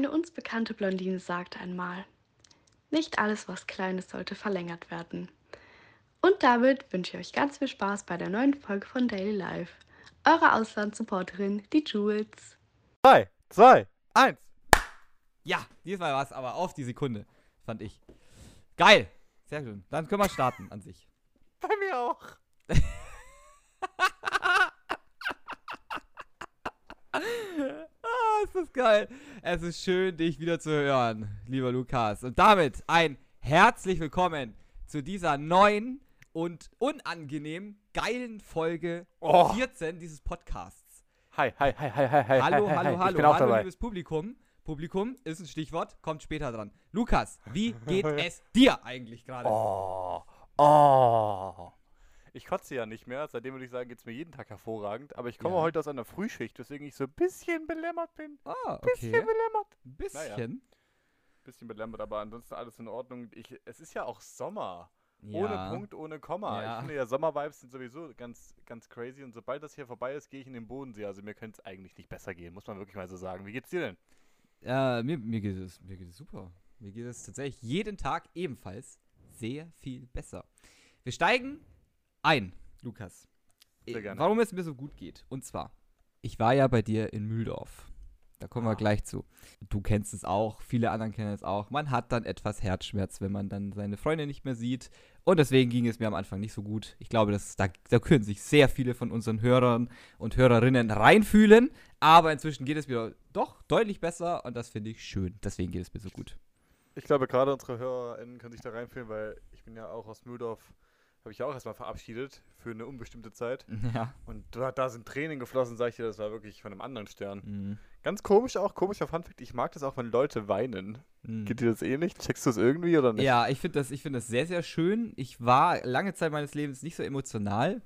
Eine uns bekannte Blondine sagte einmal, nicht alles, was klein ist, sollte verlängert werden. Und damit wünsche ich euch ganz viel Spaß bei der neuen Folge von Daily Life. Eure Auslandssupporterin, die Jules. 3, 2, 1. Ja, diesmal war es aber auf die Sekunde, fand ich. Geil. Sehr schön. Dann können wir starten an sich. Bei mir auch. ist das geil. Es ist schön, dich wieder zu hören, lieber Lukas. Und damit ein herzlich willkommen zu dieser neuen und unangenehm geilen Folge Oh. 14 dieses Podcasts. Hi, hi, hi, hi, hi, hi. Hallo, hi, hi, hallo, hi. hallo, hallo, dabei. liebes Publikum. Publikum ist ein Stichwort, kommt später dran. Lukas, wie geht es dir eigentlich gerade? Oh, oh. Ich kotze ja nicht mehr. Seitdem würde ich sagen, geht es mir jeden Tag hervorragend. Aber ich komme Ja. heute aus einer Frühschicht, weswegen ich so ein bisschen belämmert bin. Ah, Bisschen okay. belämmert. Ein bisschen. Bisschen belämmert, aber ansonsten alles in Ordnung. Ich, es ist ja auch Sommer. Ohne Ja. Punkt, ohne Komma. Ja. Ich finde ja, Sommervibes sind sowieso ganz, ganz crazy. Und sobald das hier vorbei ist, gehe ich in den Bodensee. Also mir könnte es eigentlich nicht besser gehen, muss man wirklich mal so sagen. Wie geht's dir denn? Äh, mir, mir, geht es, mir geht es super. Mir geht es tatsächlich jeden Tag ebenfalls sehr viel besser. Wir steigen ein, Lukas. Sehr Äh, gerne. Warum es mir so gut geht. Und zwar, ich war ja bei dir in Mühldorf. Da kommen wir Ah. gleich zu. Du kennst es auch, viele anderen kennen es auch. Man hat dann etwas Herzschmerz, wenn man dann seine Freunde nicht mehr sieht. Und deswegen ging es mir am Anfang nicht so gut. Ich glaube, dass da, da können sich sehr viele von unseren Hörern und Hörerinnen reinfühlen. Aber inzwischen geht es mir doch deutlich besser und das finde ich schön. Deswegen geht es mir so gut. Ich glaube, gerade unsere HörerInnen können sich da reinfühlen, weil ich bin ja auch aus Mühldorf, habe ich auch erstmal verabschiedet für eine unbestimmte Zeit. Ja. Und da, da sind Tränen geflossen, sag ich dir, das war wirklich von einem anderen Stern. Mhm. Ganz komisch auch, komischer Funfact, ich mag das auch, wenn Leute weinen. Mhm. Geht dir das ähnlich? Checkst du es irgendwie oder nicht? Ja, ich finde das, ich find das sehr, sehr schön. Ich war lange Zeit meines Lebens nicht so emotional.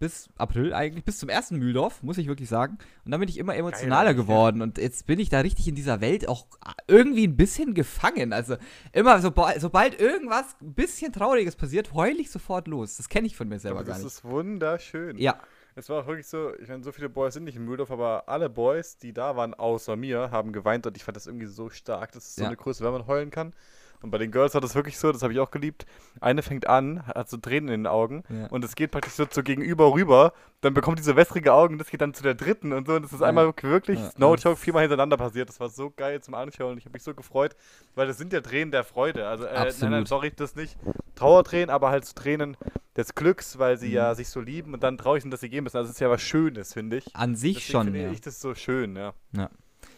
Bis April eigentlich, bis zum ersten Mühldorf, muss ich wirklich sagen. Und dann bin ich immer emotionaler ja. geworden. Und jetzt bin ich da richtig in dieser Welt auch irgendwie ein bisschen gefangen. Also immer, soba- sobald irgendwas ein bisschen Trauriges passiert, heul ich sofort los. Das kenne ich von mir selber aber gar das nicht. ist wunderschön. Ja, Es war auch wirklich so, ich meine, so viele Boys sind nicht in Mühldorf, aber alle Boys, die da waren, außer mir, haben geweint und ich fand das irgendwie so stark. Das ist so Ja. eine Größe, wenn man heulen kann. Und bei den Girls war das wirklich so, das habe ich auch geliebt. Eine fängt an, hat so Tränen in den Augen Ja. und es geht praktisch so zu gegenüber rüber. Dann bekommt diese wässrige Augen, das geht dann zu der dritten und so. Und das ist Ja. einmal wirklich, Ja. no joke, viermal hintereinander passiert. Das war so geil zum Anschauen ich habe mich so gefreut, weil das sind ja Tränen der Freude. Also, äh, nein, nein, sorry, das nicht. Trauertränen, aber halt so Tränen des Glücks, weil sie Mhm. ja sich so lieben und dann traurig sind, dass sie gehen müssen. Also, es ist ja was Schönes, finde ich. an sich Deswegen schon. finde Ja. ich das so schön, ja.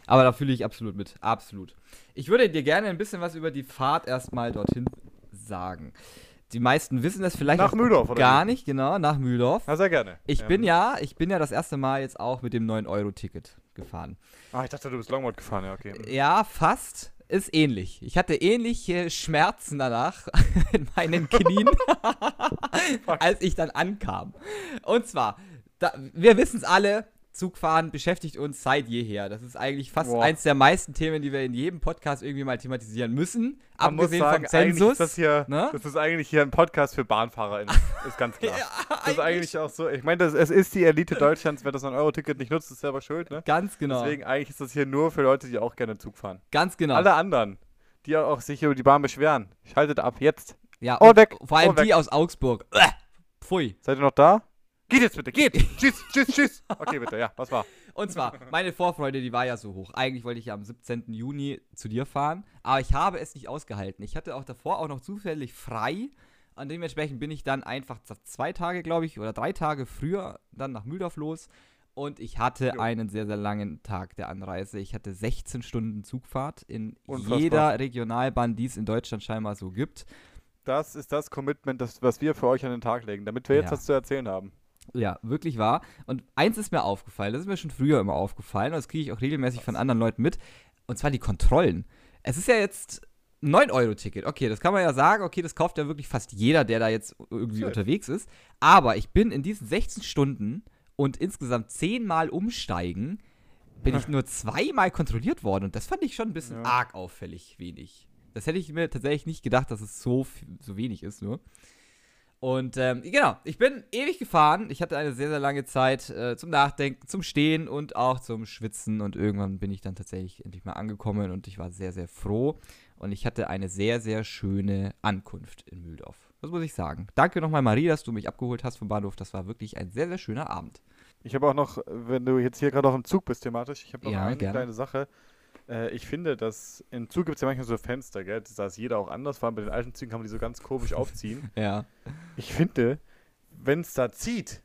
Aber da fühle ich absolut mit. Absolut. Ich würde dir gerne ein bisschen was über die Fahrt erstmal dorthin sagen. Die meisten wissen es vielleicht Nach Mühldorf, oder gar wie? nicht, genau, nach Mühldorf. Na, sehr gerne. Ich bin ja, ich bin ja das erste Mal jetzt auch mit dem 9-Euro-Ticket gefahren. Ah, ich dachte, du bist Longboard gefahren, ja, okay. Ja, fast. Ist ähnlich. Ich hatte ähnliche Schmerzen danach in meinen Knien, als ich dann ankam. Und zwar, da, wir wissen es alle, Zugfahren beschäftigt uns seit jeher. Das ist eigentlich fast Boah. eins der meisten Themen, die wir in jedem Podcast irgendwie mal thematisieren müssen. Man Abgesehen sagen, vom Zensus. ist das hier, ne? das ist eigentlich hier ein Podcast für BahnfahrerInnen. ist ganz klar. das ist eigentlich auch so. Ich meine, es ist die Elite Deutschlands. Wer das 9-Euro-Ticket nicht nutzt, ist selber schuld, ne? Ganz genau. Deswegen eigentlich ist das hier nur für Leute, die auch gerne Zug fahren. Ganz genau. Alle anderen, die auch sich über die Bahn beschweren, schaltet ab jetzt. ja, Oh, weg, Vor allem oh, weg. die aus Augsburg. Pfui. Seid ihr noch da? Geht jetzt bitte, geht! tschüss, tschüss, tschüss! Okay, bitte, ja, was war? Und zwar, meine Vorfreude, die war ja so hoch. Eigentlich wollte ich ja am 17. Juni zu dir fahren, aber ich habe es nicht ausgehalten. Ich hatte auch davor auch noch zufällig frei und dementsprechend bin ich dann einfach zwei Tage, glaube ich, oder drei Tage früher dann nach Mühldorf los und ich hatte Jo. einen sehr, sehr langen Tag der Anreise. Ich hatte 16 Stunden Zugfahrt in Unfassbar. jeder Regionalbahn, die es in Deutschland scheinbar so gibt. Das ist das Commitment, das, was wir für euch an den Tag legen, damit wir jetzt Ja. was zu erzählen haben. Ja, wirklich wahr. Und eins ist mir aufgefallen, das ist mir schon früher immer aufgefallen, und das kriege ich auch regelmäßig von anderen Leuten mit, und zwar die Kontrollen. Es ist ja jetzt ein 9-Euro-Ticket. Okay, das kann man ja sagen, okay, das kauft ja wirklich fast jeder, der da jetzt irgendwie Safe. unterwegs ist. Aber ich bin in diesen 16 Stunden und insgesamt 10 Mal umsteigen, bin ich nur zweimal kontrolliert worden. Und das fand ich schon ein bisschen Ja. arg auffällig wenig. Das hätte ich mir tatsächlich nicht gedacht, dass es so, so wenig ist nur. Und ähm, genau, ich bin ewig gefahren. Ich hatte eine sehr, sehr lange Zeit äh, zum Nachdenken, zum Stehen und auch zum Schwitzen. Und irgendwann bin ich dann tatsächlich endlich mal angekommen und ich war sehr, sehr froh. Und ich hatte eine sehr, sehr schöne Ankunft in Mühldorf. Das muss ich sagen. Danke nochmal, Marie, dass du mich abgeholt hast vom Bahnhof. Das war wirklich ein sehr, sehr schöner Abend. Ich habe auch noch, wenn du jetzt hier gerade auch im Zug bist thematisch, ich habe noch Ja, eine gerne. kleine Sache. Äh, ich finde, dass im Zug gibt es ja manchmal so Fenster, gell? Da ist jeder auch anders. Vor allem bei den alten Zügen kann man die so ganz komisch aufziehen. Ja. Ich finde, wenn es da zieht,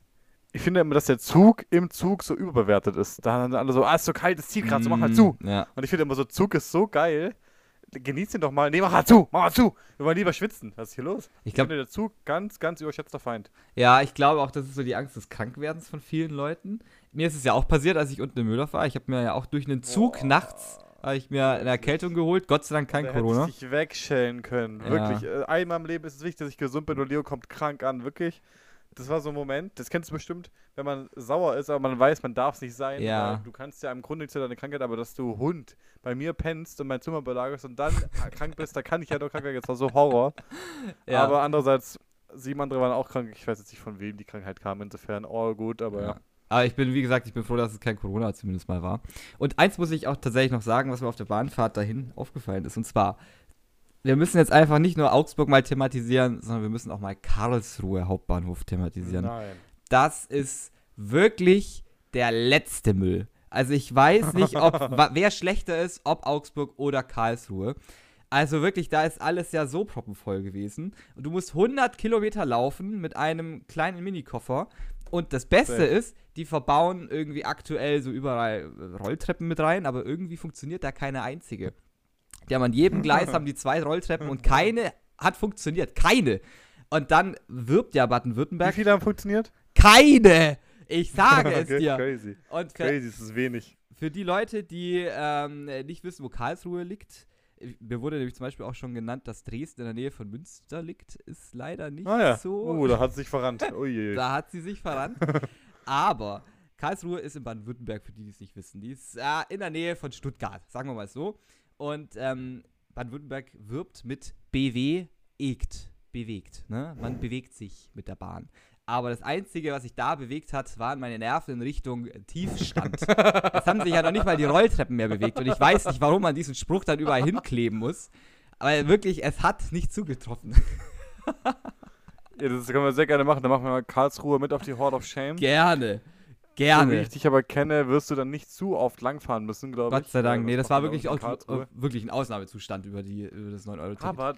ich finde immer, dass der Zug im Zug so überbewertet ist. Da haben alle so, ah, ist so kalt, es zieht gerade, so mach mal zu. Ja. Und ich finde immer so, Zug ist so geil. Genieß ihn doch mal. Nee, mach mal zu, mach mal zu. Wir wollen lieber schwitzen. Was ist hier los? Ich Ich glaube, finde, der Zug ganz, ganz überschätzter Feind. Ja, ich glaube auch, das ist so die Angst des Krankwerdens von vielen Leuten. Mir ist es ja auch passiert, als ich unten in Mühldorf war. Ich habe mir ja auch durch einen Zug Boah. nachts habe ich mir eine Erkältung geholt. Gott sei Dank kein da Corona. hätte ich dich wegschellen können. Wirklich. Äh, Einmal im Leben ist es wichtig, dass ich gesund bin und Leo kommt krank an. Wirklich. Das war so ein Moment, das kennst du bestimmt, wenn man sauer ist, aber man weiß, man darf es nicht sein. Ja. Du kannst ja im Grunde nichts für deine Krankheit, aber dass du Hund bei mir pennst und mein Zimmer belagerst und dann krank bist, da kann ich ja nur krank werden. Das war so Horror. Ja. Aber andererseits, sieben andere waren auch krank. Ich weiß jetzt nicht, von wem die Krankheit kam. Insofern, all gut, aber ja. Aber ich bin, wie gesagt, ich bin froh, dass es kein Corona zumindest mal war. Und eins muss ich auch tatsächlich noch sagen, was mir auf der Bahnfahrt dahin aufgefallen ist. Und zwar, wir müssen jetzt einfach nicht nur Augsburg mal thematisieren, sondern wir müssen auch mal Karlsruhe Hauptbahnhof thematisieren. Nein. das ist wirklich der letzte Müll. Also ich weiß nicht, ob wer schlechter ist, ob Augsburg oder Karlsruhe. Also wirklich, da ist alles ja so proppenvoll gewesen. Und du musst 100 Kilometer laufen mit einem kleinen Minikoffer. Und das Beste Safe. ist, die verbauen irgendwie aktuell so überall äh, Rolltreppen mit rein, aber irgendwie funktioniert da keine einzige. Die haben an jedem Gleis haben die zwei Rolltreppen und keine hat funktioniert. Keine. Und dann wirbt ja Wie Baden-Württemberg viele haben funktioniert? keine! Ich sage es Okay, dir. Crazy. Und für, Crazy, das ist wenig. für die Leute, die ähm, nicht wissen, wo Karlsruhe liegt, mir wurde nämlich zum Beispiel auch schon genannt, dass Dresden in der Nähe von Münster liegt, ist leider nicht Ah ja. so. Oh, da hat es sich verrannt. Ui. da hat sie sich verrannt. Aber Karlsruhe ist in Baden-Württemberg, für die, die es nicht wissen. Die ist äh, in der Nähe von Stuttgart, sagen wir mal so. Und ähm, Baden-Württemberg wirbt mit bewegt. Bewegt. Ne? Man bewegt sich mit der Bahn. Aber das Einzige, was sich da bewegt hat, waren meine Nerven in Richtung Tiefstand. es haben sich ja noch nicht mal die Rolltreppen mehr bewegt. Und ich weiß nicht, warum man diesen Spruch dann überall hinkleben muss. Aber wirklich, es hat nicht zugetroffen. Ja, das können wir sehr gerne machen. Dann machen wir mal Karlsruhe mit auf die Horde of Shame. Gerne. So wie Gerne. ich dich aber kenne, wirst du dann nicht zu oft langfahren müssen, glaube ich. Gott sei Dank. Nee, das war wirklich, äh, wirklich ein Ausnahmezustand über, die, über das 9-Euro-Ticket. Aber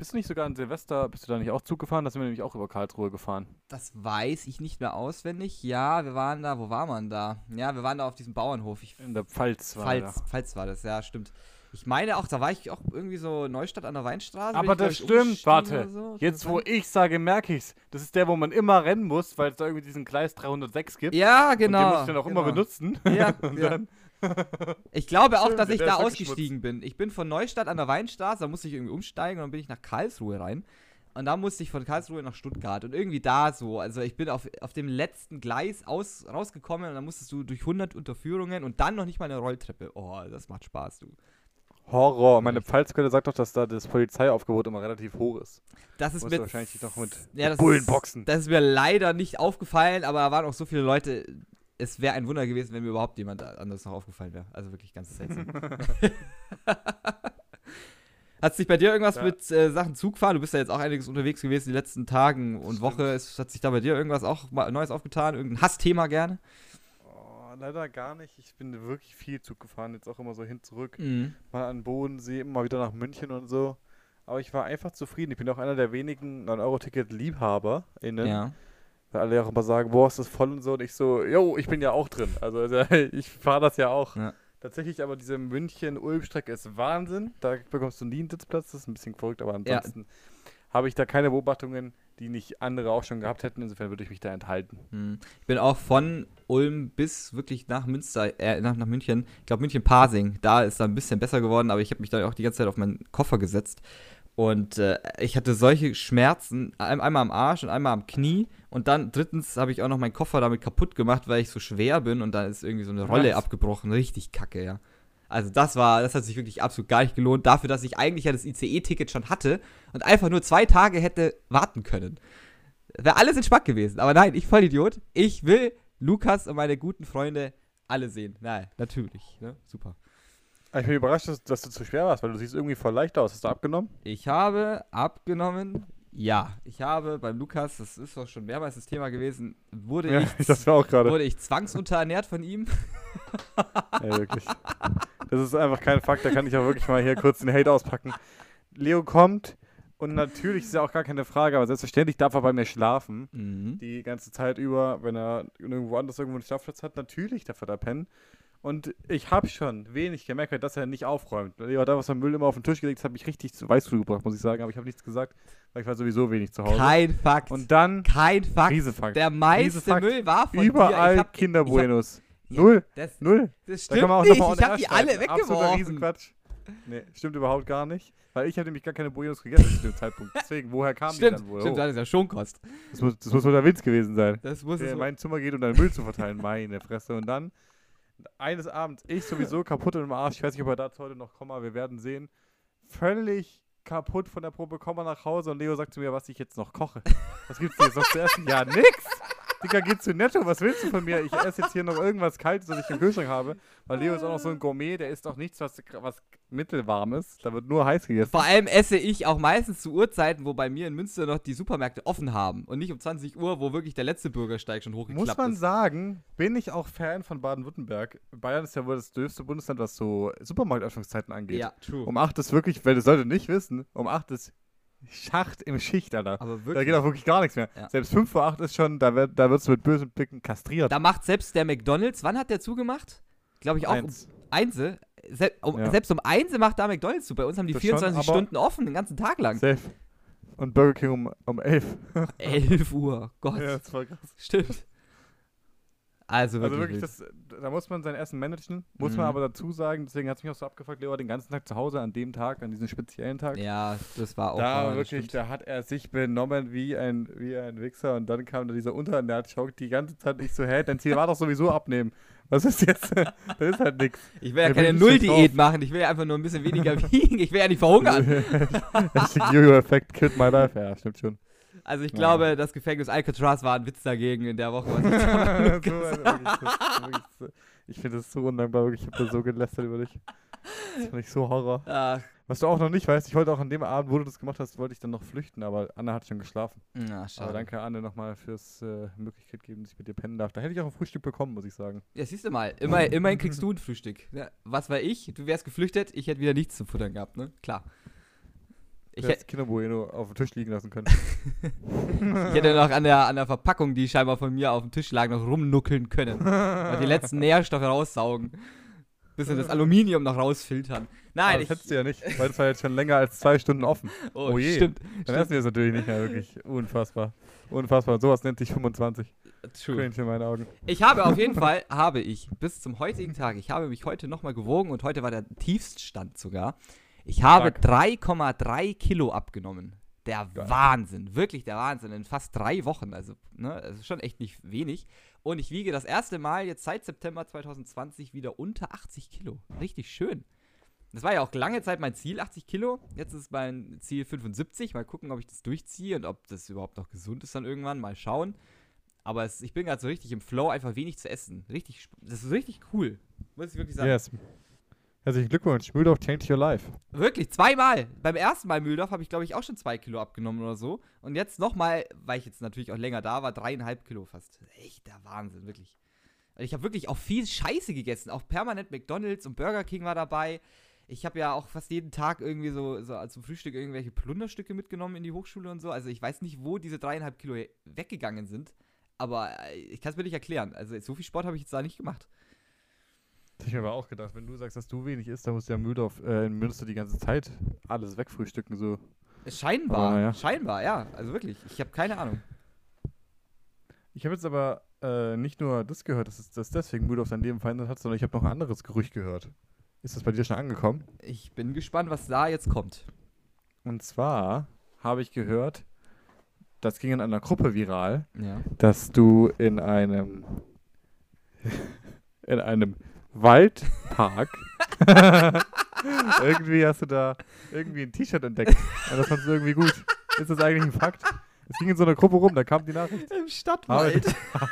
bist du nicht sogar an Silvester, bist du da nicht auch Zug gefahren? Da sind wir nämlich auch über Karlsruhe gefahren. Das weiß ich nicht mehr auswendig. Ja, wir waren da, wo war man da? Ja, wir waren da auf diesem Bauernhof. Ich, In der Pfalz war Pfalz, da. Pfalz war das, ja, stimmt. Ich meine auch, da war ich auch irgendwie so Neustadt an der Weinstraße. Aber das stimmt, warte. So. Jetzt, wo ich sage, merke ich's. Das ist der, wo man immer rennen muss, weil es da irgendwie diesen Gleis 306 gibt. Ja, Und den genau. muss ich dann auch genau. immer benutzen. Ja, Und ja. dann, Ich glaube auch, dass ich da ausgestiegen bin. Ich bin von Neustadt an der Weinstraße, da musste ich irgendwie umsteigen und dann bin ich nach Karlsruhe rein. Und da musste ich von Karlsruhe nach Stuttgart und irgendwie da so. Also ich bin auf, auf dem letzten Gleis aus, rausgekommen und dann musstest du durch 100 Unterführungen und dann noch nicht mal eine Rolltreppe. Oh, das macht Spaß, du. Horror. Meine Pfalzquelle sagt doch, dass da das Polizeiaufgebot immer relativ hoch ist. Das ist mir wahrscheinlich noch mit ja, das Bullen ist. Das ist mir leider nicht aufgefallen, aber da waren auch so viele Leute. Es wäre ein Wunder gewesen, wenn mir überhaupt jemand anderes noch aufgefallen wäre. Also wirklich ganz seltsam. Hat sich bei dir irgendwas Ja. mit äh, Sachen Zugfahren? Du bist ja jetzt auch einiges unterwegs gewesen die letzten Tagen und Stimmt. Woche. Es, hat sich da bei dir irgendwas auch mal Neues aufgetan? Irgendein Hassthema gerne? Oh, leider gar nicht. Ich bin wirklich viel Zug gefahren, jetzt auch immer so hin zurück. Mhm. Mal an den Bodensee, immer wieder nach München und so. Aber ich war einfach zufrieden. Ich bin auch einer der wenigen 9-Euro-Ticket-LiebhaberInnen. Ja. Weil alle ja auch immer sagen, boah, ist das voll und so. Und ich so, yo, ich bin ja auch drin. Also ich fahre das ja auch. Ja. Tatsächlich aber diese München-Ulm-Strecke ist Wahnsinn. Da bekommst du nie einen Sitzplatz. Das ist ein bisschen verrückt, aber ansonsten habe ich da keine Beobachtungen, die nicht andere auch schon gehabt hätten. Insofern würde ich mich da enthalten. Hm. Ich bin auch von Ulm bis wirklich nach Münster, äh, nach, nach München. Ich glaube München-Pasing. Da ist da ein bisschen besser geworden, aber ich habe mich da auch die ganze Zeit auf meinen Koffer gesetzt. Und äh, ich hatte solche Schmerzen, ein, einmal am Arsch und einmal am Knie. Und dann drittens habe ich auch noch meinen Koffer damit kaputt gemacht, weil ich so schwer bin und dann ist irgendwie so eine Rolle Was? abgebrochen. Richtig kacke, ja. Also das war, das hat sich wirklich absolut gar nicht gelohnt, dafür, dass ich eigentlich ja das ICE-Ticket schon hatte und einfach nur zwei Tage hätte warten können. Wäre alles entspannt gewesen. Aber nein, ich voll Idiot. Ich will Lukas und meine guten Freunde alle sehen. Nein, natürlich. Ne? Super. Ich bin überrascht, dass, dass, du zu schwer warst, weil du siehst irgendwie voll leicht aus. Hast du abgenommen? Ich habe abgenommen. Ja, ich habe beim Lukas, das ist doch schon mehrmals das Thema gewesen, wurde, ja, ich, das auch wurde ich zwangsunterernährt von ihm. Ey, wirklich. Das ist einfach kein Fakt, da kann ich auch wirklich mal hier kurz den Hate auspacken. Leo kommt, und natürlich ist ja auch gar keine Frage, aber selbstverständlich darf er bei mir schlafen. Mhm. Die ganze Zeit über, wenn er irgendwo anders irgendwo einen Schlafplatz hat, natürlich darf er da pennen. Und ich habe schon wenig gemerkt, dass er nicht aufräumt. Hat da was vom Müll immer auf den Tisch gelegt, das hat mich richtig zu Weißflug gebracht, muss ich sagen. Aber ich habe nichts gesagt, weil ich war sowieso wenig zu Hause. Kein Fakt. Und dann. Kein Fakt. Riesefakt. Der meiste Fakt. Müll war von Überall dir. Kinderbuenos. Null. Das, Null. Das stimmt da nicht. ich habe die alle weggeworfen. Riesenquatsch. Nee, stimmt überhaupt gar nicht. Weil ich habe nämlich gar keine Buenos gegessen zu dem Zeitpunkt. Deswegen, woher kam stimmt, die dann wohl? Stimmt, oh. das ist ja Schonkost. Das muss, das muss wohl der Witz gewesen sein. Das muss der in mein Zimmer geht, um deinen Müll zu verteilen. Meine Fresse. Und dann, eines Abends, ich sowieso kaputt im Arsch. Ich weiß nicht, ob er dazu heute noch kommt, wir werden sehen. Völlig kaputt von der Probe, komme nach Hause und Leo sagt zu mir, was ich jetzt noch koche. Was gibt's dir jetzt noch zu essen? Ja, nix! Digga, geh zu Netto, was willst du von mir? Ich esse jetzt hier noch irgendwas Kaltes, was ich im Kühlschrank habe. Weil Leo ist auch noch so ein Gourmet, der isst auch nichts, was, was mittelwarm ist. Da wird nur heiß gegessen. Vor allem esse ich auch meistens zu Uhrzeiten, wo bei mir in Münster noch die Supermärkte offen haben. Und nicht um 20 Uhr, wo wirklich der letzte Bürgersteig schon hochgeklappt ist. Muss man ist. sagen, bin ich auch Fan von Baden-Württemberg. Bayern ist ja wohl das dürfste Bundesland, was so Supermarktöffnungszeiten angeht. Ja, true. Um 8 ist wirklich, weil das sollte nicht wissen, um 8 ist Schacht im Schicht, Alter. Aber wirklich. Da geht auch wirklich gar nichts mehr. Ja. Selbst 5 vor 8 ist schon, da, wird, da wirst du mit bösen Blicken kastriert. Da macht selbst der McDonalds, wann hat der zugemacht? Glaube ich auch Eins. um Einse. Se um, ja. Selbst um Einse macht da McDonalds zu. Bei uns haben die das 24 schon, Stunden offen, den ganzen Tag lang. Safe. Und Burger King um, um 11. 11 Uhr, Gott. Ja, das war krass. Stimmt. Also wirklich, also wirklich das, da muss man sein Essen managen, muss mhm. man aber dazu sagen, deswegen hat es mich auch so abgefuckt, Leo war den ganzen Tag zu Hause an dem Tag, an diesem speziellen Tag. Ja, das war auch Da wahr, wirklich, da hat er sich benommen wie ein, wie ein Wichser und dann kam da dieser Unternerd-Schock die ganze Zeit nicht so, hä, dein Ziel war doch sowieso abnehmen. Was ist jetzt? das ist halt nix. Ich will ja keine Null-Diät machen, ich will ja einfach nur ein bisschen weniger wiegen, ich will ja nicht verhungern. Jojo-Effekt killed my life, ja, stimmt schon. Also ich glaube, ja. das Gefängnis Alcatraz war ein Witz dagegen in der Woche. ich, ich finde das so undankbar, wirklich. Ich habe da so gelästert über dich. Das fand ich so Horror. Ach. Was du auch noch nicht weißt, ich wollte auch an dem Abend, wo du das gemacht hast, wollte ich dann noch flüchten, aber Anna hat schon geschlafen. Na, schade. Aber danke Anne nochmal fürs äh, Möglichkeit geben, dass ich mit dir pennen darf. Da hätte ich auch ein Frühstück bekommen, muss ich sagen. Ja, siehst du mal. Immer, immerhin kriegst du ein Frühstück. Ja, was war ich? Du wärst geflüchtet, ich hätte wieder nichts zu futtern gehabt, ne? Klar. Ich hätte Kinderbueno auf dem Tisch liegen lassen können. ich hätte noch an der, an der Verpackung, die scheinbar von mir auf dem Tisch lag, noch rumnuckeln können. die letzten Nährstoffe raussaugen. Bisschen das Aluminium noch rausfiltern. Nein, Aber das hättest du ja nicht, weil es war jetzt schon länger als zwei Stunden offen. Oh, oh je. Stimmt. Dann stimmt. essen wir es natürlich nicht mehr, wirklich. Unfassbar. Unfassbar. Sowas nennt sich 25. True. Cringe in meinen Augen. Ich habe auf jeden Fall, habe ich bis zum heutigen Tag, ich habe mich heute nochmal gewogen und heute war der Tiefststand sogar. Ich habe 3,3 Kilo abgenommen. Der Geil. Wahnsinn, wirklich der Wahnsinn. In fast drei Wochen. Also, ne, das ist schon echt nicht wenig. Und ich wiege das erste Mal jetzt seit September 2020 wieder unter 80 Kilo. Richtig schön. Das war ja auch lange Zeit mein Ziel, 80 Kilo. Jetzt ist mein Ziel 75. Mal gucken, ob ich das durchziehe und ob das überhaupt noch gesund ist dann irgendwann. Mal schauen. Aber es, ich bin gerade so richtig im Flow, einfach wenig zu essen. Richtig, das ist richtig cool. Muss ich wirklich sagen. Yes. Herzlichen Glückwunsch. Mühldorf changed your life. Wirklich, zweimal. Beim ersten Mal Mühldorf habe ich, glaube ich, auch schon zwei Kilo abgenommen oder so. Und jetzt nochmal, weil ich jetzt natürlich auch länger da war, dreieinhalb Kilo fast. Echt der Wahnsinn, wirklich. Also ich habe wirklich auch viel Scheiße gegessen. Auch permanent McDonalds und Burger King war dabei. Ich habe ja auch fast jeden Tag irgendwie so, so zum Frühstück irgendwelche Plunderstücke mitgenommen in die Hochschule und so. Also ich weiß nicht, wo diese dreieinhalb Kilo weggegangen sind. Aber äh, ich kann es mir nicht erklären. Also so viel Sport habe ich jetzt da nicht gemacht. Ich mir aber auch gedacht, wenn du sagst, dass du wenig isst, dann musst du ja Mühldorf, äh, in Münster die ganze Zeit alles wegfrühstücken, so. Scheinbar, ja. scheinbar, ja. Also wirklich, ich habe keine Ahnung. Ich habe jetzt aber äh, nicht nur das gehört, dass, es, dass deswegen Mühldorf sein Leben verändert hat, sondern ich habe noch ein anderes Gerücht gehört. Ist das bei dir schon angekommen? Ich bin gespannt, was da jetzt kommt. Und zwar habe ich gehört, das ging in einer Gruppe viral, ja. dass du in einem in einem Waldpark irgendwie hast du da irgendwie ein T-Shirt entdeckt. Und das fandst du irgendwie gut. Ist das eigentlich ein Fakt? Es ging in so einer Gruppe rum, da kam die Nachricht. Im Stadtwald. Habe,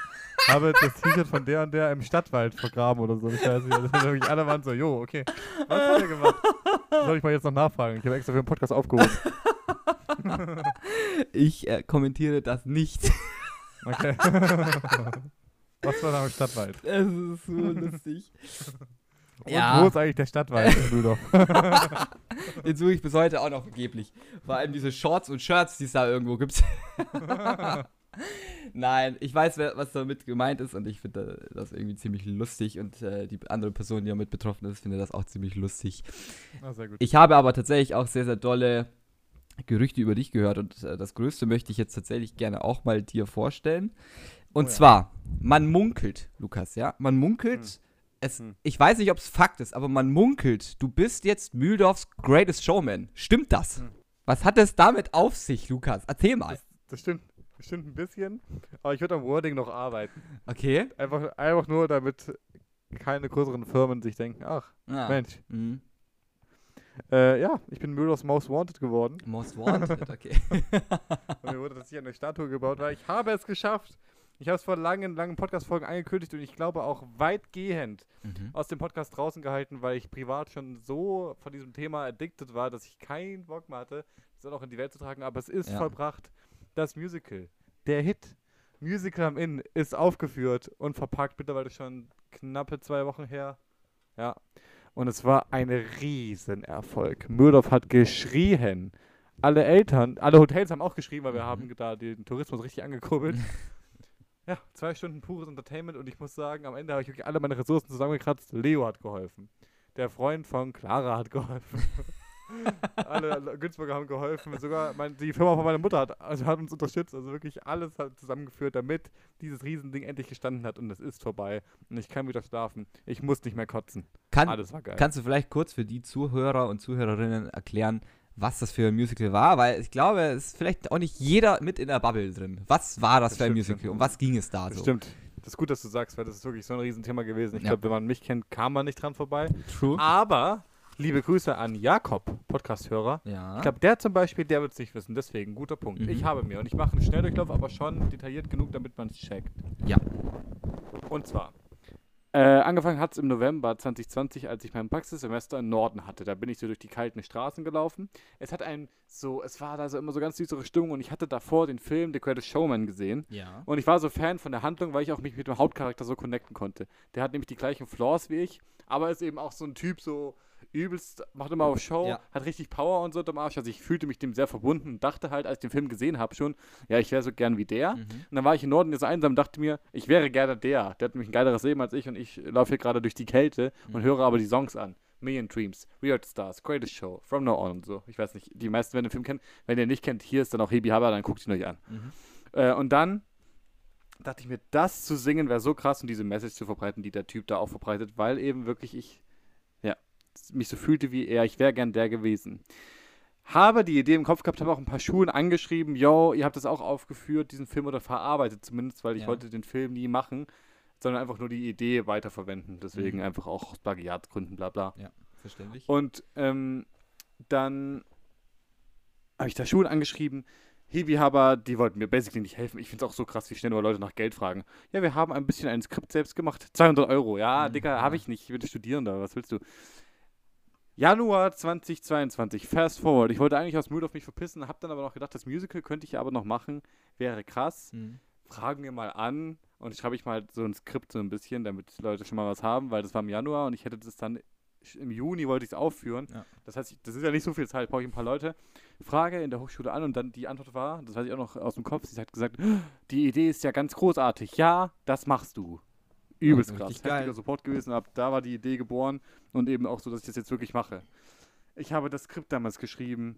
habe das T-Shirt von der und der im Stadtwald vergraben oder so. Ich weiß nicht. Wirklich alle waren so, jo, okay. Was hat er gemacht? Das soll ich mal jetzt noch nachfragen. Ich habe extra für den Podcast aufgehoben. Ich äh, kommentiere das nicht. Okay. Was war da im Stadtwald? Es ist so lustig. Und Ja. wo ist eigentlich der Stadtwald, Rudolf? Den suche ich bis heute auch noch vergeblich. Vor allem diese Shorts und Shirts, die es da irgendwo gibt. Nein, ich weiß, was damit gemeint ist und ich finde das irgendwie ziemlich lustig und äh, die andere Person, die damit betroffen ist, finde das auch ziemlich lustig. Ah, sehr gut. Ich habe aber tatsächlich auch sehr, sehr dolle Gerüchte über dich gehört und äh, das Größte möchte ich jetzt tatsächlich gerne auch mal dir vorstellen. Und Oh ja. zwar, man munkelt, Lukas, ja, man munkelt, Hm. es, Hm. ich weiß nicht, ob es Fakt ist, aber man munkelt, du bist jetzt Mühldorfs Greatest Showman. Stimmt das? Hm. Was hat es damit auf sich, Lukas? Erzähl mal. Das, das stimmt. Das stimmt ein bisschen. Aber ich würde am Wording noch arbeiten. Okay. Einfach, einfach nur, damit keine größeren Firmen sich denken, ach, Ah. Mensch. Mhm. Äh, ja, ich bin Müllers Most Wanted geworden. Most Wanted, okay. Und mir wurde das hier eine Statue gebaut, weil ich habe es geschafft. Ich habe es vor langen, langen Podcast-Folgen angekündigt und ich glaube auch weitgehend mhm. aus dem Podcast draußen gehalten, weil ich privat schon so von diesem Thema addicted war, dass ich keinen Bock mehr hatte, das dann auch in die Welt zu tragen. Aber es ist Ja. vollbracht. Das Musical, der Hit, Musical am Inn, ist aufgeführt und verpackt. Mittlerweile schon knappe zwei Wochen her. Ja. Und es war ein Riesenerfolg. Mürdorf hat geschrien. Alle Eltern, alle Hotels haben auch geschrien, weil wir Mhm. haben da den Tourismus richtig angekurbelt. Ja, zwei Stunden pures Entertainment und ich muss sagen, am Ende habe ich wirklich alle meine Ressourcen zusammengekratzt. Leo hat geholfen. Der Freund von Clara hat geholfen. alle Le- Günzburger haben geholfen. Sogar mein, die Firma von meiner Mutter hat, also hat uns unterstützt. Also wirklich alles hat zusammengeführt, damit dieses Riesending endlich gestanden hat und es ist vorbei. Und ich kann wieder schlafen. Ich muss nicht mehr kotzen. Kann, Alles war geil. Kannst du vielleicht kurz für die Zuhörer und Zuhörerinnen erklären, was das für ein Musical war? Weil ich glaube, es ist vielleicht auch nicht jeder mit in der Bubble drin. Was war das, Das für ein Musical? stimmt. Um was ging es da das so? stimmt. Das ist gut, dass du sagst, weil das ist wirklich so ein Riesenthema gewesen. Ich Ja. glaube, wenn man mich kennt, kam man nicht dran vorbei. True. Aber liebe Grüße an Jakob, Podcast-Hörer. Ja. Ich glaube, der zum Beispiel, der wird es nicht wissen. Deswegen, guter Punkt. Mhm. Ich habe mir und ich mache einen Schnelldurchlauf, aber schon detailliert genug, damit man es checkt. Ja. Und zwar, äh, angefangen hat es im November 2020, als ich mein Praxissemester im Norden hatte. Da bin ich so durch die kalten Straßen gelaufen. Es hat ein so, es war da so immer so ganz düstere Stimmung und ich hatte davor den Film The Greatest Showman gesehen. ja. Und ich war so Fan von der Handlung, weil ich auch mich mit dem Hauptcharakter so connecten konnte. Der hat nämlich die gleichen Flaws wie ich, aber ist eben auch so ein Typ, so übelst, macht immer auf Show, Ja. hat richtig Power und so am Arsch. Also ich fühlte mich dem sehr verbunden und dachte halt, als ich den Film gesehen habe, schon, ja, ich wäre so gern wie der. Mhm. Und dann war ich im Norden jetzt einsam und dachte mir, ich wäre gerne der. Der hat nämlich ein geileres Leben als ich und ich laufe hier gerade durch die Kälte und Mhm. höre aber die Songs an. Million Dreams, Weird Stars, Greatest Show, From Now On und so. Ich weiß nicht, die meisten werden den Film kennen. Wenn ihr ihn nicht kennt, hier ist dann auch Hebi Haber, dann guckt ihn euch an. Mhm. Äh, und dann dachte ich mir, das zu singen wäre so krass und diese Message zu verbreiten, die der Typ da auch verbreitet, weil eben wirklich ich, mich so fühlte wie er, ich wäre gern der gewesen. Habe die Idee im Kopf gehabt, habe auch ein paar Schulen angeschrieben, yo, ihr habt das auch aufgeführt, diesen Film oder verarbeitet zumindest, weil ich Ja. wollte den Film nie machen, sondern einfach nur die Idee weiterverwenden. Deswegen Mhm. einfach auch aus Plagiatgründen, bla bla. Ja, verständlich. Und ähm, dann habe ich da Schulen angeschrieben. Hibi-Haber, die wollten mir basically nicht helfen. Ich finde es auch so krass, wie schnell nur Leute nach Geld fragen. Ja, wir haben ein bisschen ein Skript selbst gemacht. 200 Euro. Ja, Mhm, Digga, ja. habe ich nicht. Ich bin Studierender. Was willst du? Januar 2022. Fast forward. Ich wollte eigentlich aus Müde auf mich verpissen, habe dann aber noch gedacht, das Musical könnte ich ja aber noch machen. Wäre krass. Mhm. Fragen wir mal an. Und schreibe ich mal so ein Skript so ein bisschen, damit die Leute schon mal was haben, weil das war im Januar und ich hätte das dann im Juni wollte ich es aufführen. Ja. Das heißt, das ist ja nicht so viel Zeit, brauche ich ein paar Leute. Frage in der Hochschule an und dann die Antwort war, das weiß ich auch noch aus dem Kopf, sie hat gesagt, die Idee ist ja ganz großartig. Ja, das machst du. Übelst krass. richtig geil. Heftiger Support gewesen. Ab da war die Idee geboren und eben auch so, dass ich das jetzt wirklich mache. Ich habe das Skript damals geschrieben,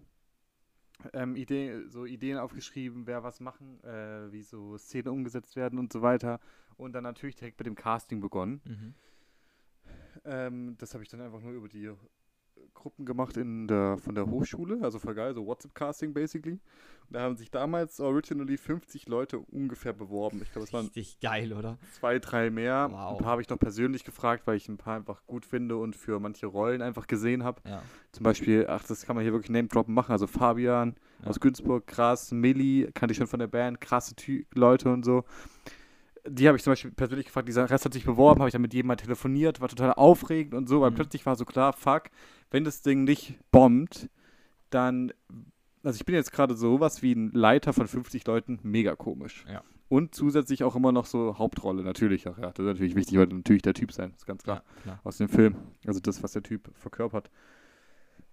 ähm, Idee, so Ideen aufgeschrieben, wer was machen, äh, wie so Szenen umgesetzt werden und so weiter. Und dann natürlich direkt mit dem Casting begonnen. Mhm. Ähm, das habe ich dann einfach nur über die Gruppen gemacht in der, von der Hochschule, also voll geil, so WhatsApp-Casting basically. Und da haben sich damals originally 50 Leute ungefähr beworben. Ich glaube, es waren Richtig geil, oder? zwei, drei mehr. Wow. Ein paar habe ich noch persönlich gefragt, weil ich ein paar einfach gut finde und für manche Rollen einfach gesehen habe. Ja. Zum Beispiel, ach, das kann man hier wirklich Name-Droppen machen. Also Fabian Ja. aus Günzburg, krass. Milli, kannte ich schon von der Band, krasse Ty Leute und so. Die habe ich zum Beispiel persönlich gefragt, dieser Rest hat sich beworben, habe ich dann mit jedem mal telefoniert, war total aufregend und so, weil Mhm. plötzlich war so klar, fuck, wenn das Ding nicht bombt, dann, also ich bin jetzt gerade sowas wie ein Leiter von 50 Leuten, mega komisch. Ja. Und zusätzlich auch immer noch so Hauptrolle, natürlich auch, ja, das ist natürlich wichtig, weil natürlich der Typ sein, ist ganz klar Ja, klar. aus dem Film. Also das, was der Typ verkörpert.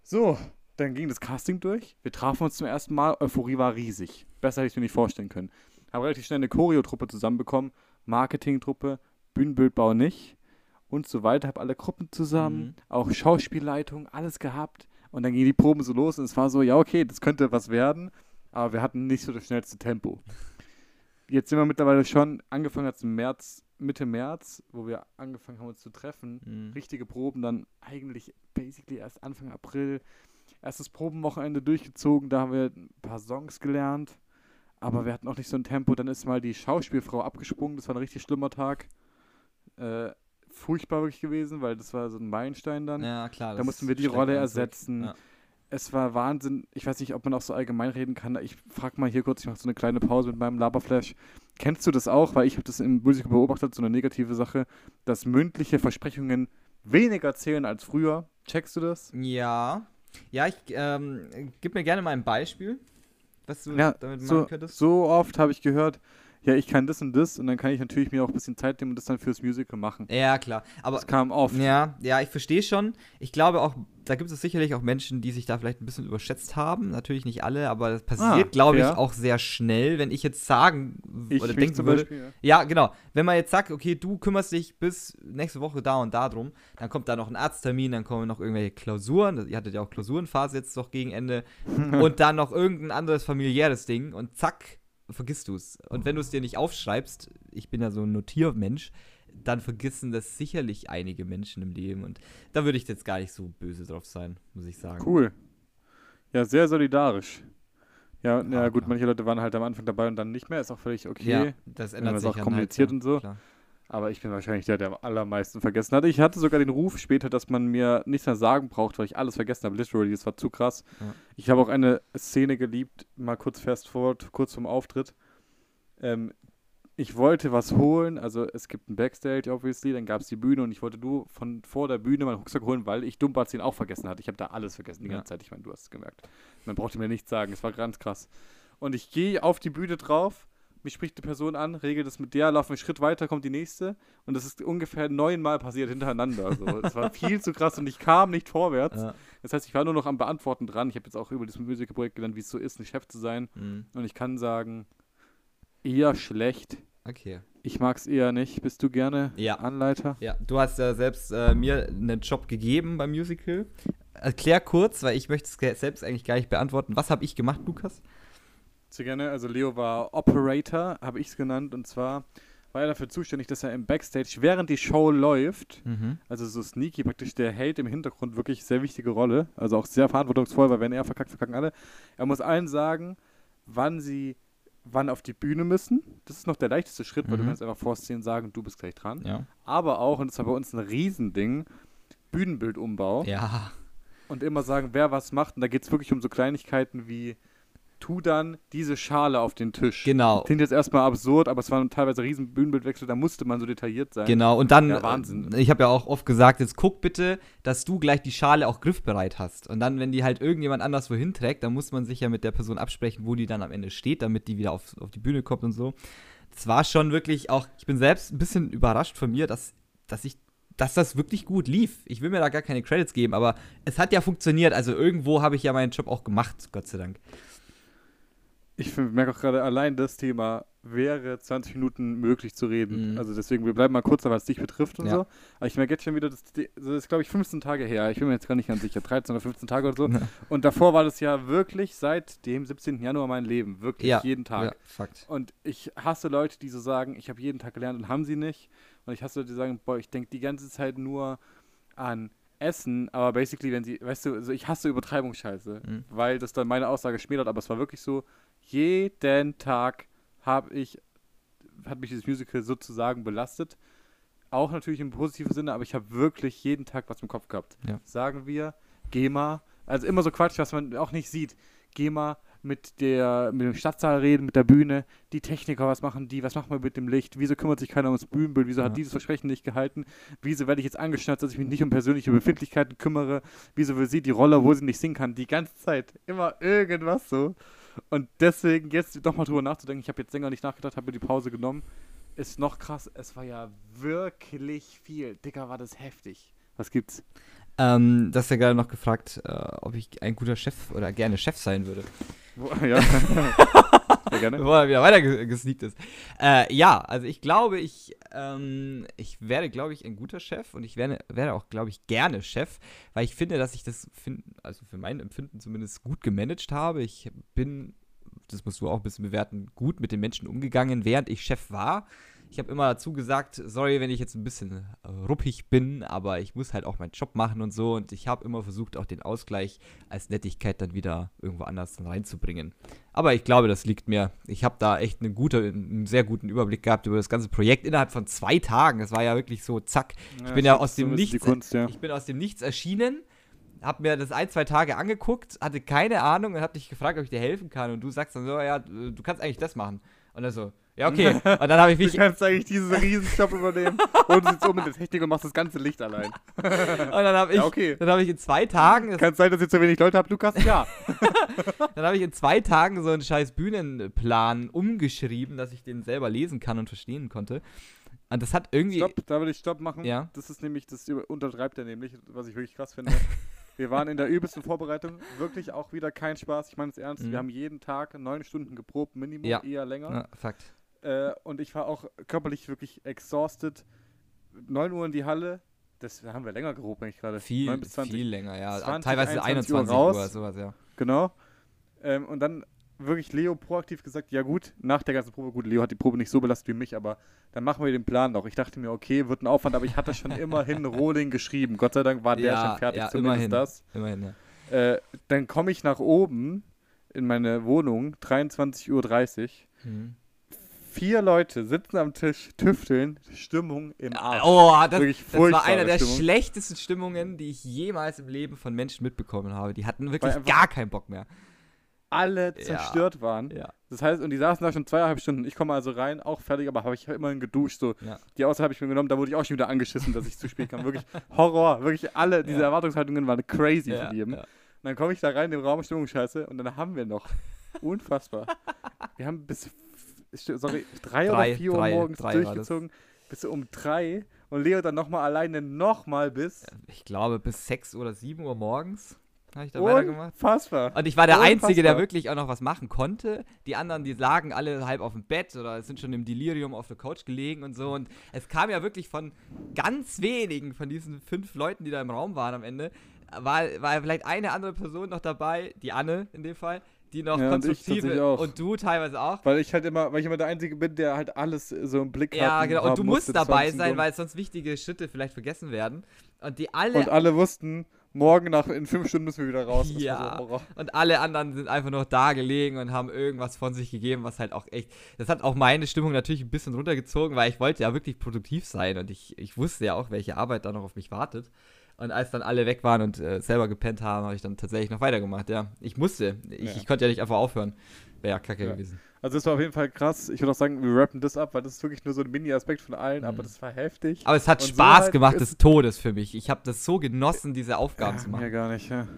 So, dann ging das Casting durch. Wir trafen uns zum ersten Mal. Euphorie war riesig. Besser hätte ich mir nicht vorstellen können. Haben relativ schnell eine Choreotruppe zusammenbekommen. Marketingtruppe, Bühnenbildbau nicht und so weiter. Hab alle Gruppen zusammen, Mhm. auch Schauspielleitung, alles gehabt. Und dann gingen die Proben so los und es war so, ja okay, das könnte was werden, aber wir hatten nicht so das schnellste Tempo. Jetzt sind wir mittlerweile schon, angefangen hat im März, Mitte März, wo wir angefangen haben uns zu treffen, Mhm. richtige Proben dann eigentlich basically erst Anfang April. Erstes Probenwochenende durchgezogen, da haben wir ein paar Songs gelernt, aber wir hatten auch nicht so ein Tempo. Dann ist mal die Schauspielfrau abgesprungen, das war ein richtig schlimmer Tag. Äh, furchtbar wirklich gewesen, weil das war so ein Meilenstein dann. Ja, klar. da mussten wir die Rolle ersetzen. Ja. Es war Wahnsinn. Ich weiß nicht, ob man auch so allgemein reden kann. Ich frage mal hier kurz, ich mache so eine kleine Pause mit meinem Laberflash. Kennst du das auch? Weil ich habe das im Musical beobachtet, so eine negative Sache, dass mündliche Versprechungen weniger zählen als früher. Checkst du das? Ja. Ja, ich ähm, gib mir gerne mal ein Beispiel, was du Ja, damit so, machen könntest. so oft habe ich gehört, ja, ich kann das und das und dann kann ich natürlich mir auch ein bisschen Zeit nehmen und das dann fürs Musical machen. Ja, klar. Aber Das kam oft. Ja, ja, ich verstehe schon. Ich glaube auch, da gibt es sicherlich auch Menschen, die sich da vielleicht ein bisschen überschätzt haben. Natürlich nicht alle, aber das passiert, Ah, glaube ich, auch sehr schnell, wenn ich jetzt sagen Ich oder denken zum würde. Beispiel, ja. Ja, genau. Wenn man jetzt sagt, okay, du kümmerst dich bis nächste Woche da und da drum, dann kommt da noch ein Arzttermin, dann kommen noch irgendwelche Klausuren. Ihr hattet ja auch Klausurenphase jetzt doch gegen Ende. und dann noch irgendein anderes familiäres Ding und zack, vergisst du es. Und wenn du es dir nicht aufschreibst, ich bin ja so ein Notiermensch, dann vergessen das sicherlich einige Menschen im Leben. Und da würde ich jetzt gar nicht so böse drauf sein, muss ich sagen. Cool. Ja, sehr solidarisch. Ja, ja, Ja, gut, klar. manche Leute waren halt am Anfang dabei und dann nicht mehr, ist auch völlig okay. Ja, das wenn ändert man es sich auch dann kommuniziert halt, und so. Klar. Aber ich bin wahrscheinlich der, der am allermeisten vergessen hat. Ich hatte sogar den Ruf später, dass man mir nichts mehr sagen braucht, weil ich alles vergessen habe. Literally, das war zu krass. Ja. Ich habe auch eine Szene geliebt, mal kurz fast forward, kurz vom Auftritt. Ähm, ich wollte was holen, also es gibt ein Backstage, obviously, dann gab es die Bühne und ich wollte nur von vor der Bühne meinen Rucksack holen, weil ich Dumbatz ihn auch vergessen hatte. Ich habe da alles vergessen die Ja. ganze Zeit. Ich meine, du hast es gemerkt. Man brauchte mir nichts sagen, es war ganz krass. Und ich gehe auf die Bühne drauf, mich spricht eine Person an, regel das mit der, laufe einen Schritt weiter, kommt die nächste und das ist ungefähr neunmal passiert hintereinander. Also, es war viel zu krass und ich kam nicht vorwärts. Ja. Das heißt, ich war nur noch am Beantworten dran. Ich habe jetzt auch über das Musical-Projekt gelernt, wie es so ist, ein Chef zu sein. Mhm. Und ich kann sagen, eher schlecht. Okay. Ich mag es eher nicht. Bist du gerne Ja. Anleiter? Ja, du hast ja selbst äh, mir einen Job gegeben beim Musical. Erklär kurz, weil ich möchte es selbst eigentlich gar nicht beantworten. Was habe ich gemacht, Lukas? Sehr gerne. Also Leo war Operator, habe ich es genannt. Und zwar war er dafür zuständig, dass er im Backstage, während die Show läuft, Mhm. also so sneaky praktisch, der hält im Hintergrund wirklich sehr wichtige Rolle. Also auch sehr verantwortungsvoll, weil wenn er verkackt, verkacken alle. Er muss allen sagen, wann sie wann auf die Bühne müssen. Das ist noch der leichteste Schritt, weil du Mhm. kannst einfach vorstehen sagen, du bist gleich dran. Ja. Aber auch, und das war bei uns ein Riesending, Bühnenbildumbau. Ja. Und immer sagen, wer was macht. Und da geht es wirklich um so Kleinigkeiten wie, tu dann diese Schale auf den Tisch. Genau. Klingt jetzt erstmal absurd, aber es waren teilweise riesen Bühnenbildwechsel, da musste man so detailliert sein. Genau, und dann, Ja, Wahnsinn. äh, ich habe ja auch oft gesagt, jetzt guck bitte, dass du gleich die Schale auch griffbereit hast. Und dann, wenn die halt irgendjemand anders wohin trägt, dann muss man sich ja mit der Person absprechen, wo die dann am Ende steht, damit die wieder auf, auf die Bühne kommt und so. Das war schon wirklich auch, ich bin selbst ein bisschen überrascht von mir, dass, dass ich dass das wirklich gut lief. Ich will mir da gar keine Credits geben, aber es hat ja funktioniert. Also irgendwo habe ich ja meinen Job auch gemacht, Gott sei Dank. Ich merke auch gerade, allein das Thema wäre 20 Minuten möglich zu reden. Mhm. Also deswegen, wir bleiben mal kurz, was dich betrifft und Ja. so. Aber ich merke jetzt schon wieder, das, das ist glaube ich 15 Tage her. Ich bin mir jetzt gar nicht ganz sicher, 13 oder 15 Tage oder so. Ja. Und davor war das ja wirklich seit dem 17. Januar mein Leben. Wirklich Ja. jeden Tag. Ja, Fakt. Und ich hasse Leute, die so sagen, ich habe jeden Tag gelernt und haben sie nicht. Und ich hasse Leute, die sagen, boah, ich denke die ganze Zeit nur an Essen, aber basically, wenn sie, weißt du, also ich hasse Übertreibungsscheiße, Mhm. weil das dann meine Aussage schmälert, aber es war wirklich so, jeden Tag habe ich, hat mich dieses Musical sozusagen belastet. Auch natürlich im positiven Sinne, aber ich habe wirklich jeden Tag was im Kopf gehabt. Ja. Sagen wir, geh mal, also immer so Quatsch, was man auch nicht sieht. Geh mal mit der, mit dem Stadtsaal reden, mit der Bühne, die Techniker, was machen die, was machen wir mit dem Licht, wieso kümmert sich keiner ums Bühnenbild, wieso Ja. hat dieses Versprechen nicht gehalten, wieso werde ich jetzt angeschnallt, dass ich mich nicht um persönliche Befindlichkeiten kümmere, wieso will sie die Rolle, wo sie nicht singen kann, die ganze Zeit, immer irgendwas so. Und deswegen jetzt nochmal drüber nachzudenken, ich habe jetzt länger nicht nachgedacht, habe mir die Pause genommen, ist noch krass, es war ja wirklich viel. Dicker, war das heftig. Was gibt's? Ähm, das ist ja gerade noch gefragt, äh, ob ich ein guter Chef oder gerne Chef sein würde. Ja. Bevor er wieder weiter ge- gesneakt ist. Äh, ja, also ich glaube, ich, ähm, ich werde, glaube ich, ein guter Chef und ich werde, werde auch, glaube ich, gerne Chef, weil ich finde, dass ich das, fin- also für mein Empfinden zumindest gut gemanagt habe. Ich bin, das musst du auch ein bisschen bewerten, gut mit den Menschen umgegangen, während ich Chef war. Ich habe immer dazu gesagt, sorry, wenn ich jetzt ein bisschen äh, ruppig bin, aber ich muss halt auch meinen Job machen und so. Und ich habe immer versucht, auch den Ausgleich als Nettigkeit dann wieder irgendwo anders reinzubringen. Aber ich glaube, das liegt mir. Ich habe da echt einen, gute, einen sehr guten Überblick gehabt über das ganze Projekt innerhalb von zwei Tagen. Das war ja wirklich so, zack. Ich bin ja aus dem Nichts. Kunst, ja. ich bin aus dem Nichts erschienen, habe mir das ein, zwei Tage angeguckt, hatte keine Ahnung und habe dich gefragt, ob ich dir helfen kann. Und du sagst dann so, ja, du kannst eigentlich das machen. Und dann so, ja, okay. Und dann habe ich Du mich, und kannst eigentlich diesen Riesen-Job übernehmen und du sitzt oben in der Technik und machst das ganze Licht allein. dann habe ich, Ja, okay. dann habe ich in zwei Tagen, Kann es sein, dass ihr zu wenig Leute habt, Lukas? Ja. Dann habe ich in zwei Tagen so einen scheiß Bühnenplan umgeschrieben, dass ich den selber lesen kann und verstehen konnte. Und das hat irgendwie. Stopp, da will ich Stopp machen. Ja. Das ist nämlich, das untertreibt er nämlich, was ich wirklich krass finde. Wir waren in der übelsten Vorbereitung, wirklich auch wieder kein Spaß. Ich meine es ernst. Mhm. Wir haben jeden Tag neun Stunden geprobt, Minimum, Ja. eher länger. Ja, Fakt. Äh, und ich war auch körperlich wirklich exhausted. 9 Uhr in die Halle. Das haben wir länger geprobt, eigentlich gerade. Viel, 9 bis 20. viel länger, ja. 20, Teilweise 21 Uhr 21 Uhr, raus. sowas, ja. Genau. Ähm, und dann wirklich Leo proaktiv gesagt, ja gut, nach der ganzen Probe, gut, Leo hat die Probe nicht so belastet wie mich, aber dann machen wir den Plan noch. Ich dachte mir, okay, wird ein Aufwand, aber ich hatte schon immerhin Rolling geschrieben. Gott sei Dank war der Ja, schon fertig, ja, zumindest immerhin. das. Immerhin, ja. Äh, dann komme ich nach oben in meine Wohnung, 23.30 Uhr. Mhm. Vier Leute sitzen am Tisch, tüfteln, Stimmung im Arsch. Oh, das, Wirklich das war einer der Stimmung. schlechtesten Stimmungen, die ich jemals im Leben von Menschen mitbekommen habe. Die hatten wirklich gar keinen Bock mehr. Alle Ja. zerstört waren. Ja. Das heißt, und die saßen da schon zweieinhalb Stunden. Ich komme also rein, auch fertig, aber habe ich immerhin geduscht. So. Ja. Die Außer habe ich mir genommen, da wurde ich auch schon wieder angeschissen, dass ich zu spät kam. Wirklich Horror. Wirklich alle, diese Ja. Erwartungshaltungen waren crazy Ja, von jedem. ja. Und dann komme ich da rein, im Raum Stimmung scheiße, und dann haben wir noch. Unfassbar. wir haben bis, sorry, drei, Drei, oder vier drei, Uhr morgens durchgezogen. Bis um drei. Und Leo dann nochmal alleine nochmal bis. Ich glaube, bis 6 oder 7 Uhr morgens habe ich da weitergemacht. Unfassbar. Und ich war der Einzige, der Unfassbar. wirklich auch noch was machen konnte. Die anderen, die lagen alle halb auf dem Bett oder sind schon im Delirium auf der Couch gelegen und so. Und es kam ja wirklich von ganz wenigen von diesen fünf Leuten, die da im Raum waren am Ende, war, war vielleicht eine andere Person noch dabei, die Anne in dem Fall, die noch Ja, und tatsächlich auch. und du teilweise auch. Weil ich halt immer, weil ich immer der Einzige bin, der halt alles so im Blick hat. Ja, genau. Und du musst dabei 20 sein, weil sonst wichtige Schritte vielleicht vergessen werden. Und die alle Und alle wussten, morgen nach in fünf Stunden müssen wir wieder raus. Ja. so. Und alle anderen sind einfach noch da gelegen und haben irgendwas von sich gegeben, was halt auch echt. Das hat auch meine Stimmung natürlich ein bisschen runtergezogen, weil ich wollte ja wirklich produktiv sein und ich, ich wusste ja auch, welche Arbeit da noch auf mich wartet. Und als dann alle weg waren und äh, selber gepennt haben, habe ich dann tatsächlich noch weitergemacht, ja. Ich musste. Ich, Ja. ich konnte ja nicht einfach aufhören. Wäre ja kacke Ja. gewesen. Also das war auf jeden Fall krass. Ich würde auch sagen, wir rappen das ab, weil das ist wirklich nur so ein Mini-Aspekt von allen, aber Mhm. das war heftig. Aber es hat Und so Spaß halt gemacht des Todes für mich. Ich habe das so genossen, diese Aufgaben zu ja, machen. mir gar nicht, ja.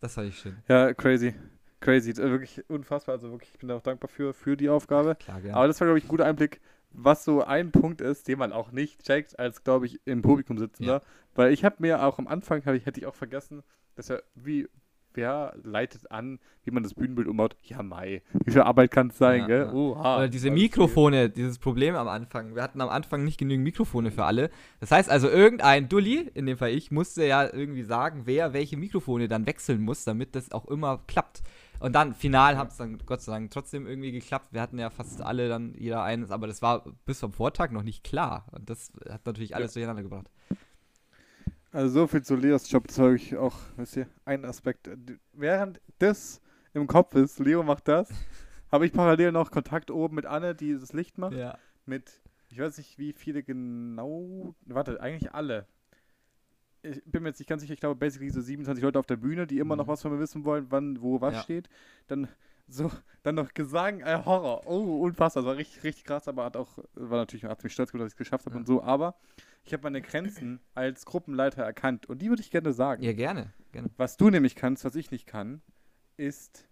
Das fand ich schön. Ja, crazy. Crazy. Äh, Wirklich unfassbar. Also wirklich, ich bin da auch dankbar für, für die Aufgabe. Klar, gerne. Aber das war, glaube ich, ein guter Einblick, was so ein Punkt ist, den man auch nicht checkt, als, glaube ich, im Publikum sitzender. Ja. Weil ich habe mir auch am Anfang, ich, hätte ich auch vergessen, dass er, wie, wer leitet an, wie man das Bühnenbild umbaut? Ja, Mai. Wie viel Arbeit kann es sein, Ja, gell? ja. Oha. Oder diese Alles viel. Mikrofone, dieses Problem am Anfang. Wir hatten am Anfang nicht genügend Mikrofone für alle. Das heißt also, irgendein Dulli, in dem Fall ich, musste ja irgendwie sagen, wer welche Mikrofone dann wechseln muss, damit das auch immer klappt. Und dann, final, hat es dann Gott sei Dank trotzdem irgendwie geklappt. Wir hatten ja fast alle dann jeder eines, aber das war bis zum Vortag noch nicht klar. Und das hat natürlich alles durcheinander gebracht. Also so viel zu Leos Job, das habe ich auch, wisst ihr, ein Aspekt. äh, Während das im Kopf ist, Leo macht das, habe ich parallel noch Kontakt oben mit Anne, die das Licht macht. Ja. Mit, ich weiß nicht, wie viele genau, warte, eigentlich alle. Ich bin mir jetzt nicht ganz sicher, ich glaube basically so 27 Leute auf der Bühne, die immer noch Mhm. was von mir wissen wollen, wann, wo was Ja. steht. Dann so, dann noch Gesang, äh, Horror. Oh, unfassbar. Das war richtig, richtig krass, aber hat auch, war natürlich, hat mich stolz gemacht, dass ich es geschafft habe Ja. und so. Aber ich habe meine Grenzen als Gruppenleiter erkannt und die würde ich gerne sagen. Ja, gerne. gerne. Was du nämlich kannst, was ich nicht kann, ist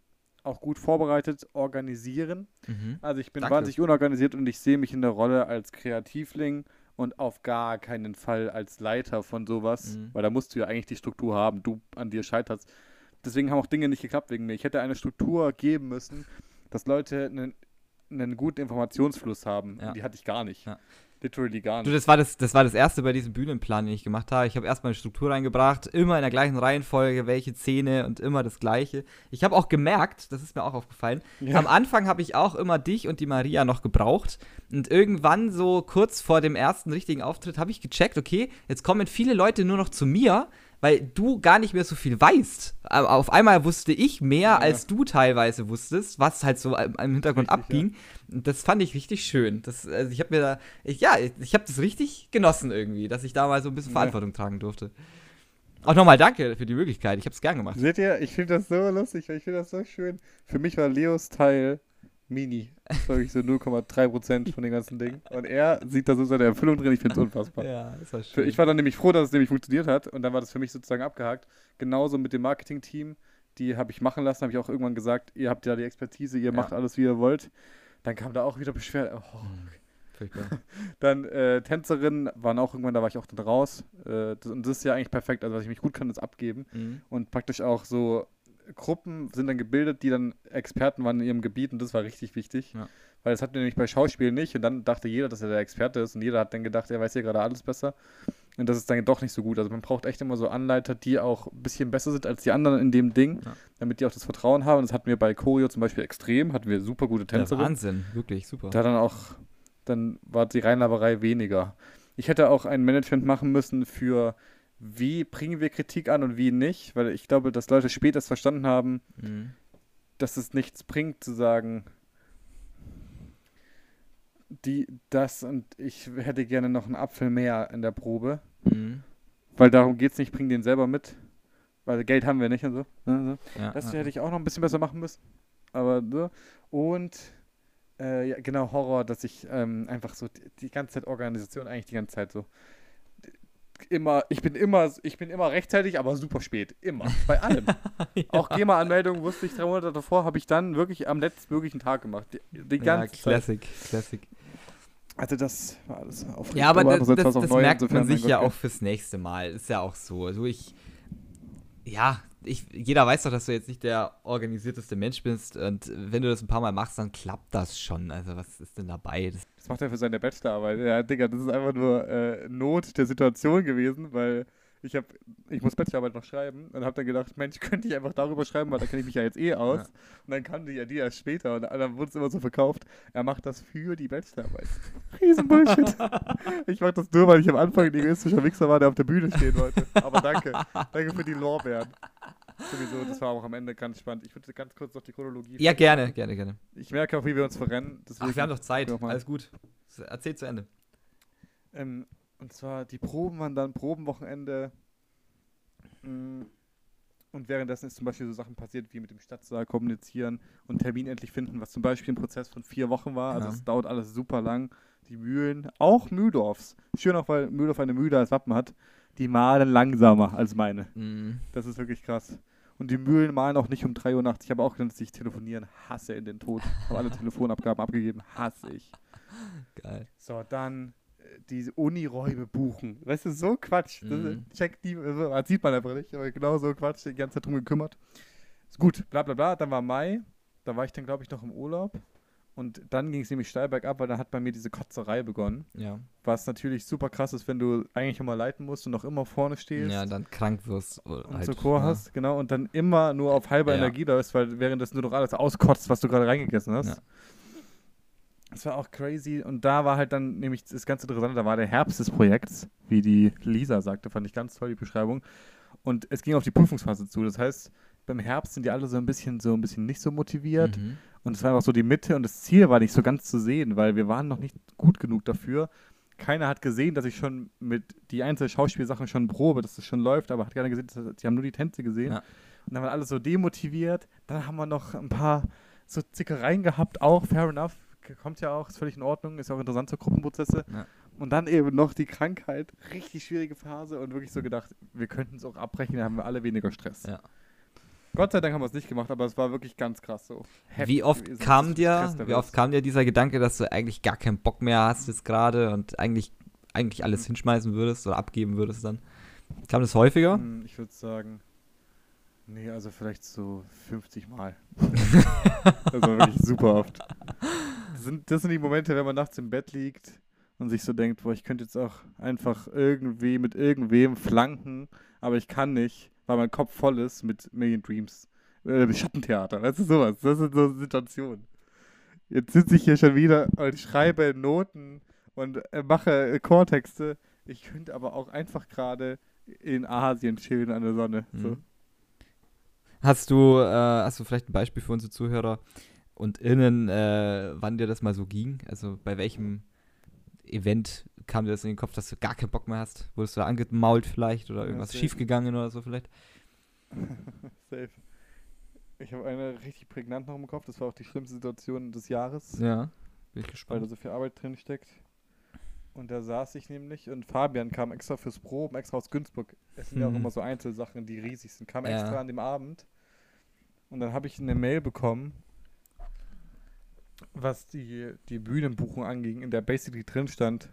auch gut vorbereitet organisieren. Mhm. Also ich bin Danke. wahnsinnig unorganisiert und ich sehe mich in der Rolle als Kreativling und auf gar keinen Fall als Leiter von sowas, Mhm. weil da musst du ja eigentlich die Struktur haben, du an dir scheiterst. Deswegen haben auch Dinge nicht geklappt wegen mir. Ich hätte eine Struktur geben müssen, dass Leute einen, einen guten Informationsfluss haben. Ja. Die hatte ich gar nicht. Ja. Literally gar Du, nicht. das war das, das war das erste bei diesem Bühnenplan, den ich gemacht habe. Ich habe erstmal eine Struktur reingebracht, immer in der gleichen Reihenfolge, welche Szene und immer das gleiche. Ich habe auch gemerkt, das ist mir auch aufgefallen, Ja. am Anfang habe ich auch immer dich und die Maria noch gebraucht. Und irgendwann, so kurz vor dem ersten richtigen Auftritt, habe ich gecheckt, okay, jetzt kommen viele Leute nur noch zu mir, weil du gar nicht mehr so viel weißt. Aber Auf einmal wusste ich mehr, Ja. als du teilweise wusstest, was halt so im Hintergrund Richtig, abging. Und Das fand ich richtig schön. Das, also ich habe mir da, ich, ja, ich habe das richtig genossen irgendwie, dass ich da mal so ein bisschen Ja. Verantwortung tragen durfte. Auch nochmal danke für die Möglichkeit. Ich habe es gern gemacht. Seht ihr, ich finde das so lustig, ich finde das so schön. Für mich war Leos Teil mini. Das ist wirklich so 0,3% von den ganzen Dingen. Und er sieht da so seine Erfüllung drin. Ich finde es unfassbar. Ja, das war Für, ich war dann nämlich froh, dass es nämlich funktioniert hat. Und dann war das für mich sozusagen abgehakt. Genauso mit dem Marketing-Team. Die habe ich machen lassen. Habe ich auch irgendwann gesagt, ihr habt ja die Expertise, ihr macht alles, wie ihr wollt. Dann kam da auch wieder Beschwerde. Oh. Furchtbar. Dann äh, Tänzerinnen waren auch irgendwann, da war ich auch dann raus. Äh, das, und das ist ja eigentlich perfekt. Also was ich mich gut kann, ist abgeben. Mhm. Und praktisch auch so Gruppen sind dann gebildet, die dann Experten waren in ihrem Gebiet und das war richtig wichtig. Ja. Weil das hatten wir nämlich bei Schauspielen nicht und dann dachte jeder, dass er der Experte ist und jeder hat dann gedacht, er weiß ja gerade alles besser. Und das ist dann doch nicht so gut. Also man braucht echt immer so Anleiter, die auch ein bisschen besser sind als die anderen in dem Ding, Ja. damit die auch das Vertrauen haben. Das hatten wir bei Choreo zum Beispiel extrem, hatten wir super gute Tänzerin. Wahnsinn, wirklich super. Da dann auch, dann war die Reinlaberei weniger. Ich hätte auch ein Management machen müssen für, wie bringen wir Kritik an und wie nicht, weil ich glaube, dass Leute spät erst verstanden haben, Mhm. dass es nichts bringt zu sagen, die, das und ich hätte gerne noch einen Apfel mehr in der Probe, Mhm. weil darum geht es nicht, bring den selber mit, weil Geld haben wir nicht und so. ne, so. Ja, Das ja. hätte ich auch noch ein bisschen besser machen müssen. Aber so. Und äh, ja, genau, Horror, dass ich ähm, einfach so die, die ganze Zeit Organisation, eigentlich die ganze Zeit so. Immer, ich bin immer, ich bin immer rechtzeitig, aber super spät. Immer. Bei allem. Auch GEMA-Anmeldung wusste ich drei Monate davor, habe ich dann wirklich am letztmöglichen Tag gemacht. Die, die ja, ganze Zeit. Classic, Classic. Also das war alles aufregend. Ja, aber das, andererseits das, das neu, merkt insofern, man sich ja auch fürs nächste Mal. Ist ja auch so. Also ich, ja, ich, jeder weiß doch, dass du jetzt nicht der organisierteste Mensch bist und wenn du das ein paar Mal machst, dann klappt das schon. Also was ist denn dabei? Das, Das macht er für seine Bachelorarbeit. Ja, Digga, das ist einfach nur äh, Not der Situation gewesen, weil ich habe, ich muss Bachelorarbeit noch schreiben und habe dann gedacht, Mensch, könnte ich einfach darüber schreiben, weil da kenne ich mich ja jetzt eh aus. Ja. Und dann kannte ich ja die erst später und dann wurde es immer so verkauft, er macht das für die Bachelorarbeit. Riesen Bullshit. ich mach das nur, weil ich am Anfang ein egoistischer Wichser war, der auf der Bühne stehen wollte. Aber danke. Danke für die Lorbeeren. Sowieso, das war auch am Ende ganz spannend. Ich würde ganz kurz noch die Chronologie. ja, gerne, gerne, gerne. Ich merke auch, wie wir uns verrennen. Ach, wir haben doch Zeit. Alles gut. Erzähl zu Ende. Ähm, und zwar, die Proben waren dann Probenwochenende. Mm, Und währenddessen ist zum Beispiel so Sachen passiert, wie mit dem Stadtsaal kommunizieren und Termin endlich finden, was zum Beispiel ein Prozess von vier Wochen war. Also Ja. es dauert alles super lang. Die Mühlen, auch Mühldorfs. Schön auch, weil Mühldorf eine Mühle als Wappen hat. Die mahlen langsamer als meine. Mhm. Das ist wirklich krass. Und die Mühlen mahlen auch nicht um 3 Uhr nachts. Ich habe auch gedacht, dass ich telefonieren hasse in den Tod. Habe alle Telefonabgaben abgegeben. Hasse ich. Geil. So, dann äh, diese Uniräume buchen. Weißt du, so Quatsch. Das, Mhm. check die, also, das sieht man einfach nicht, aber genau so Quatsch, die ganze Zeit drum gekümmert. Ist gut, bla bla bla. Dann war Mai, da war ich dann, glaube ich, noch im Urlaub. Und dann ging es nämlich steil bergab, weil dann hat bei mir diese Kotzerei begonnen. Ja. Was natürlich super krass ist, wenn du eigentlich immer leiten musst und noch immer vorne stehst. Ja, dann krank wirst. und halt, so Chor ja. hast, genau, und dann immer nur auf halber Ja. Energie läufst, weil während das nur noch alles auskotzt, was du gerade reingegessen hast. Ja. Das war auch crazy. Und da war halt dann nämlich das ganz Interessante, da war der Herbst des Projekts, wie die Lisa sagte, fand ich ganz toll, die Beschreibung. Und es ging auf die Prüfungsphase zu. Das heißt, beim Herbst sind die alle so ein bisschen so ein bisschen nicht so motiviert. Mhm. Und es war einfach so die Mitte und das Ziel war nicht so ganz zu sehen, weil wir waren noch nicht gut genug dafür. Keiner hat gesehen, dass ich schon mit die einzelnen Schauspielsachen schon probe, dass es schon läuft, aber hat keiner gesehen, dass, die haben nur die Tänze gesehen. Ja. Und dann waren alle so demotiviert. Dann haben wir noch ein paar so Zickereien gehabt, auch fair enough. Kommt ja auch, ist völlig in Ordnung, ist ja auch interessant für Gruppenprozesse. Ja. Und dann eben noch die Krankheit, richtig schwierige Phase und wirklich so gedacht, wir könnten es auch abbrechen, dann haben wir alle weniger Stress. Ja. Gott sei Dank haben wir es nicht gemacht, aber es war wirklich ganz krass so. Heftig Wie oft gewesen, kam dir, wie oft kam dir dieser Gedanke, dass du eigentlich gar keinen Bock mehr hast jetzt gerade und eigentlich, eigentlich alles hinschmeißen würdest oder abgeben würdest dann? Kam das häufiger? Hm, Ich würde sagen, nee, also vielleicht so 50 Mal. das war wirklich super oft. Das sind, das sind die Momente, wenn man nachts im Bett liegt und sich so denkt, boah, ich könnte jetzt auch einfach irgendwie mit irgendwem flanken, aber ich kann nicht, weil mein Kopf voll ist mit Million Dreams. Äh, Schattentheater, weißt du, sowas. Das sind so Situationen. Jetzt sitze ich hier schon wieder und schreibe Noten und äh, mache äh, Chortexte. Ich könnte aber auch einfach gerade in Asien chillen an der Sonne. So. Mhm. Hast du, äh, hast du vielleicht ein Beispiel für unsere Zuhörer und innen, äh, wann dir das mal so ging? Also bei welchem Event kam dir das in den Kopf, dass du gar keinen Bock mehr hast? Wurdest du da angemault vielleicht oder Ja, irgendwas safe. schiefgegangen oder so vielleicht? Safe. Ich habe eine richtig prägnant noch im Kopf. Das war auch die schlimmste Situation des Jahres, Ja, bin ich weil da gespannt. so viel Arbeit drin steckt. Und da saß ich nämlich und Fabian kam extra fürs Proben, extra aus Günzburg. Es sind ja auch Mhm. immer so Einzelsachen, die riesig sind. Kam Ja. extra an dem Abend. Und dann habe ich eine Mail bekommen, was die, die Bühnenbuchung anging, in der basically drin stand,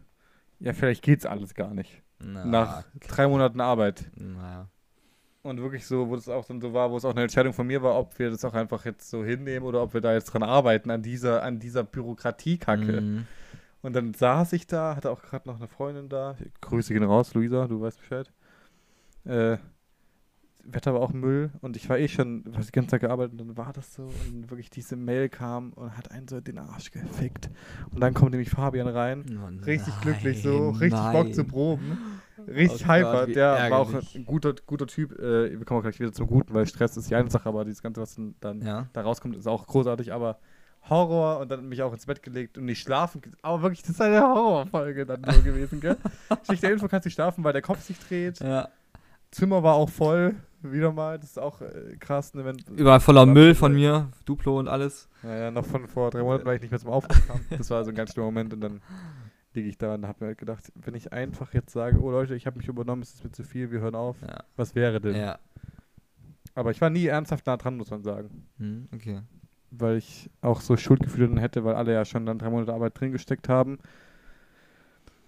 ja, vielleicht geht's alles gar nicht. Na, Nach drei Monaten Arbeit. naja. Und wirklich so, wo es auch dann so war, wo es auch eine Entscheidung von mir war, ob wir das auch einfach jetzt so hinnehmen oder ob wir da jetzt dran arbeiten, an dieser, an dieser Bürokratiekacke. Mhm. Und dann saß ich da, hatte auch gerade noch eine Freundin da. Grüße gehen raus, Luisa, du weißt Bescheid. Äh, Wetter war auch Müll und ich war eh schon, war die ganze Zeit gearbeitet und dann war das so und wirklich diese Mail kam und hat einen so den Arsch gefickt. Und dann kommt nämlich Fabian rein. Oh Richtig glücklich so, nein, richtig Bock zu nein. proben. Richtig Oh Gott, hyper. wie Der war auch ärgerlich. ein guter, guter Typ. Äh, wir kommen auch gleich wieder zum Guten, weil Stress ist die eine Sache, aber dieses Ganze, was dann, Ja. da rauskommt, ist auch großartig. Aber Horror und dann mich auch ins Bett gelegt und nicht schlafen. Aber wirklich, das ist eine Horrorfolge dann nur gewesen, gell? Schicht der Info kannst nicht schlafen, weil der Kopf sich dreht. ja. Zimmer war auch voll, wieder mal. Das ist auch äh, krass, ne, wenn. Überall voller Müll von mir, Duplo und alles. Naja, noch von vor drei Monaten, weil ich nicht mehr zum Aufruf kam. Das war so ein ganz schlimmer Moment und dann liege ich da und habe mir halt gedacht, wenn ich einfach jetzt sage, oh Leute, ich habe mich übernommen, es ist mir zu viel, wir hören auf, Ja. was wäre denn? Ja. Aber ich war nie ernsthaft nah dran, muss man sagen. Hm, okay. Weil ich auch so Schuldgefühle dann hätte, weil alle ja schon dann drei Monate Arbeit drin gesteckt haben.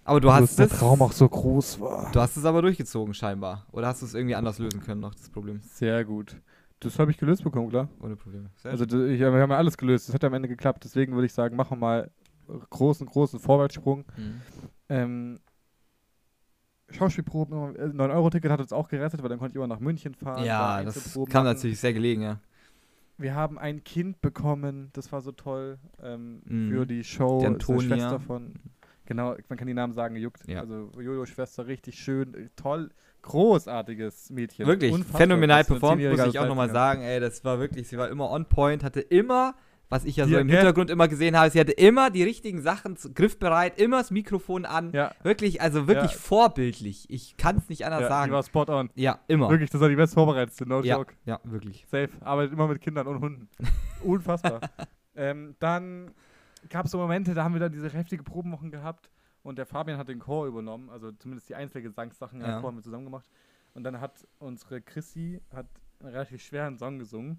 Aber du Plus hast der es. Traum auch so groß war. Du hast es aber durchgezogen scheinbar. Oder hast du es irgendwie anders lösen können noch, das Problem? Sehr gut. Das habe ich gelöst bekommen, klar. Ohne Probleme. Sehr Also ich, wir haben ja alles gelöst. Das hat am Ende geklappt. Deswegen würde ich sagen, machen wir mal großen, großen Vorwärtssprung. Mhm. Ähm, Schauspielproben, immer- äh, 9-Euro-Ticket hat uns auch gerettet, weil dann konnte ich immer nach München fahren. Ja, das kam machen. natürlich sehr gelegen, ja. Wir haben ein Kind bekommen, das war so toll ähm, Mhm. für die Show. Die Antonia. Schwester von, genau, man kann die Namen sagen, juckt. Ja. Also Jojo-Schwester, richtig schön, äh, toll, großartiges Mädchen. Wirklich, Unfassbar, phänomenal performt, muss ich auch nochmal sagen. Ey, das war wirklich, sie war immer on point, hatte immer, was ich ja so im? Hintergrund immer gesehen habe, sie hatte immer die richtigen Sachen griffbereit, immer das Mikrofon an. Ja, Wirklich, also wirklich Ja. vorbildlich. Ich kann es nicht anders ja die sagen. war spot on. Ja, immer. Wirklich, das war die best vorbereitetste, no ja, joke. ja, wirklich. Safe. Arbeitet immer mit Kindern und Hunden. Unfassbar. ähm, dann gab es so Momente, da haben wir dann diese heftige Probenwochen gehabt und der Fabian hat den Chor übernommen, also zumindest die Einzelgesangssachen Ja. haben wir zusammen gemacht. Und dann hat unsere Chrissy hat einen relativ schweren Song gesungen,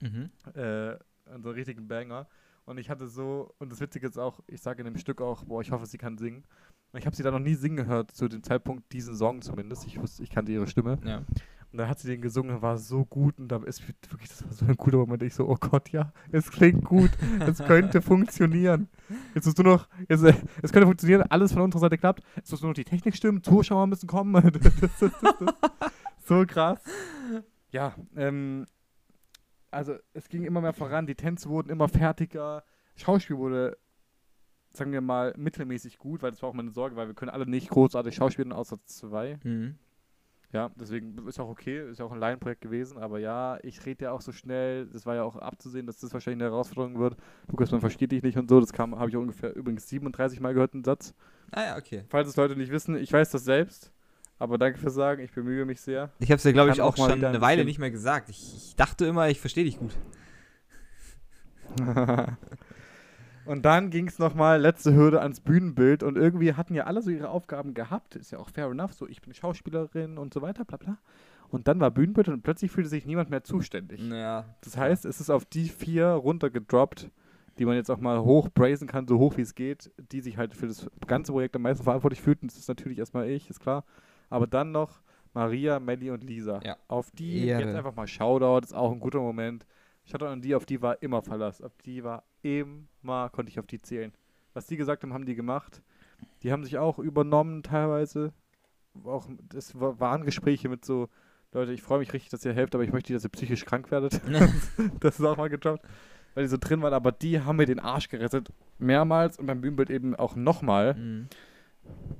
Mhm. äh, einen richtigen Banger. Und ich hatte so, und das Witzige ist auch, ich sage in dem Stück auch, boah, ich hoffe, sie kann singen. Und ich habe sie da noch nie singen gehört, zu dem Zeitpunkt, diesen Song zumindest. Ich wusste, ich kannte ihre Stimme. Ja. Und dann hat sie den gesungen, war so gut und da ist wirklich, das war so ein guter Moment. Ich so, oh Gott, ja, es klingt gut, es könnte funktionieren. Jetzt musst du noch, jetzt, äh, es könnte funktionieren, alles von unserer Seite klappt. Jetzt muss nur noch die Technik stimmen, Zuschauer müssen kommen. Das, das, das. So krass. Ja, ähm, also es ging immer mehr voran, die Tänze wurden immer fertiger, Schauspiel wurde sagen wir mal, mittelmäßig gut, weil das war auch meine Sorge, weil wir können alle nicht großartig schauspielen, außer zwei. Mhm. Ja, deswegen ist auch okay, ist ja auch ein Laienprojekt gewesen, aber ja, ich rede ja auch so schnell, das war ja auch abzusehen, dass das wahrscheinlich eine Herausforderung wird. Lukas, man versteht dich nicht und so, das kam, habe ich ungefähr übrigens 37 Mal gehört, den Satz. Ah ja, okay. Falls es Leute nicht wissen, ich weiß das selbst, aber danke fürs Sagen, ich bemühe mich sehr. Ich habe es ja, glaube ich, auch, auch schon eine Weile nicht mehr gesagt. Ich, ich dachte immer, ich verstehe dich gut. und dann ging es nochmal, letzte Hürde ans Bühnenbild und irgendwie hatten ja alle so ihre Aufgaben gehabt, ist ja auch fair enough, so ich bin Schauspielerin und so weiter, bla bla. Und dann war Bühnenbild und plötzlich fühlte sich niemand mehr zuständig. Ja. Das heißt, es ist auf die vier runtergedroppt, die man jetzt auch mal hoch brazen kann, so hoch wie es geht, die sich halt für das ganze Projekt am meisten verantwortlich fühlten. Das ist natürlich erstmal ich, ist klar. Aber dann noch Maria, Melly und Lisa. Ja. Auf die Ehre. jetzt einfach mal Shoutout, ist auch ein guter Moment. Shoutout an die, auf die war immer Verlass. Auf die war immer, konnte ich auf die zählen. Was die gesagt haben, haben die gemacht. Die haben sich auch übernommen teilweise. Auch, wa- waren Gespräche mit so, Leute, ich freue mich richtig, dass ihr helft, aber ich möchte, nicht, dass ihr psychisch krank werdet. das ist auch mal gedroppt, weil die so drin waren, aber die haben mir den Arsch gerettet. Mehrmals und beim Bühnenbild eben auch nochmal, Mhm.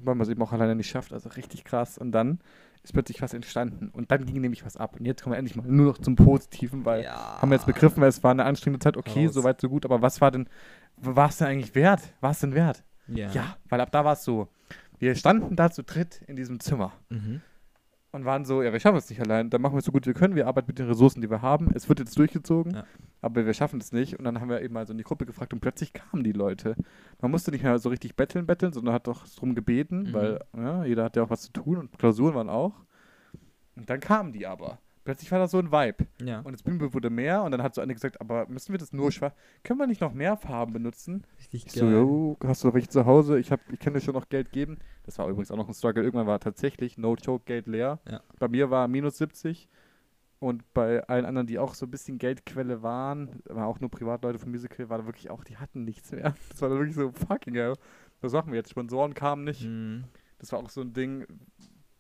weil man es eben auch alleine nicht schafft. Also richtig krass. Und dann ist plötzlich was entstanden. Und dann ging nämlich was ab. Und jetzt kommen wir endlich mal nur noch zum Positiven, weil ja. haben wir jetzt begriffen, weil es war eine anstrengende Zeit. Okay, Raus. soweit, so gut. Aber was war denn, war es denn eigentlich wert? War es denn wert? Ja. Ja, weil ab da war es so. Wir standen da zu dritt in diesem Zimmer Mhm. Und waren so, ja, wir schaffen es nicht allein, dann machen wir es so gut wir können, wir arbeiten mit den Ressourcen, die wir haben. Es wird jetzt durchgezogen, Ja. aber wir schaffen es nicht. Und dann haben wir eben mal so in die Gruppe gefragt und plötzlich kamen die Leute. Man musste nicht mehr so richtig betteln, betteln, sondern hat doch drum gebeten, Mhm. weil ja, jeder hat ja auch was zu tun und Klausuren waren auch. Und dann kamen die aber. Plötzlich war da so ein Vibe. Ja. Und das Bühnenbild wurde mehr und dann hat so eine gesagt, aber müssen wir das nur schwarz? Können wir nicht noch mehr Farben benutzen? Richtig Ich so, jo, hast du welche zu Hause? Ich, hab, ich kann dir schon noch Geld geben. Das war übrigens auch noch ein Struggle. Irgendwann war tatsächlich No-Joke-Geld leer. Ja. Bei mir war minus 70 und bei allen anderen, die auch so ein bisschen Geldquelle waren, war auch nur Privatleute vom Musical, war da wirklich auch, die hatten nichts mehr. Das war dann wirklich so, fucking hell. Was machen wir jetzt? Sponsoren kamen nicht. Mhm. Das war auch so ein Ding,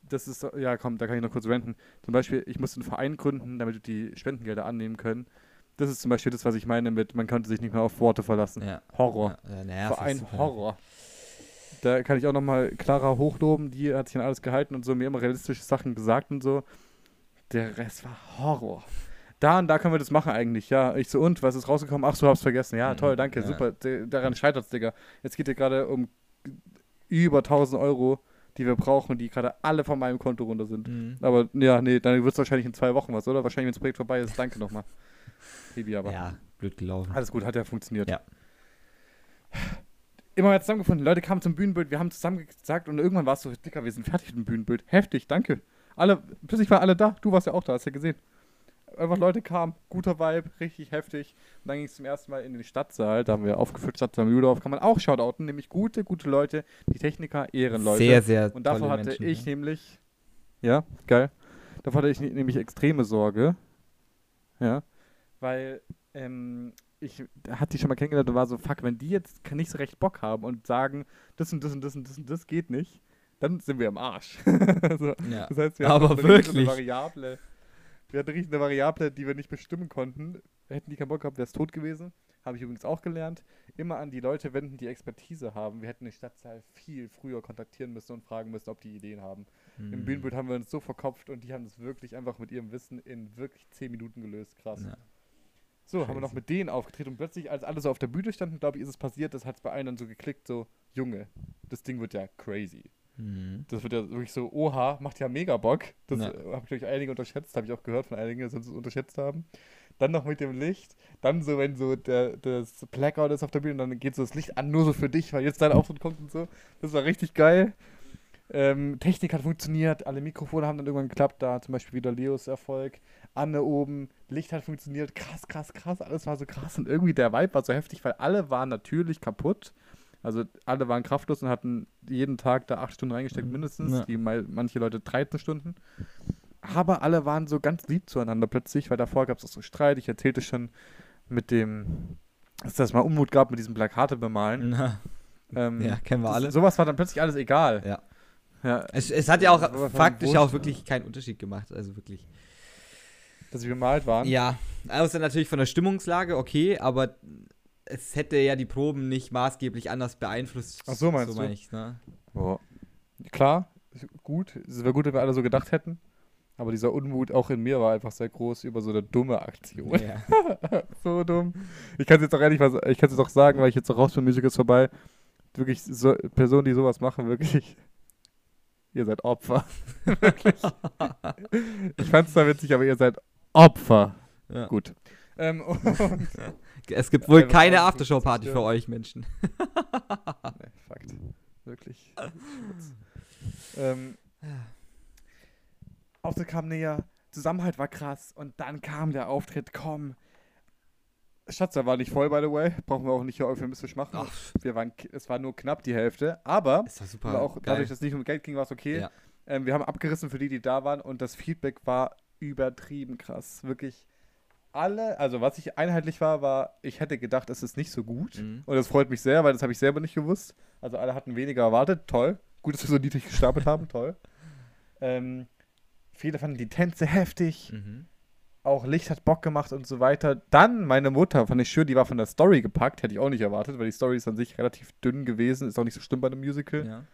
das ist, ja komm, da kann ich noch kurz renten. Zum Beispiel, ich musste einen Verein gründen, damit wir die Spendengelder annehmen können. Das ist zum Beispiel das, was ich meine mit, man konnte sich nicht mehr auf Worte verlassen. Ja. Horror. Ja, nervig, Verein. Horror. Da kann ich auch nochmal Clara hochloben, die hat sich an alles gehalten und so, mir immer realistische Sachen gesagt und so. Der Rest war Horror. Da und da können wir das machen eigentlich, ja. Ich so, und, was ist rausgekommen? Ach so, hab's vergessen. Ja, Mhm, toll, danke, ja. super. Daran scheitert's, Digga. Jetzt geht ihr gerade um über 1000 Euro, die wir brauchen, die gerade alle von meinem Konto runter sind. Mhm. Aber ja, nee, dann wird's wahrscheinlich in zwei Wochen was, oder? Wahrscheinlich, wenn das Projekt vorbei ist. Danke nochmal. Baby, aber. Ja, blöd gelaufen. Alles gut, hat ja funktioniert. Ja. Immer mehr zusammengefunden. Leute kamen zum Bühnenbild, wir haben zusammen gesagt und irgendwann war es so, Dicker, wir sind fertig mit dem Bühnenbild. Heftig, danke. Alle, plötzlich waren alle da. Du warst ja auch da, hast ja gesehen. Einfach Leute kamen, guter Vibe, richtig heftig. Und dann ging es zum ersten Mal in den Stadtsaal, da haben wir aufgeführt, Stadtsaal Mühldorf, kann man auch shoutouten, nämlich gute, gute Leute, die Techniker, Ehrenleute. Sehr, sehr Und davor hatte Menschen, ich ja. nämlich, ja, geil. Davor hatte ich ne- nämlich extreme Sorge. Ja, weil ähm, ich hatte die schon mal kennengelernt und war so, fuck, wenn die jetzt kann nicht so recht Bock haben und sagen, das und das und das und das und das geht nicht, dann sind wir am Arsch. so, Ja. das heißt, wir Aber so eine wirklich. Variable. Wir hatten richtig eine Variable, die wir nicht bestimmen konnten. Hätten die keinen Bock gehabt, wäre es tot gewesen. Habe ich übrigens auch gelernt. Immer an die Leute wenden, die Expertise haben. Wir hätten den Stadtsaal viel früher kontaktieren müssen und fragen müssen, ob die Ideen haben. Im Mhm. Bühnenbild haben wir uns so verkopft und die haben das wirklich einfach mit ihrem Wissen in wirklich 10 Minuten gelöst. Krass. Ja. So, haben wir noch Crazy. mit denen aufgetreten und plötzlich, als alle so auf der Bühne standen, glaube ich, ist es passiert, das hat es bei allen dann so geklickt, so, Junge, das Ding wird ja crazy. Mhm. Das wird ja wirklich so, oha, macht ja mega Bock. Das Ja. äh, habe ich, glaube einige unterschätzt, habe ich auch gehört von einigen, dass sie es unterschätzt haben. Dann noch mit dem Licht, dann so, wenn so der, das Blackout ist auf der Bühne, und dann geht so das Licht an, nur so für dich, weil jetzt dein Auftritt kommt und so. Das war richtig geil. Ähm, Technik hat funktioniert, alle Mikrofone haben dann irgendwann geklappt, da zum Beispiel wieder Leos Erfolg. Anne oben, Licht hat funktioniert, krass, krass, krass, alles war so krass und irgendwie der Vibe war so heftig, weil alle waren natürlich kaputt. Also alle waren kraftlos und hatten jeden Tag da acht Stunden reingesteckt mindestens, Ja. die manche Leute 13 Stunden. Aber alle waren so ganz lieb zueinander plötzlich, weil davor gab es auch so Streit. Ich erzählte schon mit dem, dass das mal Unmut gab mit diesem Plakate bemalen. Na, Ähm, ja, kennen wir das- alle. Sowas war dann plötzlich alles egal. Ja. Ja, Es, es hat ja auch faktisch auch wirklich keinen Unterschied gemacht. Also wirklich. dass sie bemalt waren. Ja, außer natürlich von der Stimmungslage, okay, aber es hätte ja die Proben nicht maßgeblich anders beeinflusst. Ach so, meinst so du? meine ich, ne? Ja. Klar, gut. Es wäre gut, wenn wir alle so gedacht hätten. Aber dieser Unmut auch in mir war einfach sehr groß über so eine dumme Aktion. Ja. so dumm. Ich kann es jetzt auch ehrlich was, ich kann es jetzt auch sagen, weil ich jetzt auch raus bin, Musik ist vorbei. Wirklich, so, Personen, die sowas machen, wirklich. Ihr seid Opfer. wirklich. Ich fand es zwar witzig, aber ihr seid Opfer. Ja. Gut. Ähm, und, Es gibt wohl Einfach keine Aftershow-Party für euch Menschen. nee, Fakt. Wirklich. ähm, Auftritt kam näher, Zusammenhalt war krass und dann kam der Auftritt, komm. Stadtsaal war nicht voll, by the way. Brauchen wir auch nicht hier euphemistisch machen. Ach, Wir waren, es war nur knapp die Hälfte, aber war auch geil. dadurch, dass es nicht um Geld ging, war es okay. Ja. Ähm, wir haben abgerissen für die, die da waren und das Feedback war übertrieben krass. Wirklich alle, also was ich einheitlich war, war, ich hätte gedacht, es ist nicht so gut. Mhm. Und das freut mich sehr, weil das habe ich selber nicht gewusst. Also alle hatten weniger erwartet. Toll. Gut, dass wir so niedrig gestapelt haben. Toll. Ähm, viele fanden die Tänze heftig. Mhm. Auch Licht hat Bock gemacht und so weiter. Dann meine Mutter, fand ich schön, die war von der Story gepackt. Hätte ich auch nicht erwartet, weil die Story ist an sich relativ dünn gewesen. Ist auch nicht so schlimm bei einem Musical. Ja.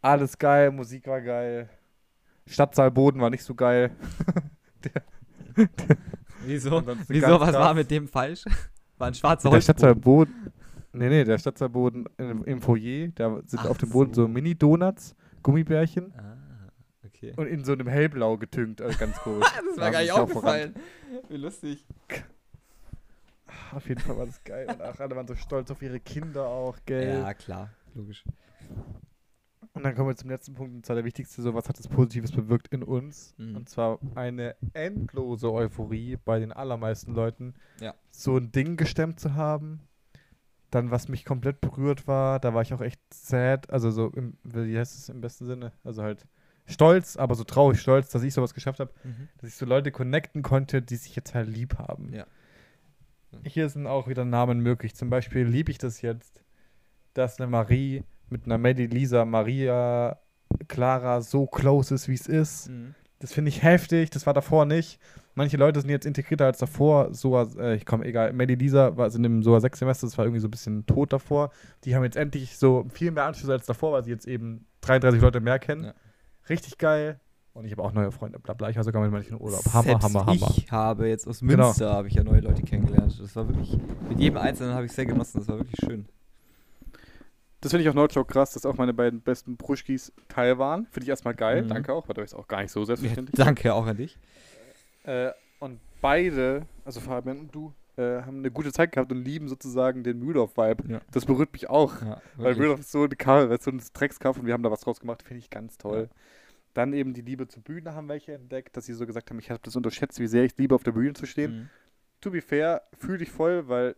Alles geil, Musik war geil. Stadtsaalboden war nicht so geil. Wieso? Ansonsten Wieso? ganz Was war mit dem falsch? War ein schwarzer Der Holzboden. Stadtsaalboden. Nee, nee, der Stadtsaalboden im, im Foyer, da sind Ach auf dem Boden so, so. Mini-Donuts, Gummibärchen Ah, okay. und in so einem hellblau getünkt, also ganz komisch. das Da war gar nicht aufgefallen. Wie lustig. Auf jeden Fall war das geil und auch alle waren so stolz auf ihre Kinder auch, gell? Ja, klar. Logisch. Und dann kommen wir zum letzten Punkt, und zwar der wichtigste, so was hat das Positives bewirkt in uns? Mhm. Und zwar eine endlose Euphorie bei den allermeisten Leuten, Ja. so ein Ding gestemmt zu haben. Dann, was mich komplett berührt war, da war ich auch echt sad, also so, im, wie heißt es im besten Sinne? Also halt stolz, aber so traurig stolz, dass ich sowas geschafft habe, Mhm. dass ich so Leute connecten konnte, die sich jetzt halt lieb haben. Ja. Hier sind auch wieder Namen möglich. Zum Beispiel liebe ich das jetzt, dass eine Marie mit einer Melly, Lisa, Maria, Clara so close ist, wie es ist. Mhm. Das finde ich heftig, das war davor nicht. Manche Leute sind jetzt integrierter als davor. Soa, äh, ich komme, egal. Melly Lisa war sind im SOA 6 Semester, das war irgendwie so ein bisschen tot davor. Die haben jetzt endlich so viel mehr Anschlüsse als davor, weil sie jetzt eben 33 Leute mehr kennen. Ja. Richtig geil. Und ich habe auch neue Freunde, bla bla. Ich war sogar mit manchen in Urlaub. Hammer, Selbst Hammer, Hammer. Ich habe jetzt aus Genau. Münster habe ich ja neue Leute kennengelernt. Das war wirklich, mit jedem Einzelnen habe ich sehr genossen. Das war wirklich schön. Das finde ich auch Nordschau krass, dass auch meine beiden besten Bruschkis Teil waren. Finde ich erstmal geil. Mhm. Danke auch, weil das ist auch gar nicht so Ja, selbstverständlich. danke auch an dich. Äh, und beide, also Fabian und du, äh, haben eine gute Zeit gehabt und lieben sozusagen den Mühldorf-Vibe. Ja. Das berührt mich auch. Ja, Weil. Mühldorf ist so ein, Ka- so ein Dreckskaff und wir haben da was draus gemacht, finde ich ganz toll. Dann eben die Liebe zur Bühne haben welche entdeckt, dass sie so gesagt haben, ich habe das unterschätzt, wie sehr ich liebe, auf der Bühne zu stehen. Mhm. To be fair, fühle ich voll, weil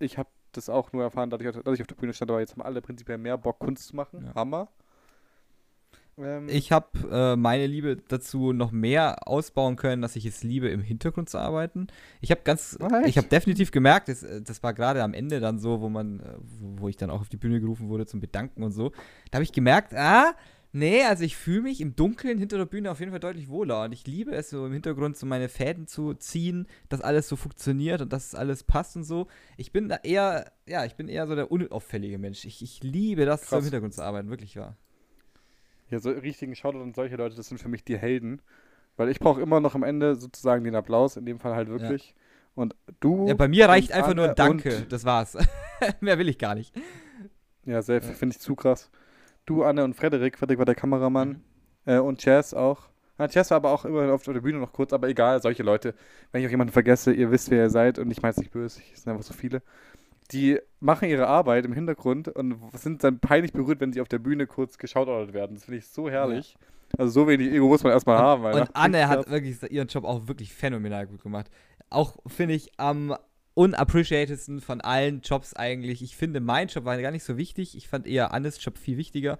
ich habe das auch nur erfahren, dadurch, dass ich auf der Bühne stand, aber jetzt haben alle prinzipiell mehr Bock, Kunst zu machen. Ja. Hammer. Ähm, Ich habe äh, meine Liebe dazu noch mehr ausbauen können, dass ich es liebe, im Hintergrund zu arbeiten. Ich habe ganz, echt? ich habe definitiv gemerkt, das, äh, das war gerade am Ende dann so, wo man, äh, wo ich dann auch auf die Bühne gerufen wurde zum Bedanken und so. Da habe ich gemerkt, ah, nee, also ich fühle mich im Dunkeln hinter der Bühne auf jeden Fall deutlich wohler und ich liebe es so im Hintergrund so meine Fäden zu ziehen, dass alles so funktioniert und dass alles passt und so. Ich bin da eher, ja, ich bin eher so der unauffällige Mensch. Ich, ich liebe das, so Krass. im Hintergrund zu arbeiten, wirklich wahr. Ja, so richtigen Shoutout an solche Leute, das sind für mich die Helden. Weil ich brauche immer noch am Ende sozusagen den Applaus, in dem Fall halt wirklich. Und du. Ja, bei mir reicht und einfach nur ein Danke. und- Das war's. Mehr will ich gar nicht. Ja, sehr, finde ich zu krass. Du, Anne und Frederik. Frederik war der Kameramann. Mhm. Äh, und Chess auch. Ja, Chess war aber auch immer auf der Bühne noch kurz, aber egal, solche Leute. Wenn ich auch jemanden vergesse, ihr wisst, wer ihr seid und ich meine es nicht böse, es sind einfach so viele. Die machen ihre Arbeit im Hintergrund und sind dann peinlich berührt, wenn sie auf der Bühne kurz geschautoutet werden. Das finde ich so herrlich. Also so wenig Ego muss man erstmal haben. Und Anne hat wirklich ihren Job auch wirklich phänomenal gut gemacht. Auch finde ich am unappreciatedsten von allen Jobs eigentlich. Ich finde, mein Job war gar nicht so wichtig. Ich fand eher Annes Job viel wichtiger.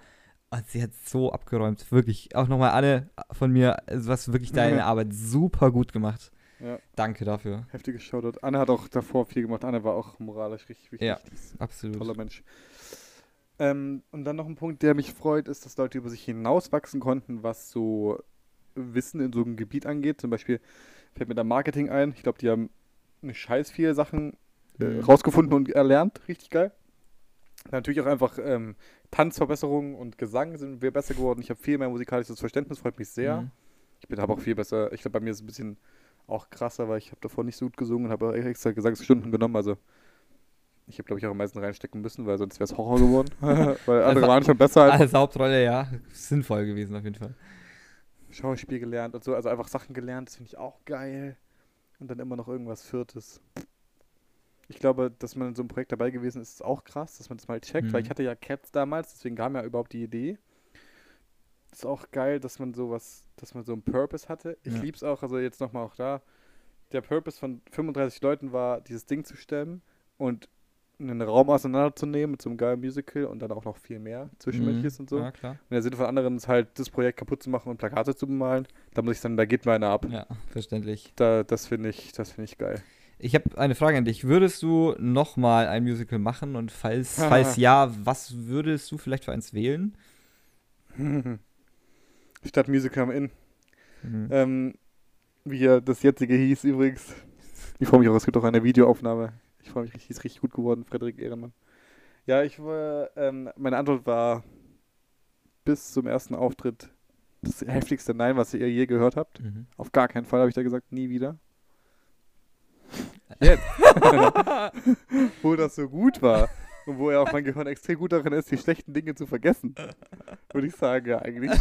Und sie hat so abgeräumt. Wirklich. Auch nochmal Anne von mir. Also du hast wirklich deine. Arbeit super gut gemacht. Ja. Danke dafür. Heftiges Shoutout. Anne hat auch davor viel gemacht. Anne war auch moralisch richtig wichtig. Ja. Absolut. Toller Mensch. Ähm, und dann noch ein Punkt, der mich freut, ist, dass Leute über sich hinauswachsen konnten, was so Wissen in so einem Gebiet angeht. Zum Beispiel fällt mir da Marketing ein. Ich glaube, die haben scheiß viele Sachen äh, rausgefunden und erlernt. Richtig geil. Natürlich auch einfach ähm, Tanzverbesserungen und Gesang sind wir besser geworden. Ich habe viel mehr musikalisches Verständnis, freut mich sehr. Mhm. Ich bin aber auch viel besser. Ich glaube, bei mir ist es ein bisschen auch krasser, weil ich habe davor nicht so gut gesungen und habe extra Gesangsstunden genommen. Also ich habe, glaube ich, auch am meisten reinstecken müssen, weil sonst wäre es Horror geworden. weil andere waren schon besser. Als Als Hauptrolle, ja, sinnvoll gewesen auf jeden Fall. Schauspiel gelernt und so. Also einfach Sachen gelernt, das finde ich auch geil. Und dann immer noch irgendwas Viertes. Ich glaube, dass man in so einem Projekt dabei gewesen ist, ist auch krass, dass man das mal checkt, weil Mhm. ich hatte ja Cats damals, deswegen kam ja überhaupt die Idee. Ist auch geil, dass man sowas, dass man so einen Purpose hatte. Ich Ja. lieb's auch, also jetzt nochmal auch da. Der Purpose von 35 Leuten war, dieses Ding zu stemmen und einen Raum auseinanderzunehmen mit so einem geilen Musical und dann auch noch viel mehr Zwischenmenschliches Mhm. und so. Ja, klar. Und der Sinn von anderen ist halt, das Projekt kaputt zu machen und Plakate zu bemalen. Da muss ich dann, da geht mir einer ab. Ja, verständlich. Da, das finde ich, das finde ich geil. Ich habe eine Frage an dich. Würdest du nochmal ein Musical machen? Und falls, falls ja, was würdest du vielleicht für eins wählen? Stadt Musical am Inn. Mhm. Ähm, wie das jetzige hieß übrigens. Ich freue mich auch, es gibt auch eine Videoaufnahme. Ich freue mich richtig, ist richtig gut geworden, Frederik Ehrenmann. Ja, ich war, ähm, meine Antwort war bis zum ersten Auftritt das heftigste Nein, was ihr je gehört habt. Mhm. Auf gar keinen Fall habe ich da gesagt, nie wieder. Jetzt. wo das so gut war und wo ja auch mein Gehirn extrem gut darin ist, die schlechten Dinge zu vergessen, würde ich sagen, ja, eigentlich.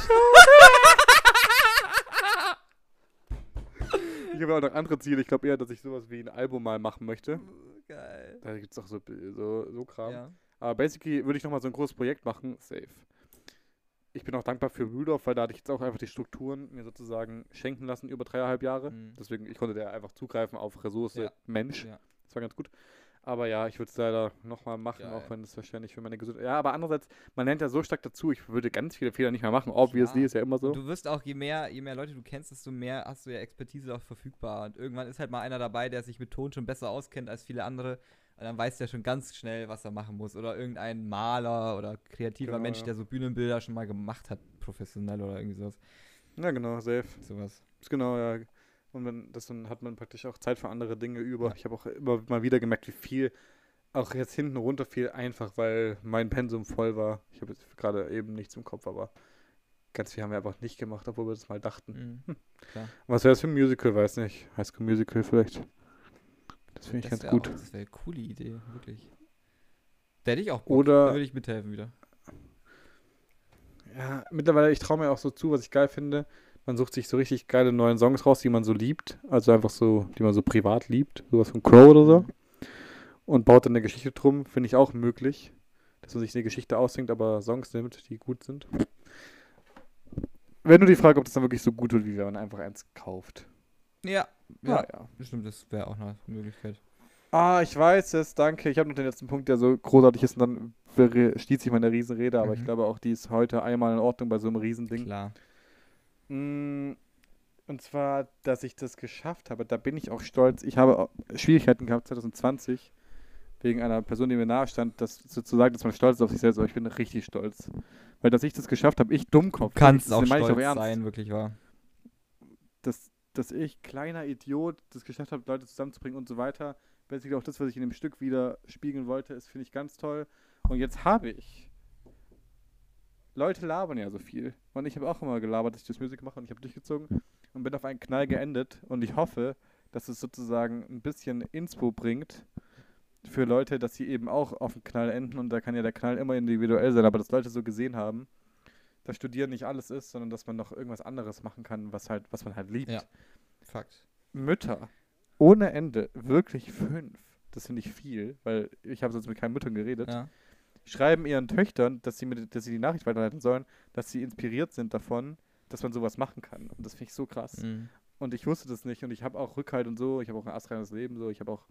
Ich habe auch noch andere Ziele. Ich glaube eher, dass ich sowas wie ein Album mal machen möchte. Geil. Da gibt es auch so, so, so Kram. Ja. Aber basically würde ich nochmal so ein großes Projekt machen. Safe. Ich bin auch dankbar für Rudolph, weil da hatte ich jetzt auch einfach die Strukturen mir sozusagen schenken lassen über dreieinhalb Jahre. Mhm. Deswegen, ich konnte da einfach zugreifen auf Ressource Ja. Mensch. Ja. Das war ganz gut. Aber ja, ich würde es leider nochmal machen, Geil. auch wenn es wahrscheinlich für meine Gesundheit. Ja, aber andererseits, man lernt ja so stark dazu, ich würde ganz viele Fehler nicht mehr machen. Obviously Klar. ist ja immer so. Du wirst auch, je mehr, je mehr Leute du kennst, desto mehr hast du ja Expertise auch verfügbar. Und irgendwann ist halt mal einer dabei, der sich mit Ton schon besser auskennt als viele andere. Und dann weiß der schon ganz schnell, was er machen muss. Oder irgendein Maler oder kreativer Genau, Mensch, ja. der so Bühnenbilder schon mal gemacht hat, professionell oder irgendwie sowas. Ja, genau, safe. sowas. Genau, ja. Und wenn, das, dann hat man praktisch auch Zeit für andere Dinge über. Ja. Ich habe auch immer mal wieder gemerkt, wie viel auch jetzt hinten runter fiel, einfach weil mein Pensum voll war. Ich habe jetzt gerade eben nichts im Kopf, aber ganz viel haben wir einfach nicht gemacht, obwohl wir das mal dachten. Mhm. Klar. Was wäre das für ein Musical? Weiß nicht. High School Musical vielleicht. Das finde ich Das ganz gut. Auch, das wäre eine coole Idee, wirklich. Da hätte ich auch Bock. Oder- Da würde ich mithelfen wieder. Ja, mittlerweile, ich traue mir auch so zu, was ich geil finde. Man sucht sich so richtig geile neuen Songs raus, die man so liebt. Also einfach so, die man so privat liebt. Sowas von Crow oder so. Und baut dann eine Geschichte drum. Finde ich auch möglich. Dass man sich eine Geschichte ausdenkt, aber Songs nimmt, die gut sind. Wenn du die Frage, ob das dann wirklich so gut wird, wie wenn man einfach eins kauft. Ja, Ja, ja. ja. Bestimmt, das wäre auch eine Möglichkeit. Ah, ich weiß es, danke. Ich habe noch den letzten Punkt, der so großartig ist und dann schließt sich meine Riesenrede, aber ich Mhm. glaube auch, die ist heute einmal in Ordnung bei so einem Riesending. Klar. Mm, Und zwar, dass ich das geschafft habe. Da bin ich auch stolz. Ich habe auch Schwierigkeiten gehabt 2020 wegen einer Person, die mir nahe stand, das sozusagen, dass man stolz ist auf sich selbst, aber ich bin richtig stolz. Weil, dass ich das geschafft habe, ich Dummkopf. Du kannst das auch stolz ernst, sein, wirklich wahr. Dass, dass ich, kleiner Idiot, das geschafft habe, Leute zusammenzubringen und so weiter. Basically auch das, was ich in dem Stück wieder spiegeln wollte, ist, finde ich ganz toll. Und jetzt habe ich. Leute labern ja so viel. Und ich habe auch immer gelabert, dass ich das Musik mache und ich habe durchgezogen und bin auf einen Knall geendet. Und ich hoffe, dass es sozusagen ein bisschen Inspo bringt für Leute, dass sie eben auch auf den Knall enden. Und da kann ja der Knall immer individuell sein, aber dass Leute so gesehen haben, dass Studieren nicht alles ist, sondern dass man noch irgendwas anderes machen kann, was halt, was man halt liebt. Ja. Fakt. Mütter ohne Ende, wirklich fünf, das finde ich viel, weil ich habe sonst mit keinen Müttern geredet, Ja. Schreiben ihren Töchtern, dass sie, mir, dass sie die Nachricht weiterleiten sollen, dass sie inspiriert sind davon, dass man sowas machen kann. Und das finde ich so krass. Mhm. Und ich wusste das nicht und ich habe auch Rückhalt und so, ich habe auch ein astreines Leben so, ich habe auch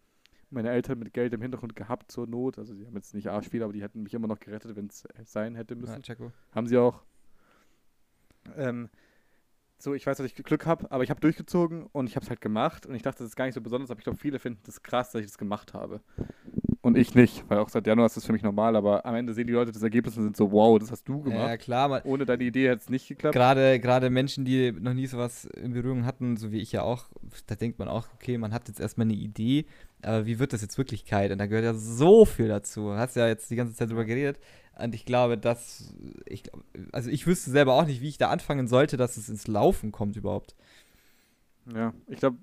meine Eltern mit Geld im Hintergrund gehabt zur Not, also die haben jetzt nicht arsch viel, aber die hätten mich immer noch gerettet, wenn es sein hätte müssen. Ja. Haben sie auch. Ähm, so, ich weiß, dass ich Glück habe, aber ich habe durchgezogen und ich habe es halt gemacht und ich dachte, das ist gar nicht so besonders, aber ich glaube, viele finden das krass, dass ich das gemacht habe. Und ich nicht, weil auch seit Januar ist das für mich normal, aber am Ende sehen die Leute das Ergebnis und sind so, wow, das hast du gemacht. Ja, klar, man, Ohne deine Idee hätte es nicht geklappt. Gerade, gerade Menschen, die noch nie sowas in Berührung hatten, so wie ich ja auch, da denkt man auch, okay, man hat jetzt erstmal eine Idee, aber wie wird das jetzt Wirklichkeit? Und da gehört ja so viel dazu. Du hast ja jetzt die ganze Zeit drüber geredet. Und ich glaube, dass, ich, also ich wüsste selber auch nicht, wie ich da anfangen sollte, dass es ins Laufen kommt überhaupt. Ja, ich glaube,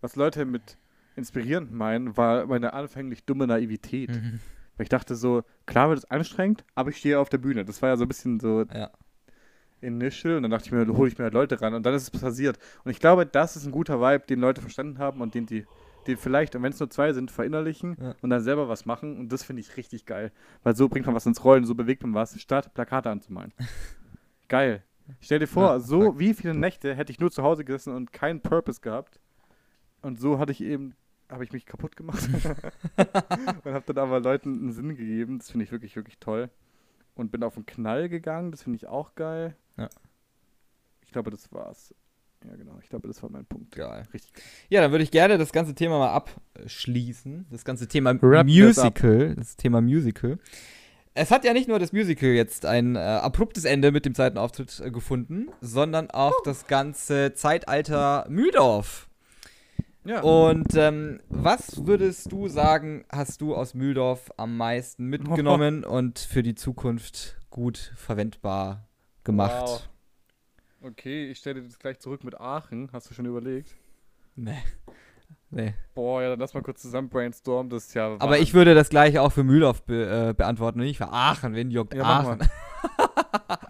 was Leute mit inspirierend meinen, war meine anfänglich dumme Naivität. Mhm. Weil ich dachte so, klar wird es anstrengend, aber ich stehe auf der Bühne. Das war ja so ein bisschen so Ja. initial und dann dachte ich mir, hole ich mir halt Leute ran und dann ist es passiert. Und ich glaube, das ist ein guter Vibe, den Leute verstanden haben und den die, den vielleicht, und wenn es nur zwei sind, verinnerlichen Ja. und dann selber was machen und das finde ich richtig geil. Weil so bringt man was ins Rollen, so bewegt man was, statt Plakate anzumalen. geil. Stell dir vor, Ja, so wie viele Nächte hätte ich nur zu Hause gesessen und keinen Purpose gehabt. Und so hatte ich eben, habe ich mich kaputt gemacht. und habe dann aber Leuten einen Sinn gegeben. Das finde ich wirklich, wirklich toll. Und bin auf den Knall gegangen, das finde ich auch geil. Ja. Ich glaube, das war's. Ja, genau. Ich glaube, das war mein Punkt. Geil. Richtig. Ja, dann würde ich gerne das ganze Thema mal abschließen. Das ganze Thema Wrap. Musical. Das Thema Musical. Es hat ja nicht nur das Musical jetzt ein äh, abruptes Ende mit dem zweiten Auftritt äh, gefunden, sondern auch das ganze Zeitalter Mühldorf. Ja. Und ähm, was würdest du sagen, hast du aus Mühldorf am meisten mitgenommen und für die Zukunft gut verwendbar gemacht? Wow. Okay, ich stelle das gleich zurück mit Aachen. Hast du schon überlegt? Nee. Nee. Boah, ja, dann lass mal kurz zusammen brainstormen. Das ist ja. Aber ich würde das gleiche auch für Mühldorf be äh, beantworten und nicht für Aachen. Wen juckt Ja, Aachen?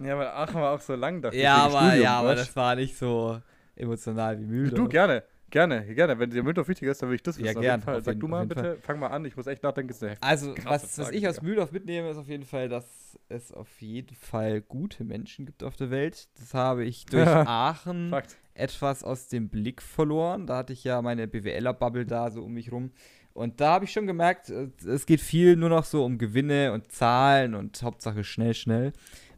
Ja, weil Aachen war auch so lang, dachte Ja, ich. aber, Studium, ja aber das war nicht so emotional wie Mühldorf. Du, gerne. Gerne, gerne. Wenn dir Mühldorf wichtiger ist, dann will ich das Ja, wissen. auf gern, jeden Fall. auf Sag jeden- du mal bitte. Fang mal an. Ich muss echt nachdenken. Das ist eine Also, was, was ich aus. Mühldorf mitnehme, ist auf jeden Fall, dass es auf jeden Fall gute Menschen gibt auf der Welt. Das habe ich durch Aachen Fakt. etwas aus dem Blick verloren. Da hatte ich ja meine BWLer-Bubble da so um mich rum. Und da habe ich schon gemerkt, äh, es geht viel nur noch so um Gewinne und Zahlen und Hauptsache schnell, schnell.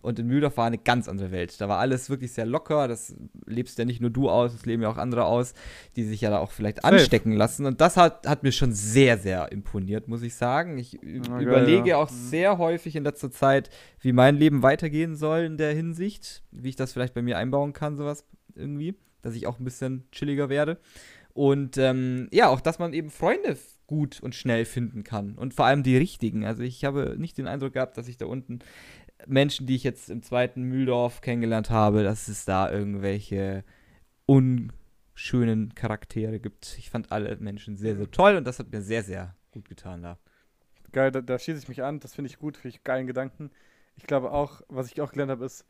Und in Mühldorf war eine ganz andere Welt. Da war alles wirklich sehr locker. Das lebst ja nicht nur du aus, das leben ja auch andere aus, die sich ja da auch vielleicht anstecken lassen. Und das hat, hat mir schon sehr, sehr imponiert, muss ich sagen. Ich geil, überlege ja. auch sehr häufig in letzter Zeit, wie mein Leben weitergehen soll in der Hinsicht. Wie ich das vielleicht bei mir einbauen kann, sowas irgendwie. Dass ich auch ein bisschen chilliger werde. Und ähm, ja, auch, dass man eben Freunde gut und schnell finden kann. Und vor allem die richtigen. Also ich habe nicht den Eindruck gehabt, dass ich da unten Menschen, die ich jetzt im zweiten Mühldorf kennengelernt habe, dass es da irgendwelche unschönen Charaktere gibt. Ich fand alle Menschen sehr, sehr toll und das hat mir sehr, sehr gut getan da. Geil, da, da schließe ich mich an. Das finde ich gut, finde ich geilen Gedanken. Ich glaube auch, was ich auch gelernt habe, ist,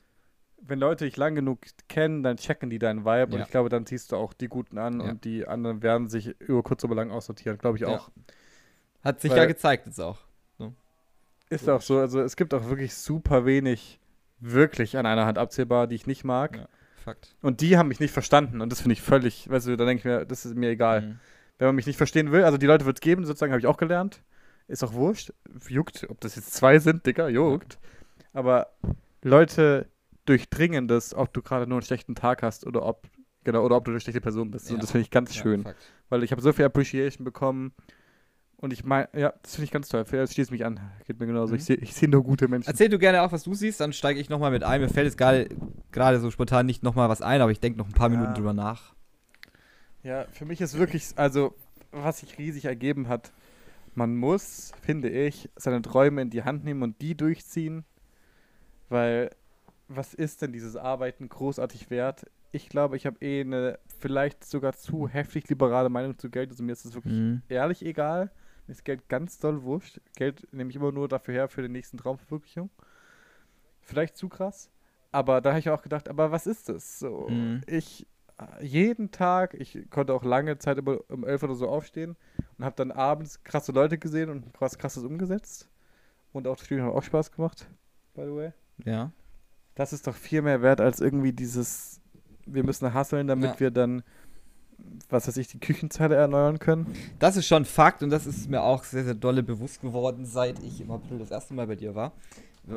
wenn Leute dich lang genug kennen, dann checken die deinen Vibe und Ja. ich glaube, dann ziehst du auch die Guten an Ja. und die anderen werden sich über kurz oder lang aussortieren, glaube ich Ja. auch. Hat sich Weil- ja gezeigt jetzt auch. Ist auch so, also es gibt auch wirklich super wenig wirklich an einer Hand abzählbar, die ich nicht mag. Ja. Fakt. Und die haben mich nicht verstanden und das finde ich völlig, weißt du, da denke ich mir, das ist mir egal. Mhm. Wenn man mich nicht verstehen will, also die Leute wird es geben, sozusagen, habe ich auch gelernt. Ist auch wurscht. Juckt, ob das jetzt zwei sind, Digga, juckt. Aber Leute durchdringen das, ob du gerade nur einen schlechten Tag hast oder ob, genau, oder ob du eine schlechte Person bist. Ja. Und das finde ich ganz schön. Fakt. Weil ich habe so viel Appreciation bekommen. Und ich meine, ja, das finde ich ganz toll. Jetzt schließt mich an. Geht mir genauso. Mhm. Ich sehe ich seh nur gute Menschen. Erzähl du gerne auch, was du siehst, dann steige ich nochmal mit ein. Mir fällt jetzt gerade gerade so spontan nicht nochmal was ein, aber ich denke noch ein paar Ja. Minuten drüber nach. Ja, für mich ist wirklich, also, was sich riesig ergeben hat, man muss, finde ich, seine Träume in die Hand nehmen und die durchziehen, weil was ist denn dieses Arbeiten großartig wert? Ich glaube, ich habe eh eine vielleicht sogar zu heftig liberale Meinung zu Geld, also mir ist das wirklich Mhm. ehrlich egal. Mir ist Geld ganz doll wurscht. Geld nehme ich immer nur dafür her für den nächsten Traumverwirklichung. Vielleicht zu krass. Aber da habe ich auch gedacht, aber was ist das? So, Mhm. ich äh, jeden Tag, ich konnte auch lange Zeit immer um 11 oder so aufstehen und habe dann abends krasse Leute gesehen und was krasses umgesetzt. Und auch das Studium hat auch Spaß gemacht, by the way. Ja. Das ist doch viel mehr wert als irgendwie dieses, wir müssen hasseln, damit Ja. wir dann, was weiß ich, die Küchenzeile erneuern können. Das ist schon Fakt und das ist mir auch sehr, sehr dolle bewusst geworden, seit ich im April das erste Mal bei dir war.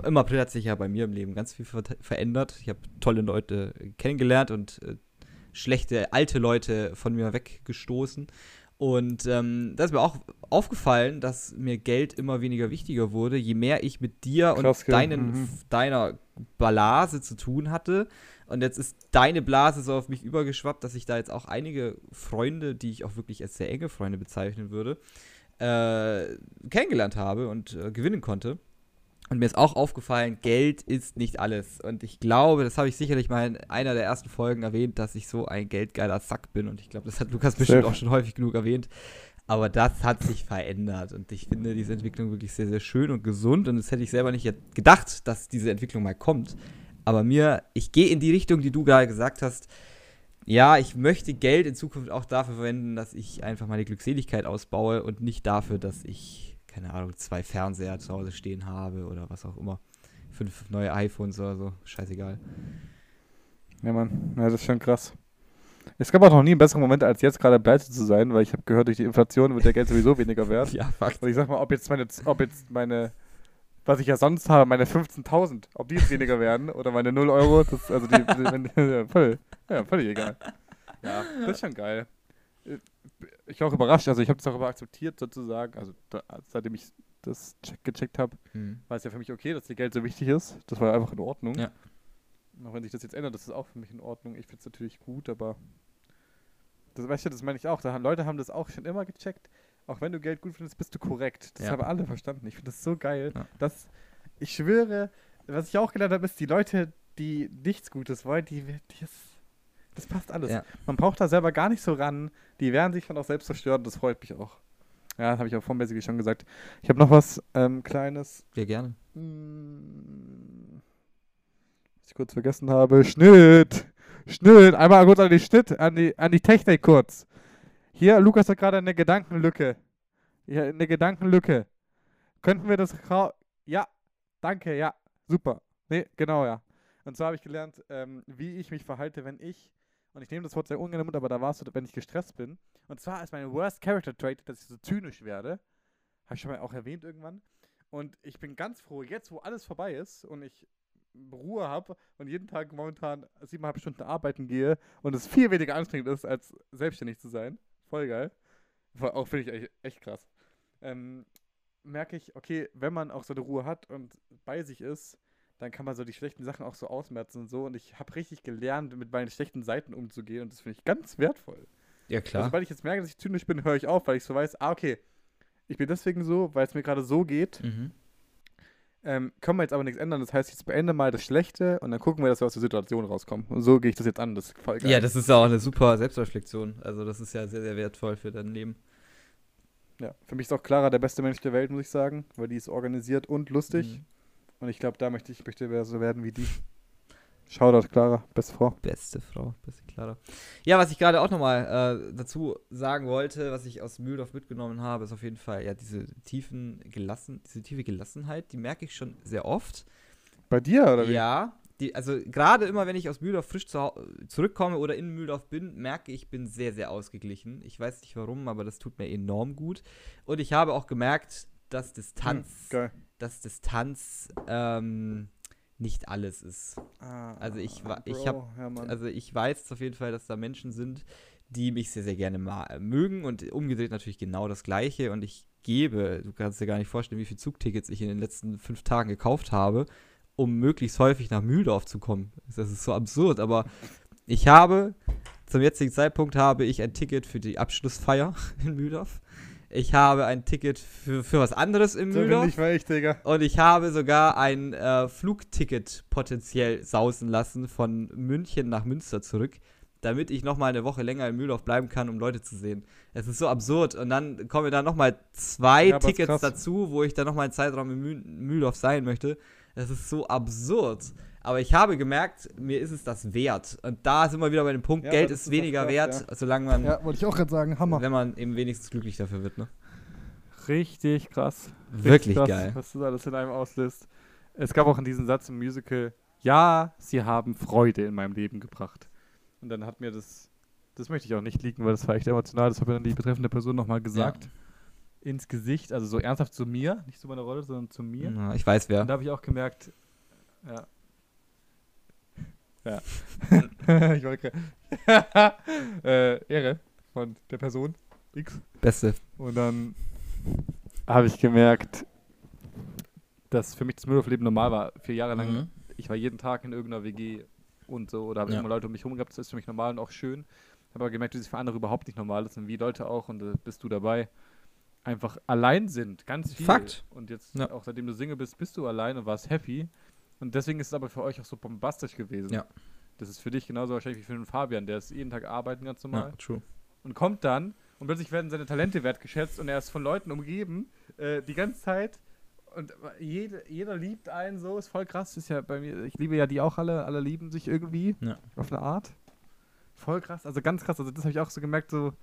Im April hat sich ja bei mir im Leben ganz viel ver verändert. Ich habe tolle Leute kennengelernt und äh, schlechte alte Leute von mir weggestoßen. Und ähm, da ist mir auch aufgefallen, dass mir Geld immer weniger wichtiger wurde, je mehr ich mit dir Krass, und deinen, Mhm. deiner Blase zu tun hatte. Und jetzt ist deine Blase so auf mich übergeschwappt, dass ich da jetzt auch einige Freunde, die ich auch wirklich als sehr enge Freunde bezeichnen würde, äh, kennengelernt habe und äh, gewinnen konnte. Und mir ist auch aufgefallen, Geld ist nicht alles. Und ich glaube, das habe ich sicherlich mal in einer der ersten Folgen erwähnt, dass ich so ein geldgeiler Sack bin. Und ich glaube, das hat Lukas bestimmt auch schon häufig genug erwähnt. Aber das hat sich verändert. Und ich finde diese Entwicklung wirklich sehr, sehr schön und gesund. Und das hätte ich selber nicht gedacht, dass diese Entwicklung mal kommt. Aber mir, ich gehe in die Richtung, die du gerade gesagt hast. Ja, ich möchte Geld in Zukunft auch dafür verwenden, dass ich einfach meine Glückseligkeit ausbaue und nicht dafür, dass ich, keine Ahnung, zwei Fernseher zu Hause stehen habe oder was auch immer. Fünf neue iPhones oder so. Scheißegal. Ja, Mann, ja, das ist schon krass. Es gab auch noch nie einen besseren Moment, als jetzt gerade pleite zu sein, weil ich habe gehört, durch die Inflation wird der Geld sowieso weniger wert. Ja, Fakt. Und ich sag mal, ob jetzt meine, ob jetzt meine, was ich ja sonst habe, meine 15.000, ob die jetzt weniger werden oder meine 0 Euro, das, also die, ja, voll, ja, völlig egal. Ja, das ist schon geil. Äh, Ich war auch überrascht, also ich habe das auch immer akzeptiert sozusagen, also da, seitdem ich das check, gecheckt habe, Hm. war es ja für mich okay, dass dir Geld so wichtig ist. Das war einfach in Ordnung. Ja. Auch wenn sich das jetzt ändert, das ist auch für mich in Ordnung. Ich finde es natürlich gut, aber das weißt du, das meine ich auch. Da haben, Leute haben das auch schon immer gecheckt. Auch wenn du Geld gut findest, bist du korrekt. Das Ja. haben alle verstanden. Ich finde das so geil. Ja. Dass, ich schwöre, was ich auch gelernt habe, ist, die Leute, die nichts Gutes wollen, die, die das, das passt alles. Ja. Man braucht da selber gar nicht so ran. Die werden sich von auch selbst zerstören. Das freut mich auch. Ja, habe ich auch vormäßig schon gesagt. Ich habe noch was ähm, Kleines. Ja, gerne. Hm, Was ich kurz vergessen habe. Schnitt! Schnitt! Einmal kurz an die Schnitt, an die, an die Technik kurz. Hier, Lukas hat gerade eine Gedankenlücke. Ja, eine Gedankenlücke. Könnten wir das Ja, danke, ja. Super. Nee, genau, ja. Und zwar habe ich gelernt, ähm, wie ich mich verhalte, wenn ich, und ich nehme das Wort sehr ungern Mund, aber da war es so, wenn ich gestresst bin. Und zwar ist mein Worst Character Trait, dass ich so zynisch werde. Habe ich schon mal auch erwähnt irgendwann. Und ich bin ganz froh, jetzt wo alles vorbei ist und ich Ruhe habe und jeden Tag momentan siebeneinhalb Stunden arbeiten gehe und es viel weniger anstrengend ist, als selbstständig zu sein. Voll geil. Voll- Auch finde ich echt, krass. Ähm, merke ich, okay, wenn man auch so eine Ruhe hat und bei sich ist, dann kann man so die schlechten Sachen auch so ausmerzen und so. Und ich habe richtig gelernt, mit meinen schlechten Seiten umzugehen und das finde ich ganz wertvoll. Ja, Also, klar. sobald ich jetzt merke, dass ich zynisch bin, höre ich auf, weil ich so weiß, ah, okay, ich bin deswegen so, weil es mir gerade so geht. Mhm. Ähm, können wir jetzt aber nichts ändern. Das heißt, ich beende mal das Schlechte und dann gucken wir, dass wir aus der Situation rauskommen. Und so gehe ich das jetzt an. Das ist voll geil. Ja, das ist ja auch eine super Selbstreflexion. Also, das ist ja sehr, sehr wertvoll für dein Leben. ja. Für mich ist auch Clara der beste Mensch der Welt, muss ich sagen, weil die ist organisiert und lustig. Mhm. Und ich glaube, da möchte ich möchte so werden wie die. Shoutout, Clara, beste Frau. Beste Frau, beste Clara. Ja, was ich gerade auch nochmal äh, dazu sagen wollte, was ich aus Mühldorf mitgenommen habe, ist auf jeden Fall ja diese tiefen gelassen, diese tiefe Gelassenheit, die merke ich schon sehr oft. Bei dir, oder wie? Ja, die, also gerade immer, wenn ich aus Mühldorf frisch zu, zurückkomme oder in Mühldorf bin, merke ich, bin sehr, sehr ausgeglichen. Ich weiß nicht warum, aber das tut mir enorm gut. Und ich habe auch gemerkt, dass Distanz, Hm, dass Distanz ähm, nicht alles ist. Also ich wa- ich hab- Bro, ja. Also ich weiß auf jeden Fall, dass da Menschen sind, die mich sehr, sehr gerne äh, mögen und umgedreht natürlich genau das Gleiche. Und ich gebe, du kannst dir gar nicht vorstellen, wie viele Zugtickets ich in den letzten fünf Tagen gekauft habe, um möglichst häufig nach Mühldorf zu kommen. Das ist so absurd, aber ich habe, zum jetzigen Zeitpunkt habe ich ein Ticket für die Abschlussfeier in Mühldorf. Ich habe ein Ticket für, für was anderes in so bin Mühldorf. ich war ich, Digga. Und ich habe sogar ein äh, Flugticket potenziell sausen lassen von München nach Münster zurück, damit ich nochmal eine Woche länger in Mühldorf bleiben kann, um Leute zu sehen. Es ist so absurd. Und dann kommen da nochmal zwei Ja, Tickets dazu, wo ich dann nochmal einen Zeitraum in Müh Mühldorf sein möchte. Es ist so absurd. Aber ich habe gemerkt, mir ist es das wert. Und da sind wir wieder bei dem Punkt, Ja, Geld ist weniger krass, wert, solange man, Ja, wollte ich auch gerade sagen. Hammer. wenn man eben wenigstens glücklich dafür wird. Ne? Richtig krass. Richtig Wirklich krass, geil. Was du alles in einem auslöst. Es gab auch in diesem Satz im Musical, ja, sie haben Freude in meinem Leben gebracht. Und dann hat mir das, das möchte ich auch nicht liegen, weil das war echt emotional, das hat mir dann die betreffende Person nochmal gesagt. Ins Gesicht, also so ernsthaft zu mir, nicht zu meiner Rolle, sondern zu mir. Ja, ich weiß wer. Und da habe ich auch gemerkt, ja. Ja. ich wollte gerade. äh, Ehre von der Person. X. Beste. Und dann habe ich gemerkt, dass für mich das Müllhof-Leben normal war. Vier Jahre lang. Mhm. Ich war jeden Tag in irgendeiner WG und so. Oder habe Ja. immer Leute um mich herum gehabt. Das ist für mich normal und auch schön. Habe aber gemerkt, dass es für andere überhaupt nicht normal ist. Und wie Leute auch, und da bist du dabei, einfach allein sind. Ganz viel. Fakt. Und jetzt, Ja. auch seitdem du Single bist, bist du allein und warst happy. Und deswegen ist es aber für euch auch so bombastisch gewesen. Ja. Das ist für dich genauso wahrscheinlich wie für den Fabian. Der ist jeden Tag arbeiten ganz normal true. und kommt dann und plötzlich werden seine Talente wertgeschätzt und er ist von Leuten umgeben äh, die ganze Zeit und jede, jeder liebt einen so, ist voll krass, ist ja bei mir, ich liebe ja die auch alle, alle lieben sich irgendwie Ja. auf eine Art. Voll krass, also ganz krass, also das habe ich auch so gemerkt, so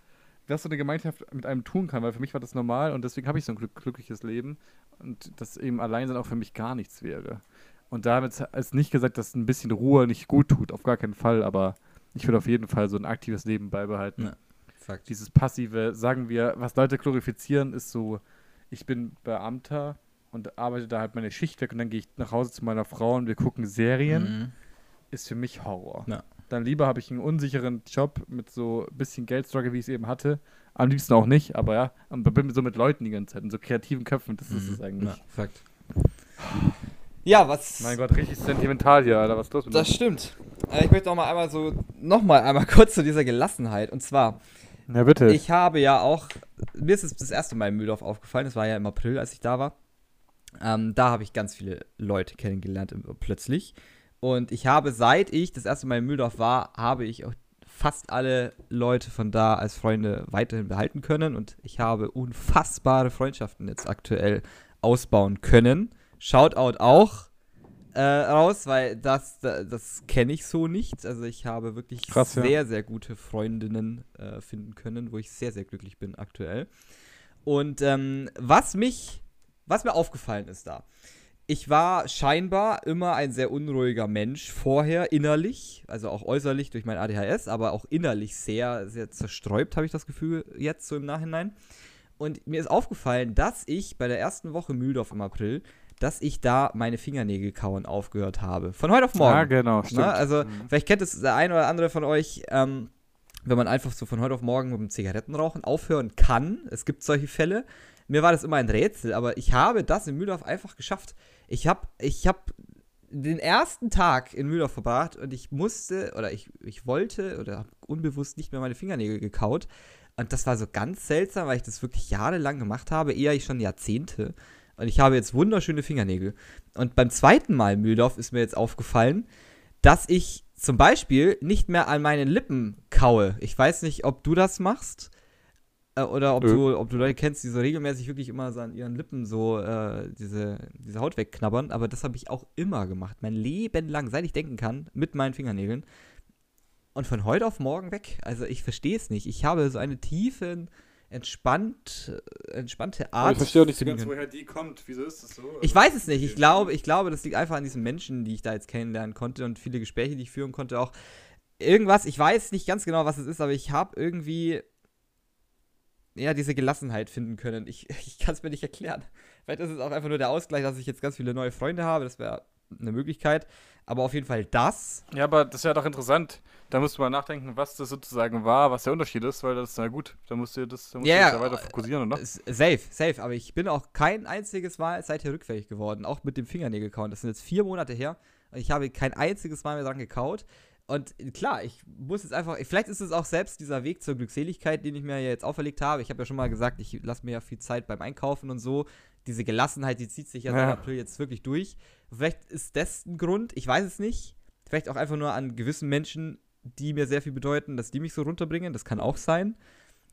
was so eine Gemeinschaft mit einem tun kann, weil für mich war das normal und deswegen habe ich so ein glück glückliches Leben und dass eben Alleinsein auch für mich gar nichts wäre. Und damit ist nicht gesagt, dass ein bisschen Ruhe nicht gut tut, auf gar keinen Fall, aber ich würde auf jeden Fall so ein aktives Leben beibehalten Ja. Fakt. dieses passive, sagen wir, was Leute glorifizieren, ist so, ich bin Beamter und arbeite da halt meine Schicht weg und dann gehe ich nach Hause zu meiner Frau und wir gucken Serien, Mhm. ist für mich Horror. Ja. Dann lieber habe ich einen unsicheren Job mit so ein bisschen Geldstruggle, wie ich es eben hatte. Am liebsten auch nicht, aber ja, und bin so mit Leuten die ganze Zeit, in so kreativen Köpfen, das ist es Mhm. eigentlich. Ja, Fakt. Ja, was. Mein Gott, richtig sentimental hier, Alter, was ist los mit Das stimmt. Äh, Ich möchte noch mal einmal so, noch mal einmal kurz zu dieser Gelassenheit. Und zwar, Ja, bitte. ich habe ja auch, mir ist es das erste Mal in Mühldorf aufgefallen, das war ja im April, als ich da war. Ähm, da habe ich ganz viele Leute kennengelernt im, plötzlich. Und ich habe, seit ich das erste Mal in Mühldorf war, habe ich auch fast alle Leute von da als Freunde weiterhin behalten können. Und ich habe unfassbare Freundschaften jetzt aktuell ausbauen können. Shoutout auch äh, raus, weil das, das, das kenne ich so nicht. Also ich habe wirklich Krass, ja. sehr, sehr gute Freundinnen äh, finden können, wo ich sehr, sehr glücklich bin aktuell. Und ähm, was mich, was mir aufgefallen ist da, ich war scheinbar immer ein sehr unruhiger Mensch vorher, innerlich, also auch äußerlich durch mein ADHS, aber auch innerlich sehr, sehr zersträubt, habe ich das Gefühl, jetzt so im Nachhinein. Und mir ist aufgefallen, dass ich bei der ersten Woche Mühldorf im April, dass ich da meine Fingernägel kauen aufgehört habe. Von heute auf morgen. Ja, genau, stimmt. Na, also, Mhm. vielleicht kennt es der ein oder andere von euch, ähm, wenn man einfach so von heute auf morgen mit dem Zigarettenrauchen aufhören kann. Es gibt solche Fälle. Mir war das immer ein Rätsel, aber ich habe das in Mühldorf einfach geschafft. Ich habe ich hab den ersten Tag in Mühldorf verbracht und ich musste oder ich, ich wollte oder habe unbewusst nicht mehr meine Fingernägel gekaut. Und das war so ganz seltsam, weil ich das wirklich jahrelang gemacht habe, eher ich schon Jahrzehnte. Und ich habe jetzt wunderschöne Fingernägel. Und beim zweiten Mal in Mühldorf ist mir jetzt aufgefallen, dass ich zum Beispiel nicht mehr an meinen Lippen kaue. Ich weiß nicht, ob du das machst äh, oder ob Nö. du, ob du Leute kennst, die so regelmäßig wirklich immer so an ihren Lippen so äh, diese, diese Haut wegknabbern. Aber das habe ich auch immer gemacht. Mein Leben lang, seit ich denken kann, mit meinen Fingernägeln. Und von heute auf morgen weg. Also ich verstehe es nicht. Ich habe so eine tiefe, entspannt, äh, entspannte Aber Art. ich verstehe auch nicht ganz, woher die kommt. Wieso ist das so? Ich weiß es nicht. Ich glaube, ich glaube, das liegt einfach an diesen Menschen, die ich da jetzt kennenlernen konnte und viele Gespräche, die ich führen konnte. Auch irgendwas, ich weiß nicht ganz genau, was es ist, aber ich habe irgendwie ja diese Gelassenheit finden können. Ich, ich kann es mir nicht erklären. Vielleicht ist es auch einfach nur der Ausgleich, dass ich jetzt ganz viele neue Freunde habe. Das wäre eine Möglichkeit. Aber auf jeden Fall das. Ja, aber das ist ja doch interessant. Da musst du mal nachdenken, was das sozusagen war, was der Unterschied ist, weil das ist ja gut. Da musst du das, da musst Ja, du ja, weiter fokussieren, oder? Safe, safe. Aber ich bin auch kein einziges Mal seither rückfällig geworden. Auch mit dem Fingernägel kauen. Das sind jetzt vier Monate her. Und ich habe kein einziges Mal mehr dran gekaut. Und klar, ich muss jetzt einfach, vielleicht ist es auch selbst dieser Weg zur Glückseligkeit, den ich mir jetzt auferlegt habe. Ich habe ja schon mal gesagt, ich lasse mir ja viel Zeit beim Einkaufen und so. Diese Gelassenheit, die zieht sich ja, seit Ja. April jetzt wirklich durch. Vielleicht ist das ein Grund, ich weiß es nicht. Vielleicht auch einfach nur an gewissen Menschen, die mir sehr viel bedeuten, dass die mich so runterbringen. Das kann auch sein.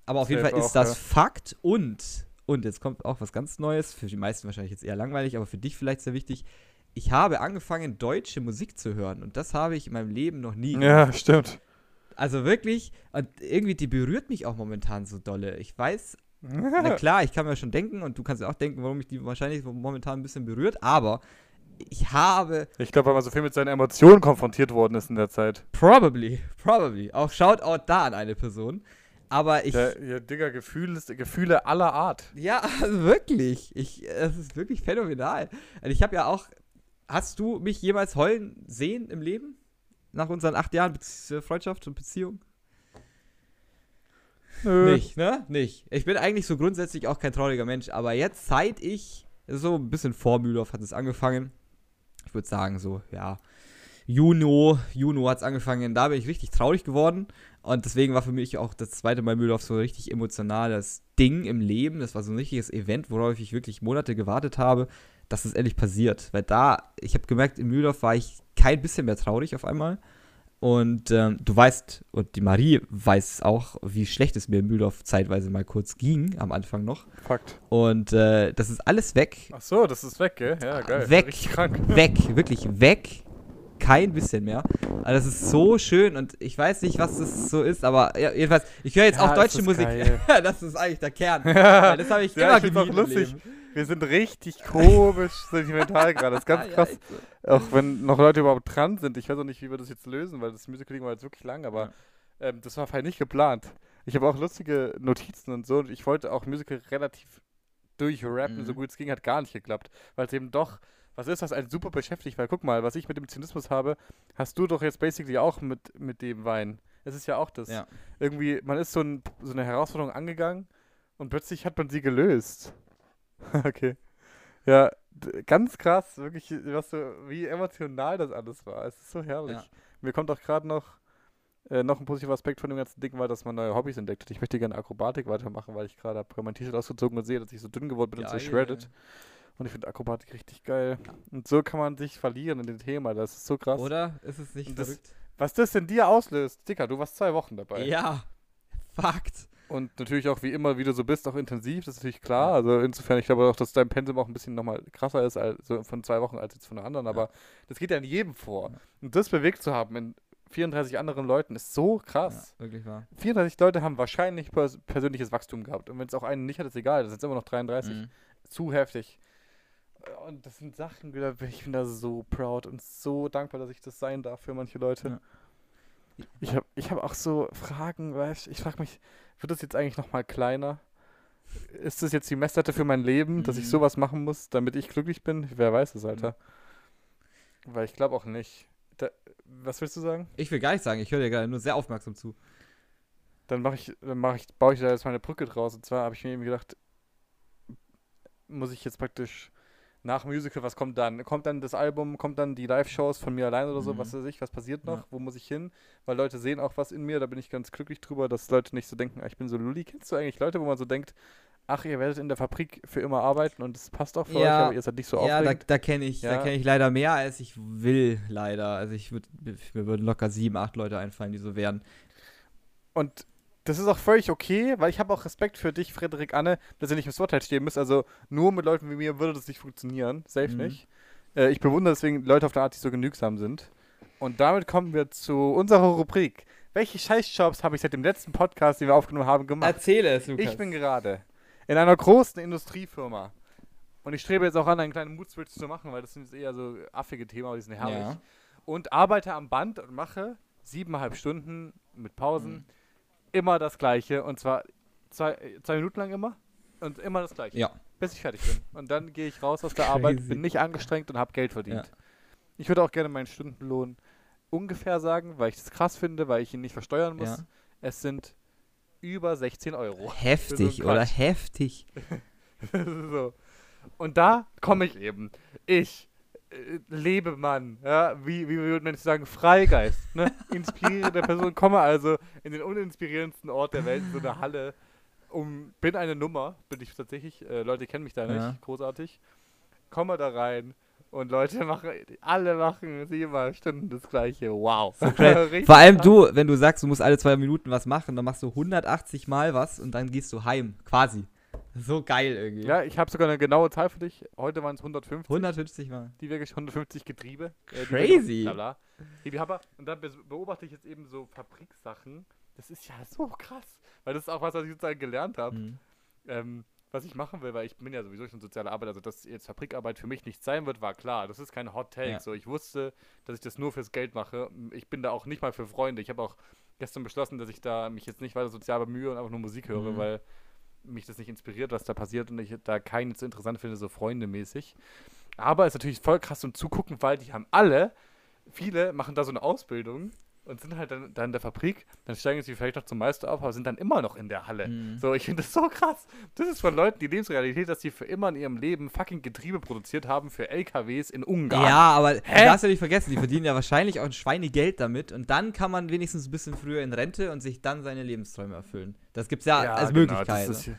Aber auf jeden Fall ist auch, das ja. Fakt und, und jetzt kommt auch was ganz Neues, für die meisten wahrscheinlich jetzt eher langweilig, aber für dich vielleicht sehr wichtig. Ich habe angefangen, deutsche Musik zu hören und das habe ich in meinem Leben noch nie Ja, stimmt. Also wirklich, und irgendwie, die berührt mich auch momentan so dolle. Ich weiß, na klar, ich kann mir schon denken und du kannst ja auch denken, warum mich die wahrscheinlich momentan ein bisschen berührt, aber ich habe Ich glaube, weil man so viel mit seinen Emotionen konfrontiert worden ist in der Zeit. probably, probably, auch Shoutout da an eine Person, aber ich, ja, Digga, Gefühle, Gefühle aller Art. ja, also wirklich, ich, es ist wirklich phänomenal. Und ich habe ja auch, hast du mich jemals heulen sehen im Leben? Nach unseren acht Jahren Bezie Freundschaft und Beziehung? Nö. Nicht, ne? Nicht. Ich bin eigentlich so grundsätzlich auch kein trauriger Mensch, aber jetzt, seit ich, so ein bisschen vor Mühldorf hat es angefangen. Ich würde sagen, so, ja, Juno, Juno hat es angefangen, da bin ich richtig traurig geworden. Und deswegen war für mich auch das zweite Mal Mühldorf so ein richtig emotionales Ding im Leben. Das war so ein richtiges Event, worauf ich wirklich Monate gewartet habe, dass es endlich passiert. Weil da, ich habe gemerkt, in Mühldorf war ich kein bisschen mehr traurig auf einmal. Und ähm, du weißt, und die Marie weiß auch, wie schlecht es mir in Mühldorf zeitweise mal kurz ging, am Anfang noch. Fakt. Und äh, das ist alles weg. Ach so, das ist weg, gell? Ja, geil. Weg. Krank. Weg, wirklich weg. Kein bisschen mehr. Also das ist so schön und ich weiß nicht, was das so ist, aber ja, jedenfalls, ich höre jetzt Ja, auch deutsche Musik. das ist eigentlich der Kern. Das habe ich Ja, immer ich find's auch lustig. Leben. Wir sind richtig komisch sentimental gerade. Das ist ganz Ja, krass. echt so. Auch wenn noch Leute überhaupt dran sind. Ich weiß auch nicht, wie wir das jetzt lösen, weil das Musical war jetzt wirklich lang, aber ähm, das war halt nicht geplant. Ich habe auch lustige Notizen und so. Und ich wollte auch Musical relativ durchrappen, Mhm. so gut es ging, hat gar nicht geklappt. Weil es eben doch, was ist das, einen super beschäftigt. Weil guck mal, was ich mit dem Zynismus habe, hast du doch jetzt basically auch mit, mit dem Wein. Es ist ja auch das. Ja. Irgendwie, man ist so, ein, so eine Herausforderung angegangen und plötzlich hat man sie gelöst. okay. Ja, ganz krass, wirklich, was so, wie emotional das alles war. Es ist so herrlich. Ja. Mir kommt auch gerade noch, äh, noch ein positiver Aspekt von dem ganzen Ding war, dass man neue Hobbys entdeckt hat. Ich möchte gerne Akrobatik weitermachen, weil ich gerade habe mein T-Shirt ausgezogen und sehe, dass ich so dünn geworden bin und so shredded. Und ich finde Akrobatik richtig geil. Und so kann man sich verlieren in dem Thema. Das ist so krass. Oder? Ist es nicht das- verrückt? Was das in dir auslöst, Dicker, du warst zwei Wochen dabei. Ja. Fakt. Und natürlich auch wie immer, wie du so bist, auch intensiv, das ist natürlich klar. Also insofern, ich glaube auch, dass dein Pensum auch ein bisschen nochmal krasser ist als so von zwei Wochen als jetzt von den anderen, aber das geht ja in jedem vor. Ja. Und das bewegt zu haben in 34 anderen Leuten ist so krass. Ja, wirklich wahr. 34 Leute haben wahrscheinlich pers persönliches Wachstum gehabt. Und wenn es auch einen nicht hat, ist egal, das sind immer noch 33. Mhm. Zu heftig. Und das sind Sachen, da bin ich bin da so proud und so dankbar, dass ich das sein darf für manche Leute. Ja. Ich habe ich hab auch so Fragen, weißt ich frage mich, wird das jetzt eigentlich nochmal kleiner? Ist das jetzt die Messlatte für mein Leben, dass ich Mhm. sowas machen muss, damit ich glücklich bin? Wer weiß es, Alter. Weil ich glaube auch nicht. Da, was willst du sagen? Ich will gar nicht sagen, ich höre dir gerade nur sehr aufmerksam zu. Dann mache ich, dann mache ich, baue ich da jetzt meine Brücke draus. Und zwar habe ich mir eben gedacht, muss ich jetzt praktisch nach Musical, was kommt dann? Kommt dann das Album, kommt dann die Live-Shows von mir allein oder so, Mhm. was weiß ich, was passiert noch? Ja. Wo muss ich hin? Weil Leute sehen auch was in mir, da bin ich ganz glücklich drüber, dass Leute nicht so denken, ah, ich bin so Lulli. Kennst du eigentlich Leute, wo man so denkt, ach, ihr werdet in der Fabrik für immer arbeiten und es passt auch für euch, Ja. aber ihr seid nicht so ja, da, aufregend? da kenne ich, da Ja. kenn ich leider mehr, als ich will, leider. Also ich würde, mir würden locker sieben, acht Leute einfallen, die so wären. Und das ist auch völlig okay, weil ich habe auch Respekt für dich, Frederik Anne, dass ihr nicht im Spotlight stehen müsst. Also nur mit Leuten wie mir würde das nicht funktionieren. Safe Mhm. nicht. Äh, ich bewundere deswegen Leute auf der Art, die so genügsam sind. Und damit kommen wir zu unserer Rubrik. Welche Scheißjobs habe ich seit dem letzten Podcast, den wir aufgenommen haben, gemacht? Erzähle es, Lukas. Ich bin gerade in einer großen Industriefirma. Und ich strebe jetzt auch an, einen kleinen Mood-Switch zu machen, weil das sind jetzt eher so affige Themen, aber die sind herrlich. Ja. Und arbeite am Band und mache siebeneinhalb Stunden mit Pausen Mhm. Immer das Gleiche. Und zwar zwei, zwei Minuten lang immer. Und immer das Gleiche. Ja. Bis ich fertig bin. Und dann gehe ich raus aus der Arbeit, Crazy. bin nicht angestrengt und habe Geld verdient. Ja. Ich würde auch gerne meinen Stundenlohn ungefähr sagen, weil ich das krass finde, weil ich ihn nicht versteuern muss. Ja. Es sind über 16 Euro. Heftig, So oder? Heftig. so. Und da komme ich eben. Ich, Lebemann, ja, wie, wie würde man sagen, Freigeist, ne? Inspirierende Person, komme also in den uninspirierendsten Ort der Welt, in so eine Halle, um, bin eine Nummer, bin ich tatsächlich, äh, Leute kennen mich da nicht, Ja. großartig, komme da rein und Leute machen, alle machen siebenmal Stunden das Gleiche, wow. Richtig Vor allem du, wenn du sagst, du musst alle zwei Minuten was machen, dann machst du 180 Mal was und dann gehst du heim. Quasi. So geil irgendwie. Ja, ich habe sogar eine genaue Zahl für dich, heute waren es 150. 150 Mal. die wirklich 150 Getriebe. Äh, die Crazy. Lala. Die haben. Und dann beobachte ich jetzt eben so Fabriksachen. Das ist ja so krass. Weil das ist auch was, was ich sozusagen gelernt habe. Mhm. Ähm, was ich machen will, weil ich bin ja sowieso schon soziale Arbeit, also dass jetzt Fabrikarbeit für mich nichts sein wird, war klar. Das ist kein Hot Take. Ja. So, ich wusste, dass ich das nur fürs Geld mache. Ich bin da auch nicht mal für Freunde. Ich habe auch gestern beschlossen, dass ich da mich jetzt nicht weiter sozial bemühe und einfach nur Musik höre, Mhm. weil mich das nicht inspiriert, was da passiert und ich da keinen so interessant finde, so freundemäßig. Aber ist natürlich voll krass zum Zugucken, weil die haben alle, viele machen da so eine Ausbildung und sind halt dann, dann in der Fabrik, dann steigen sie vielleicht noch zum Meister auf, aber sind dann immer noch in der Halle. Mhm. So, ich finde das so krass. Das ist von Leuten die Lebensrealität, dass sie für immer in ihrem Leben fucking Getriebe produziert haben für LKWs in Ungarn. Ja, aber du Hä? darfst ja nicht vergessen, die verdienen ja wahrscheinlich auch ein Schweinegeld damit und dann kann man wenigstens ein bisschen früher in Rente und sich dann seine Lebensträume erfüllen. Das gibt's ja, als genau, Möglichkeit. Das ist,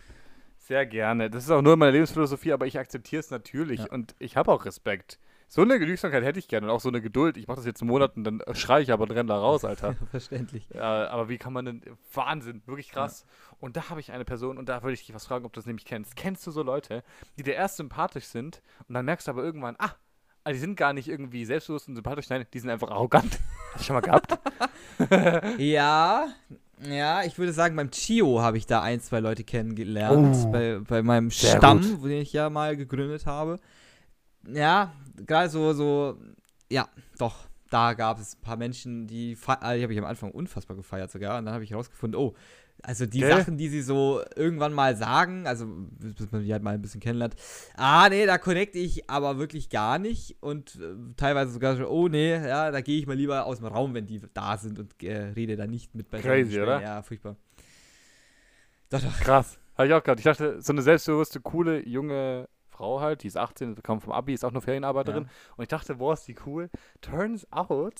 sehr gerne. Das ist auch nur meine Lebensphilosophie, aber ich akzeptiere es natürlich Ja. und ich habe auch Respekt. So eine Genügsamkeit hätte ich gerne und auch so eine Geduld. Ich mache das jetzt in Monaten, dann schreie ich aber und renne da raus, Alter. Verständlich. Ja, aber wie kann man denn. Wahnsinn, wirklich krass. Und da habe ich eine Person, und da würde ich dich was fragen, ob du das nämlich kennst. Kennst du so Leute, die dir erst sympathisch sind und dann merkst du aber irgendwann, ah, ah, die sind gar nicht irgendwie selbstbewusst und sympathisch, nein, die sind einfach arrogant. Hast du schon mal gehabt? Ja, ja, ich würde sagen, beim Chio habe ich da ein, zwei Leute kennengelernt. Oh, bei, bei meinem Stamm, gut. den ich ja mal gegründet habe. Ja, gerade so, so, ja, doch. Da gab es ein paar Menschen, die, ah, die habe ich am Anfang unfassbar gefeiert sogar. Und dann habe ich herausgefunden, oh, also die Gell? Sachen, die sie so irgendwann mal sagen, also bis man die halt mal ein bisschen kennenlernt, ah, nee, da connecte ich aber wirklich gar nicht. Und äh, teilweise sogar so, oh, nee, ja, da gehe ich mal lieber aus dem Raum, wenn die da sind und äh, rede da nicht mit bei Crazy, oder? Ja, furchtbar. Doch, doch. Krass. Habe ich auch gerade. Ich dachte, so eine selbstbewusste, coole, junge Frau halt, die ist 18, kam vom Abi, ist auch nur Ferienarbeiterin. Ja. Und ich dachte, boah, ist die cool. Turns out,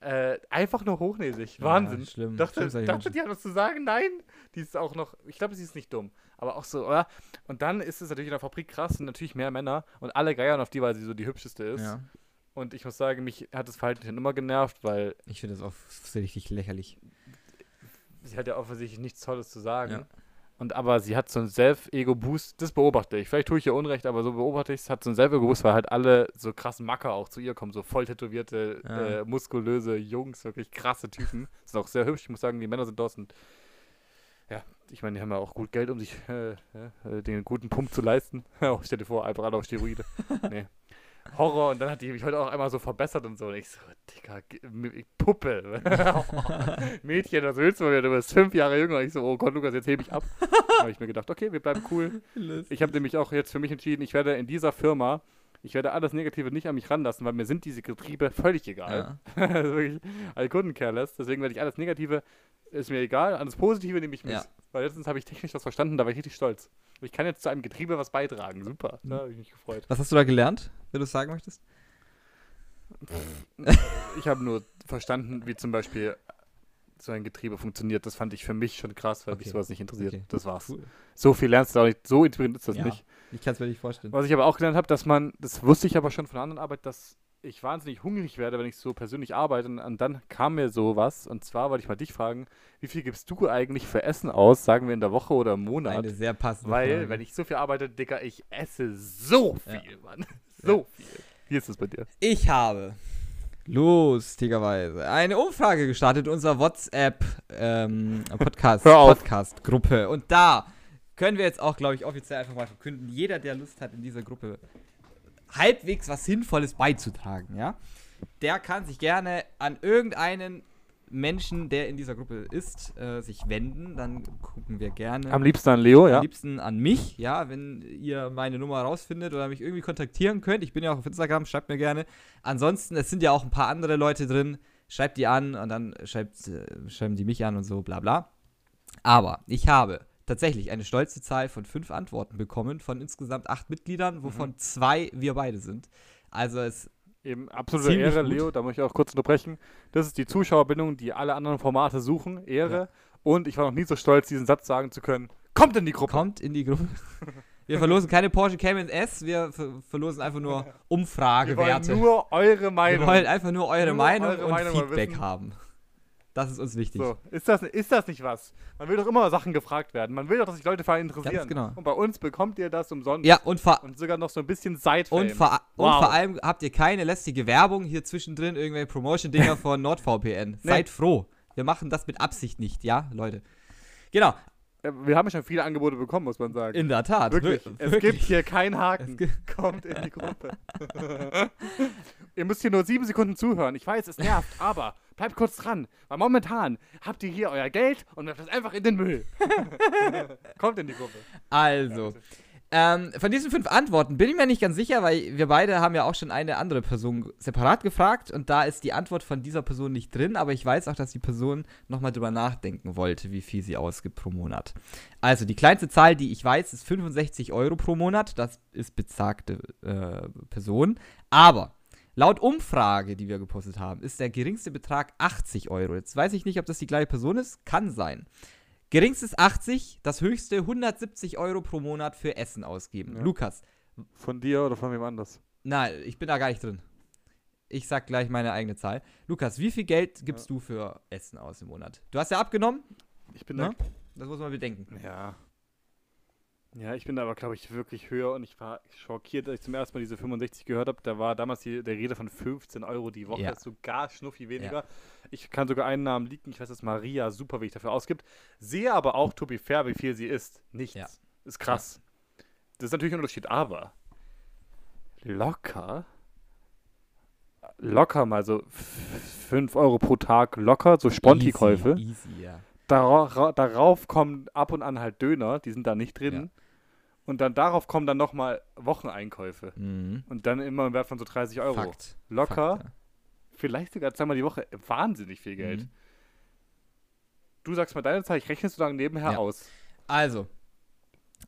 äh, einfach nur hochnäsig. Wahnsinn. Ja, schlimm. Dachte, Schlimm, dachte die hat was zu sagen? Nein. Die ist auch noch, ich glaube, sie ist nicht dumm. Aber auch so, oder? Und dann ist es natürlich in der Fabrik krass, sind natürlich mehr Männer und alle geiern auf die, weil sie so die hübscheste ist. Ja. Und ich muss sagen, mich hat das Verhalten schon immer genervt, weil Ich finde das richtig lächerlich. sie hat ja offensichtlich nichts Tolles zu sagen. Ja. Und aber sie hat so einen Self-Ego-Boost, das beobachte ich. Vielleicht tue ich ihr Unrecht, aber so beobachte ich es, hat so einen Self-Ego-Boost, weil halt alle so krassen Macker auch zu ihr kommen, so voll tätowierte, Ja. äh, muskulöse Jungs, wirklich krasse Typen. Sind auch sehr hübsch, ich muss sagen, die Männer sind dort und ja, ich meine, die haben ja auch gut Geld, um sich äh, äh, den guten Pump zu leisten. oh, stell dir vor, einfach alle auf Steroide. nee. Horror und dann hat die mich heute auch einmal so verbessert und so. Und ich so, Digga, Puppe. Mädchen, was willst du mir? Du bist fünf Jahre jünger. Ich so, oh Gott, Lukas, jetzt hebe ich ab. habe ich mir gedacht, okay, wir bleiben cool. Ich habe nämlich auch jetzt für mich entschieden, ich werde in dieser Firma, ich werde alles Negative nicht an mich ranlassen, weil mir sind diese Getriebe völlig egal. Ja. also wirklich, I couldn't care less. Deswegen werde ich alles Negative, ist mir egal. Alles Positive nehme ich mit. Ja. Weil letztens habe ich technisch was verstanden, da war ich richtig stolz. Ich kann jetzt zu einem Getriebe was beitragen. Super. Da habe ich mich gefreut. Was hast du da gelernt, wenn du es sagen möchtest? Ich habe nur verstanden, wie zum Beispiel so ein Getriebe funktioniert. Das fand ich für mich schon krass, weil mich Okay. sowas nicht interessiert. Okay. Das war's. Cool. So viel lernst du auch nicht. So inspirierend ist das Ja. nicht. Ich kann es mir nicht vorstellen. Was ich aber auch gelernt habe, dass man, das wusste ich aber schon von der anderen Arbeit, dass ich wahnsinnig hungrig werde, wenn ich so persönlich arbeite. Und, dann kam mir sowas. Und zwar wollte ich mal dich fragen, wie viel gibst du eigentlich für Essen aus, sagen wir in der Woche oder im Monat? Eine sehr passende Weil, Frage. wenn ich so viel arbeite, Dicker, ich esse so Ja. viel, Mann. So viel. Wie ist das bei dir? Ich habe lustigerweise eine Umfrage gestartet in unserer WhatsApp ähm, Podcast. Podcast Gruppe und da können wir jetzt auch glaube ich offiziell einfach mal verkünden, jeder der Lust hat in dieser Gruppe halbwegs was sinnvolles beizutragen, ja? Der kann sich gerne an irgendeinen Menschen, der in dieser Gruppe ist, äh, sich wenden, dann gucken wir gerne Am liebsten an Leo, ja? am liebsten an mich, ja, wenn ihr meine Nummer rausfindet oder mich irgendwie kontaktieren könnt. Ich bin ja auch auf Instagram, schreibt mir gerne. Ansonsten, es sind ja auch ein paar andere Leute drin. Schreibt die an und dann schreibt, äh, schreiben die mich an und so, bla bla. Aber ich habe tatsächlich eine stolze Zahl von fünf Antworten bekommen von insgesamt acht Mitgliedern, wovon Mhm. zwei wir beide sind. Also es Eben absolute Ehre, gut. Leo, da muss ich auch kurz unterbrechen. Das ist die Zuschauerbindung, die alle anderen Formate suchen. Ehre. Ja. Und ich war noch nie so stolz, diesen Satz sagen zu können. Kommt in die Gruppe. kommt in die Gruppe. Wir verlosen keine Porsche Cayman S, wir ver verlosen einfach nur Wir wollen Umfragewerte. nur eure Wir Meinung. wollen einfach nur eure Nur Meinung eure und Meinung Feedback haben. Das ist uns wichtig. So, ist das, ist das nicht was? Man will doch immer Sachen gefragt werden. Man will doch, dass sich Leute für einen interessieren. Ganz genau. Und bei uns bekommt ihr das umsonst. Ja, und Und sogar noch so ein bisschen side und, vor, und Wow. vor allem habt ihr keine lästige Werbung hier zwischendrin, irgendwelche Promotion-Dinger von NordVPN. Seid froh. Wir machen das mit Absicht nicht, ja, Leute. Genau, Wir haben schon viele Angebote bekommen, muss man sagen. in der Tat. Wirklich. wir- Es wirklich. gibt hier keinen Haken. Kommt in die Gruppe. ihr müsst hier nur sieben Sekunden zuhören. Ich weiß, es nervt, aber bleibt kurz dran. Weil momentan habt ihr hier euer Geld und werft das einfach in den Müll. Kommt in die Gruppe. Also, Ähm, von diesen fünf Antworten bin ich mir nicht ganz sicher, weil wir beide haben ja auch schon eine andere Person separat gefragt und da ist die Antwort von dieser Person nicht drin, aber ich weiß auch, dass die Person nochmal drüber nachdenken wollte, wie viel sie ausgibt pro Monat. Also die kleinste Zahl, die ich weiß, ist 65 Euro pro Monat. Das ist bezagte äh, Person. Aber laut Umfrage, die wir gepostet haben, ist der geringste Betrag 80 Euro. Jetzt weiß ich nicht, ob das die gleiche Person ist. Kann sein. Geringstes 80, das höchste 170 Euro pro Monat für Essen ausgeben. Ja. Lukas. Von dir oder von wem anders? Nein, ich bin da gar nicht drin. Ich sag gleich meine eigene Zahl. Lukas, wie viel Geld gibst du für Essen aus im Monat? Du hast ja abgenommen, Ich bin Ne? da. das muss man bedenken. Ja. Ja, ich bin da aber, glaube ich, wirklich höher und ich war schockiert, als ich zum ersten Mal diese 65 gehört habe. Da war damals die, der Rede von 15 Euro die Woche. Ja. Das ist sogar schnuffi weniger. Ich kann sogar einen Namen liegen. Ich weiß, dass Maria super wenig dafür ausgibt. Sehe aber auch, to be fair, wie viel sie isst. Nichts. Ja. Ist krass. Das ist natürlich ein Unterschied, aber locker, locker mal so 5 Euro pro Tag locker, so Sponti-Käufe. Easy, easy, ja. Dara darauf kommen ab und an halt Döner, die sind da nicht drin. Und dann darauf kommen dann nochmal Wocheneinkäufe. Mhm. Und dann immer im Wert von so 30 Euro. Fakt. Locker, Fakt, vielleicht sogar zweimal die Woche. Wahnsinnig viel ja. Geld. Mhm. Du sagst mal deine Zahl, ich rechne es so lange nebenher Ja. aus. Also,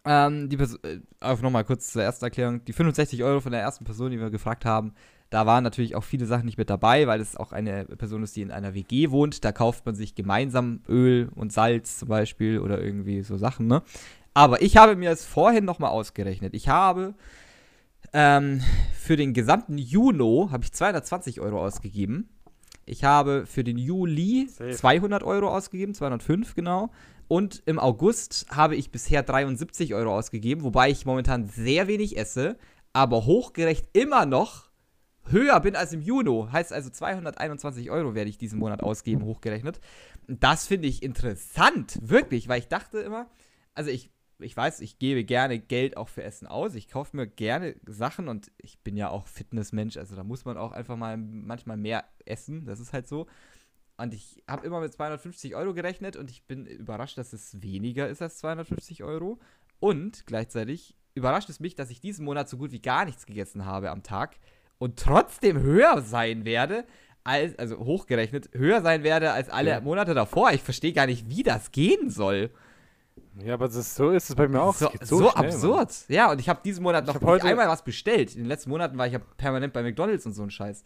ähm, die Person, äh, auf nochmal kurz zur ersten Erklärung. Die 65 Euro von der ersten Person, die wir gefragt haben, da waren natürlich auch viele Sachen nicht mit dabei, weil es auch eine Person ist, die in einer WG wohnt. Da kauft man sich gemeinsam Öl und Salz zum Beispiel oder irgendwie so Sachen, ne? Aber ich habe mir es vorhin nochmal ausgerechnet. Ich habe ähm, für den gesamten Juni habe ich 220 Euro ausgegeben. Ich habe für den Juli Safe. 200 Euro ausgegeben, 205 genau. Und im August habe ich bisher 73 Euro ausgegeben, wobei ich momentan sehr wenig esse, aber hochgerecht immer noch höher bin als im Juni. Heißt also 221 Euro werde ich diesen Monat ausgeben, hochgerechnet. Das finde ich interessant, wirklich, weil ich dachte immer, also ich, ich weiß, ich gebe gerne Geld auch für Essen aus. Ich kaufe mir gerne Sachen und ich bin ja auch Fitnessmensch, also da muss man auch einfach mal manchmal mehr essen, das ist halt so. Und ich habe immer mit 250 Euro gerechnet und ich bin überrascht, dass es weniger ist als 250 Euro. Und gleichzeitig überrascht es mich, dass ich diesen Monat so gut wie gar nichts gegessen habe am Tag und trotzdem höher sein werde, als, also hochgerechnet, höher sein werde als alle Ja. Monate davor. Ich verstehe gar nicht, wie das gehen soll. Ja, aber ist, so ist es bei mir auch. So, geht so, schnell, Mann. absurd. Ja, und ich habe diesen Monat noch hab heute- einmal was bestellt. In den letzten Monaten war ich ja permanent bei McDonalds und so ein Scheiß.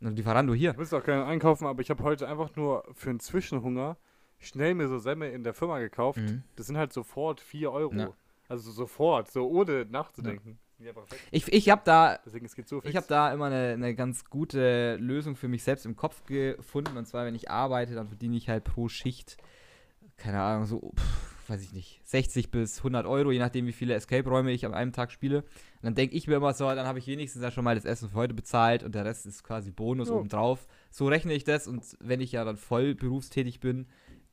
Und Lieferando hier. Ich muss auch gerne einkaufen, aber ich habe heute einfach nur für einen Zwischenhunger schnell mir so Semmel in der Firma gekauft. Mhm. Das sind halt sofort 4 Euro. Ja. Also sofort, so ohne nachzudenken. Die weg. Ich, ich habe da Deswegen, so. Ich habe da immer eine, eine ganz gute Lösung für mich selbst im Kopf gefunden. Und zwar, wenn ich arbeite, dann verdiene ich halt pro Schicht, keine Ahnung, so, pff, weiß ich nicht, 60 bis 100 Euro, je nachdem, wie viele Escape-Räume ich an einem Tag spiele. Und dann denke ich mir immer so, dann habe ich wenigstens ja schon mal das Essen für heute bezahlt und der Rest ist quasi Bonus Ja. obendrauf. So rechne ich das und wenn ich ja dann voll berufstätig bin,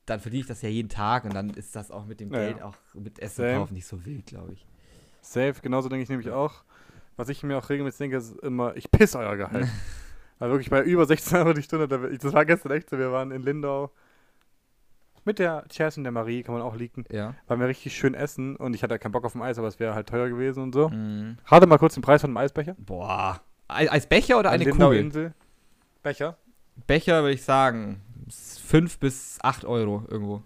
dann verdiene ich das ja jeden Tag und dann ist das auch mit dem Ja, Geld ja. auch mit Essen Same. kaufen nicht so wild, glaube ich. Safe, genauso denke ich nämlich auch. Was ich mir auch regelmäßig denke, ist immer, ich piss euer Gehalt. Weil wirklich bei über 16 Euro die Stunde, da- das war gestern echt so, wir waren in Lindau mit der Chess und der Marie, kann man auch liegen, Ja. waren wir richtig schön essen und ich hatte keinen Bock auf dem Eis, aber es wäre halt teuer gewesen und so. Mhm. Rate mal kurz den Preis von einem Eisbecher. Boah. Ei- Als Becher oder An eine Lindau Kugel? Insel. Becher? Becher würde ich sagen 5 bis 8 Euro irgendwo.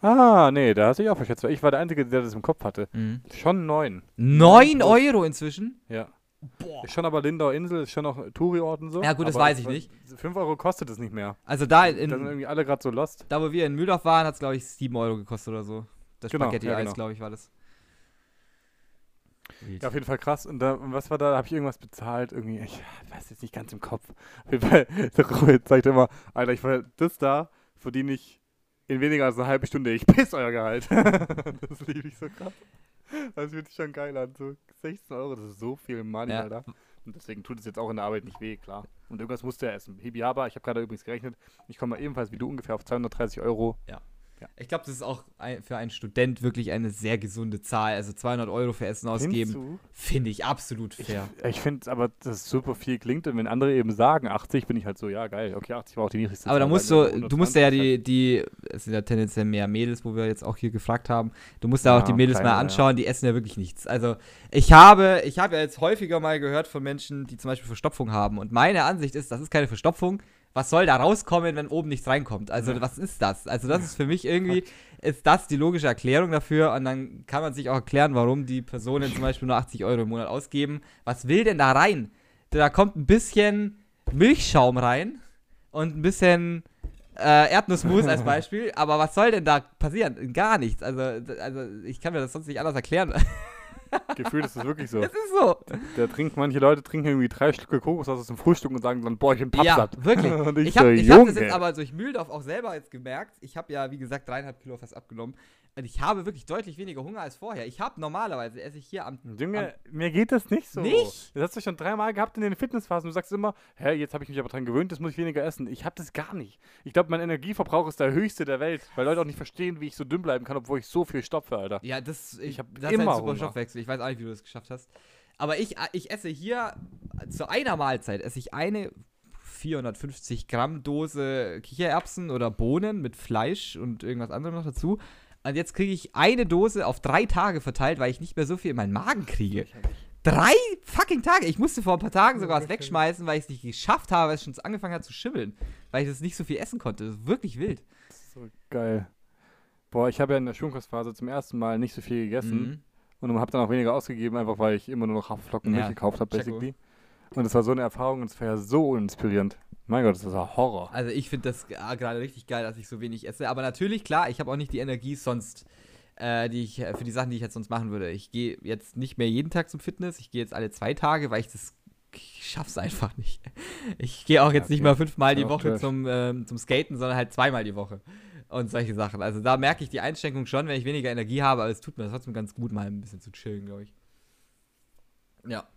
Ah, nee, da hast du dich auch verschätzt, ich war der Einzige, der das im Kopf hatte. Schon neun. 9 plus. Euro inzwischen? Ja. Boah. Ist schon aber Lindau Insel, ist schon noch Touri-Ort und so. Ja, gut, das weiß ich nicht. 5 Euro kostet es nicht mehr. Also da, da sind in, irgendwie alle gerade so lost. da wo wir in Mühldorf waren, hat es glaube ich 7 Euro gekostet oder so. Das Genau, Spaghetti-Eis, ja, genau. glaube ich, war das. Ja, auf jeden Fall krass. Und, da, und was war da? Da habe ich irgendwas bezahlt. Irgendwie, ich weiß jetzt nicht ganz im Kopf. Auf jeden Fall, der Ruhe zeigt immer, Alter, ich ver- das da verdiene ich in weniger als eine halbe Stunde. Ich piss euer Gehalt. das liebe ich so krass. Das fühlt sich schon geil an. So 16 Euro, das ist so viel Money, Ja. Alter. Und deswegen tut es jetzt auch in der Arbeit nicht weh, klar. Und irgendwas musst du ja essen. Hibiaba, ich habe gerade übrigens gerechnet, ich komme ebenfalls wie du ungefähr auf 230 Euro Ja. Ja. Ich glaube, das ist auch ein, für einen Student wirklich eine sehr gesunde Zahl. Also 200 Euro für Essen ausgeben, finde ich absolut Ich, fair. ich finde aber, dass super viel klingt und wenn andere eben sagen 80, bin ich halt so, ja geil, okay, 80 war auch die niedrigste Aber da musst du, du musst ja 120 die, die, es sind ja tendenziell mehr Mädels, wo wir jetzt auch hier gefragt haben. Du musst ja auch die Mädels kleine, mal anschauen, die essen ja wirklich nichts. Also ich habe, ich habe ja jetzt häufiger mal gehört von Menschen, die zum Beispiel Verstopfung haben. Und meine Ansicht ist, das ist keine Verstopfung. Was soll da rauskommen, wenn oben nichts reinkommt? Also Ja. was ist das? Also das ist für mich irgendwie, ist das die logische Erklärung dafür und dann kann man sich auch erklären, warum die Personen zum Beispiel nur 80 Euro im Monat ausgeben. Was will denn da rein? Da kommt ein bisschen Milchschaum rein und ein bisschen äh, Erdnussmus als Beispiel, aber was soll denn da passieren? Gar nichts. Also, also ich kann mir das sonst nicht anders erklären. Gefühlt ist das wirklich so. Es ist so. Da trinken manche Leute trinken irgendwie drei Stücke Kokosnuss zum Frühstück und sagen dann, boah, ich bin pappsatt. Ja, wirklich. ich, Ich habe so, ich hab das jetzt aber durch Mühldorf auch selber jetzt gemerkt. Ich habe ja, wie gesagt, dreieinhalb Kilo fast abgenommen. Und ich habe wirklich deutlich weniger Hunger als vorher. Ich habe normalerweise, esse ich hier am. Junge, mir geht das nicht so. Nicht? Das hast du schon dreimal gehabt in den Fitnessphasen. Du sagst immer, hä, jetzt habe ich mich aber dran gewöhnt, jetzt muss ich weniger essen. Ich habe das gar nicht. Ich glaube, mein Energieverbrauch ist der höchste der Welt, weil Leute auch nicht verstehen, wie ich so dünn bleiben kann, obwohl ich so viel stopfe, Alter. Ja, das, ich, Ich hab das ist immer ein super. Stoffwechsel. Ich weiß auch nicht, wie du das geschafft hast. Aber ich, ich esse hier zu einer Mahlzeit esse ich eine 450 Gramm Dose Kichererbsen oder Bohnen mit Fleisch und irgendwas anderem noch dazu. Und jetzt kriege ich eine Dose auf drei Tage verteilt, weil ich nicht mehr so viel in meinen Magen kriege. Drei fucking Tage. Ich musste vor ein paar Tagen sogar was wegschmeißen, weil ich es nicht geschafft habe, weil es schon angefangen hat zu schimmeln. Weil ich das nicht so viel essen konnte. Das ist wirklich wild. So geil. Boah, ich habe ja in der Schulkostphase zum ersten Mal nicht so viel gegessen Mhm. und habe dann auch weniger ausgegeben, einfach weil ich immer nur noch Haferflocken Ja, gekauft habe, basically. Und es war so eine Erfahrung und es war ja so inspirierend. Mein Gott, das war Horror. Also ich finde das g- gerade richtig geil, dass ich so wenig esse. Aber natürlich, klar, ich habe auch nicht die Energie sonst, äh, die ich für die Sachen, die ich jetzt sonst machen würde. Ich gehe jetzt nicht mehr jeden Tag zum Fitness. Ich gehe jetzt alle zwei Tage, weil ich das ich schaff's einfach nicht. Ich gehe auch jetzt nicht okay. mal fünfmal Ist die Woche zum, ähm, zum Skaten, sondern halt zweimal die Woche. Und solche Sachen. Also da merke ich die Einschränkung schon, wenn ich weniger Energie habe, aber es tut mir trotzdem ganz gut, mal ein bisschen zu chillen, glaube ich. Ja.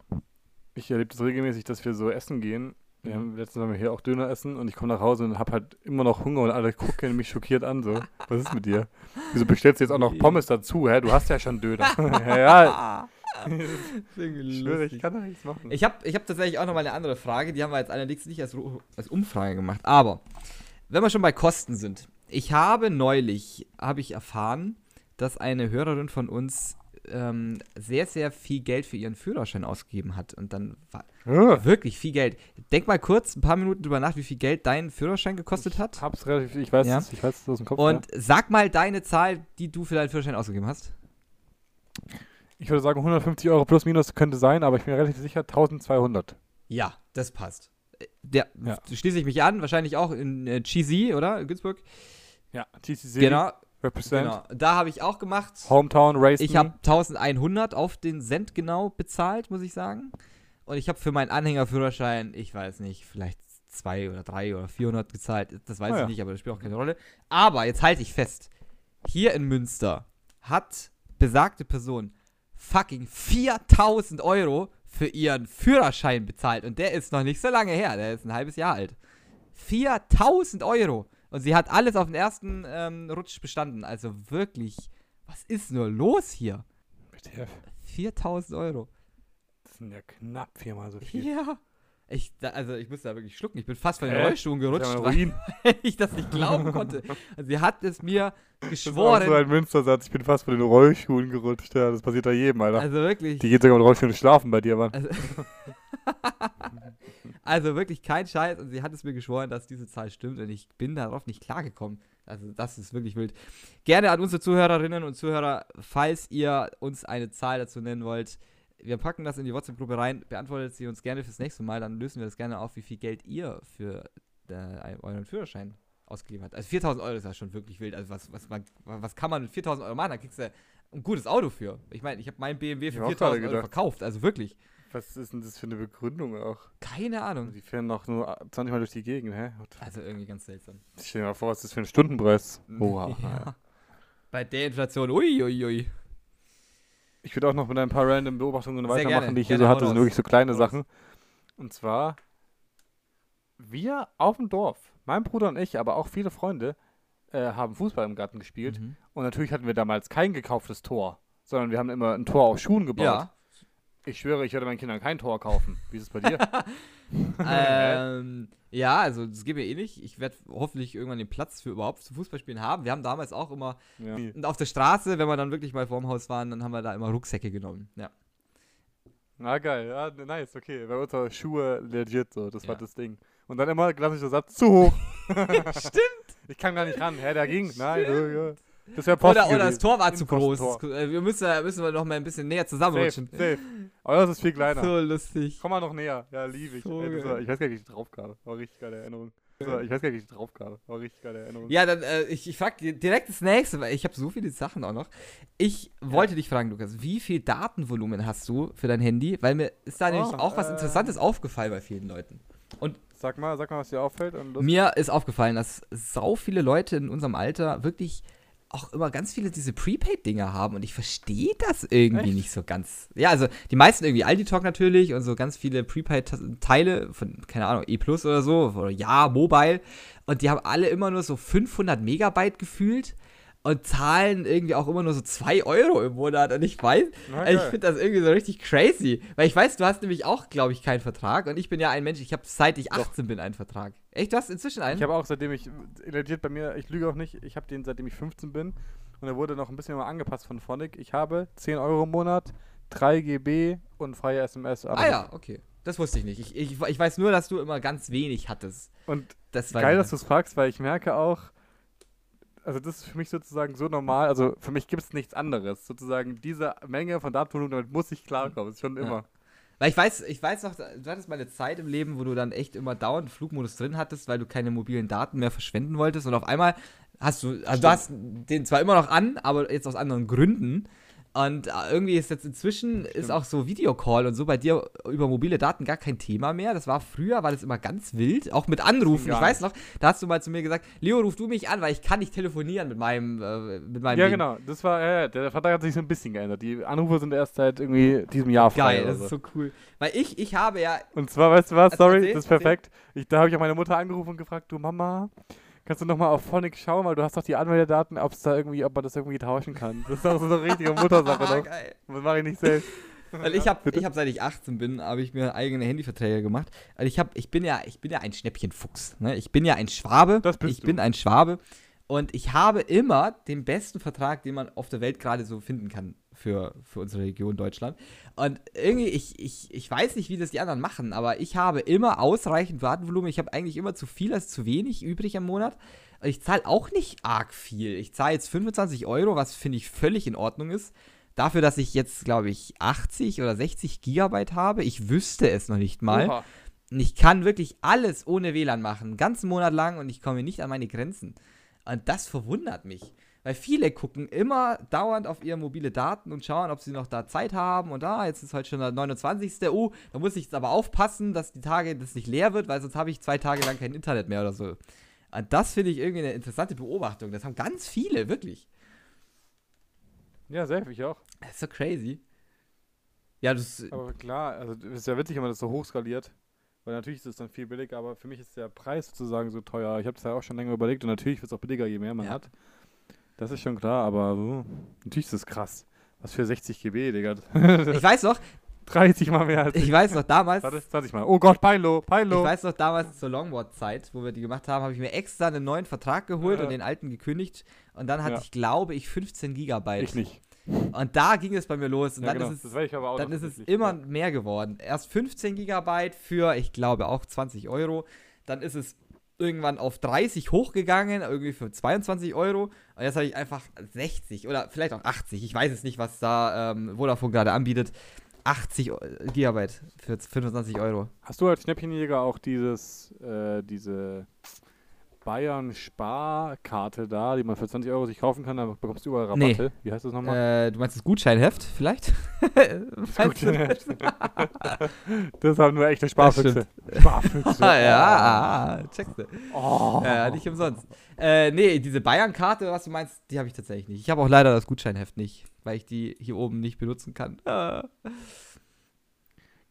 Ich erlebe das regelmäßig, dass wir so essen gehen. Wir haben letztens haben wir hier auch Döner essen und ich komme nach Hause und habe halt immer noch Hunger und alle gucken mich schockiert an so. Was ist mit dir? Wieso bestellst du jetzt auch noch Pommes dazu? Hä? Du hast ja schon Döner. ja, ja. Ich schwöre, ich kann da nichts machen. Ich habe ich hab tatsächlich auch noch mal eine andere Frage. Die haben wir jetzt allerdings nicht als, als Umfrage gemacht. Aber wenn wir schon bei Kosten sind. Ich habe neulich, habe ich erfahren, dass eine Hörerin von uns ähm, sehr, sehr viel Geld für ihren Führerschein ausgegeben hat. Und dann war Ah, wirklich viel Geld. Denk mal kurz ein paar Minuten drüber nach, wie viel Geld dein Führerschein gekostet hat. hab's relativ, ich weiß, Ja. es, ich weiß es aus dem Kopf. Und sag mal deine Zahl, die du für deinen Führerschein ausgegeben hast. ja. Ich würde sagen, 150 Euro plus minus könnte sein, aber ich bin mir relativ sicher 1200. Ja, das passt. Äh, Der, Ja. Schließe ich mich an, wahrscheinlich auch in äh, Cheesy, oder? In Günzburg. Ja, TCC Genau, Represent. genau. Da habe ich auch gemacht. Hometown Race. Ich habe 1100 auf den Cent genau bezahlt, muss ich sagen. Und ich habe für meinen Anhängerführerschein, ich weiß nicht, vielleicht zwei oder drei oder 400 gezahlt. Das weiß Ah, ich ja. nicht, aber das spielt auch keine Rolle. Aber jetzt halte ich fest. Hier in Münster hat besagte Person fucking 4000 Euro für ihren Führerschein bezahlt. Und der ist noch nicht so lange her. Der ist ein halbes Jahr alt. 4000 Euro. Und sie hat alles auf den ersten ähm, Rutsch bestanden. Also wirklich, was ist nur los hier? WTF. 4000 Euro. Das sind ja knapp viermal so viel. Ja. Ich, da, also ich musste da wirklich schlucken. Ich bin fast von den ist gerutscht, ja weil ich das nicht glauben konnte. Und sie hat es mir Das ist auch geschworen. so ein Münstersatz. Ich bin fast von den Rollschuhen gerutscht. Ja, das passiert da jedem, Alter. also wirklich. Die geht sogar mit Rollschuhen schlafen bei dir, Mann. Also, also wirklich kein Scheiß. Und sie hat es mir geschworen, dass diese Zahl stimmt. Und ich bin darauf nicht klargekommen. Also das ist wirklich wild. Gerne an unsere Zuhörerinnen und Zuhörer, falls ihr uns eine Zahl dazu nennen wollt. Wir packen das in die WhatsApp-Gruppe rein. Beantwortet sie uns gerne fürs nächste Mal. Dann lösen wir das gerne auf, wie viel Geld ihr für äh, euren Führerschein ausgegeben habt. Also 4000 Euro ist ja schon wirklich wild. Also was, was, man, was kann man mit 4000 Euro machen? Da kriegst du ein gutes Auto für. Ich meine, ich habe meinen BMW für hab auch 4000 gerade Euro verkauft. Also wirklich. Was ist denn das für eine Begründung auch? Keine Ahnung. Die fahren noch nur 20 Mal durch die Gegend, hä? Also irgendwie ganz seltsam. Stell dir mal vor, was ist das für ein Stundenpreis? Oha. Ja. Bei der Inflation, ui, ui, ui. Ich würde auch noch mit ein paar random Beobachtungen weitermachen, die ich hier so hatte. Das sind wirklich so kleine raus. Sachen. Und zwar, wir auf dem Dorf, mein Bruder und ich, aber auch viele Freunde, äh, haben Fußball im Garten gespielt. Mhm. Und natürlich hatten wir damals kein gekauftes Tor, sondern wir haben immer ein Tor aus Schuhen gebaut. Ja. Ich schwöre, ich werde meinen Kindern kein Tor kaufen. Wie ist es bei dir? ähm, ja, also das geht mir eh nicht. Ich werde hoffentlich irgendwann den Platz für überhaupt zu Fußballspielen haben. Wir haben damals auch immer ja. und auf der Straße, wenn wir dann wirklich mal vorm Haus waren, dann haben wir da immer Rucksäcke genommen. Ja. Na geil, ja, nice, okay. Bei uns war Schuhe legit so, das war Ja. das Ding. Und dann immer klassischer Satz, zu hoch. Stimmt. Ich kann gar nicht ran. Hä, der ging. Nein, so, ja. Das wäre Posten Oder, oder das. Tor war zu groß. Äh, Wir müssen, müssen wir noch mal ein bisschen näher Safe, zusammenrutschen. safe. Euer ist viel kleiner. So lustig. Komm mal noch näher. Ja, liebe ich. So Ey, war, ich weiß gar nicht, wie ich drauf kam. War richtig geile Erinnerung. War, ich weiß gar nicht, wie ich drauf kam. War richtig geile Erinnerung. Ja, dann, äh, ich, ich frag dir direkt das nächste, weil ich habe so viele Sachen auch noch. Ich wollte dich fragen, Lukas, wie viel Datenvolumen hast du für dein Handy? Weil mir ist da nämlich Oh, auch was äh. Interessantes aufgefallen bei vielen Leuten. Sag mal, sag mal, was dir auffällt. Und. Mir ist aufgefallen, dass sau viele Leute in unserem Alter wirklich auch immer ganz viele diese Prepaid-Dinger haben und ich verstehe das irgendwie Echt? nicht so ganz. Ja, also die meisten irgendwie Aldi Talk natürlich und so ganz viele Prepaid-Teile von, keine Ahnung, E Plus oder so oder Ja, Mobile und die haben alle immer nur so 500 Megabyte gefühlt und zahlen irgendwie auch immer nur so 2 Euro im Monat und ich weiß, Na, also ich finde das irgendwie so richtig crazy, weil ich weiß, du hast nämlich auch, glaube ich, keinen Vertrag und ich bin ja ein Mensch, ich habe seit ich 18 bin einen Vertrag. Echt, du hast inzwischen einen? Ich habe auch seitdem ich, legit bei mir, ich lüge auch nicht, ich habe den seitdem ich 15 bin und er wurde noch ein bisschen mal angepasst von Phonic. Ich habe 10 Euro im Monat, 3 GB und freie SMS. aber Ah ja, okay. Das wusste ich nicht. Ich, ich, ich weiß nur, dass du immer ganz wenig hattest. Und Das war geil, dass du es fragst, weil ich merke auch, also das ist für mich sozusagen so normal, also für mich gibt es nichts anderes. Sozusagen diese Menge von Datenvolumen, damit muss ich klarkommen, ist schon Ja. immer. Weil ich weiß, ich weiß noch, du hattest mal eine Zeit im Leben, wo du dann echt immer dauernd Flugmodus drin hattest, weil du keine mobilen Daten mehr verschwenden wolltest. Und auf einmal hast du, also du hast den zwar immer noch an, aber jetzt aus anderen Gründen. Und äh, irgendwie ist jetzt inzwischen ist auch so Videocall und so bei dir über mobile Daten gar kein Thema mehr. Das war früher, war das immer ganz wild, auch mit Anrufen. Ich weiß noch, da hast du mal zu mir gesagt, Leo, ruf du mich an, weil ich kann nicht telefonieren mit meinem, äh, mit meinem Ja, Ding. genau. Das war, ja, der Vertrag hat sich so ein bisschen geändert. Die Anrufe sind erst seit irgendwie diesem Jahr frei. Geil, das ist so cool. Weil ich, ich habe ja, Und zwar, weißt du was, Erzähl, sorry, erzähl, das ist perfekt. Ich, da habe ich auch meine Mutter angerufen und gefragt, du Mama, kannst du nochmal auf Phonic schauen, weil du hast doch die Anmeldedaten, ob's da irgendwie, ob man das irgendwie tauschen kann. Das ist auch so eine richtige Muttersache geil. Das mache ich nicht selbst. Weil ich habe, ich hab, seit ich 18 bin, habe ich mir eigene Handyverträge gemacht. Also ich habe, ich bin ja, ich bin ja ein Schnäppchenfuchs. Ne? Ich bin ja ein Schwabe. Das bist ich du. bin ein Schwabe und ich habe immer den besten Vertrag, den man auf der Welt gerade so finden kann für, für unsere Region Deutschland. Und irgendwie, ich, ich, ich weiß nicht, wie das die anderen machen, aber ich habe immer ausreichend Datenvolumen. Ich habe eigentlich immer zu viel als zu wenig übrig im Monat. Und ich zahle auch nicht arg viel. Ich zahle jetzt 25 Euro, was finde ich völlig in Ordnung ist. Dafür, dass ich jetzt, glaube ich, 80 oder 60 Gigabyte habe. Ich wüsste es noch nicht mal. Oha. Und ich kann wirklich alles ohne WLAN machen, einen ganzen Monat lang und ich komme nicht an meine Grenzen. Und das verwundert mich. Weil viele gucken immer dauernd auf ihre mobile Daten und schauen, ob sie noch da Zeit haben. Und da, jetzt ist heute schon der 29. Oh, da muss ich jetzt aber aufpassen, dass die Tage das nicht leer wird, weil sonst habe ich zwei Tage lang kein Internet mehr oder so. Und das finde ich irgendwie eine interessante Beobachtung. Das haben ganz viele, wirklich. Ja, safe, ich auch. Das ist so crazy. Ja, das. Aber klar, also es ist ja witzig, wenn man das so hochskaliert. Weil natürlich ist es dann viel billiger, aber für mich ist der Preis sozusagen so teuer. Ich habe das ja auch schon länger überlegt und natürlich wird es auch billiger, je mehr man Ja. hat. Das ist schon klar, aber so, natürlich ist das krass. Was für 60 GB, Digga. Ich weiß noch, 30 mal mehr als ich weiß noch damals. Warte, 20 mal. Oh Gott, Pilo, Ich Pilo. weiß noch, damals zur Longboard-Zeit, wo wir die gemacht haben, habe ich mir extra einen neuen Vertrag geholt Ja. und den alten gekündigt. Und dann hatte Ja. ich, glaube ich, 15 Gigabyte. Ich nicht. Und da ging es bei mir los. Und Ja, dann genau. ist es, ich dann ist es immer mehr geworden. Erst 15 Gigabyte für, ich glaube, auch 20 Euro. Dann ist es irgendwann auf 30 hochgegangen, irgendwie für 22 Euro. Und jetzt habe ich einfach 60 oder vielleicht auch 80. Ich weiß es nicht, was da ähm, Vodafone gerade anbietet. 80 Eu- Gigabyte für 25 Euro. Hast du als Schnäppchenjäger auch dieses, äh, diese Bayern Sparkarte da, die man für 20 Euro sich kaufen kann, da bekommst du überall Nee. Rabatte. Wie heißt das nochmal? Äh, du meinst das Gutscheinheft vielleicht? Meinst du das? Das haben nur echte Sparfüchse. Sparfüchse. Ah, ja, ah, checkst du. Oh. Ja, nicht umsonst. Äh, nee, diese Bayern-Karte, was du meinst, die habe ich tatsächlich nicht. Ich habe auch leider das Gutscheinheft nicht, weil ich die hier oben nicht benutzen kann. Ah.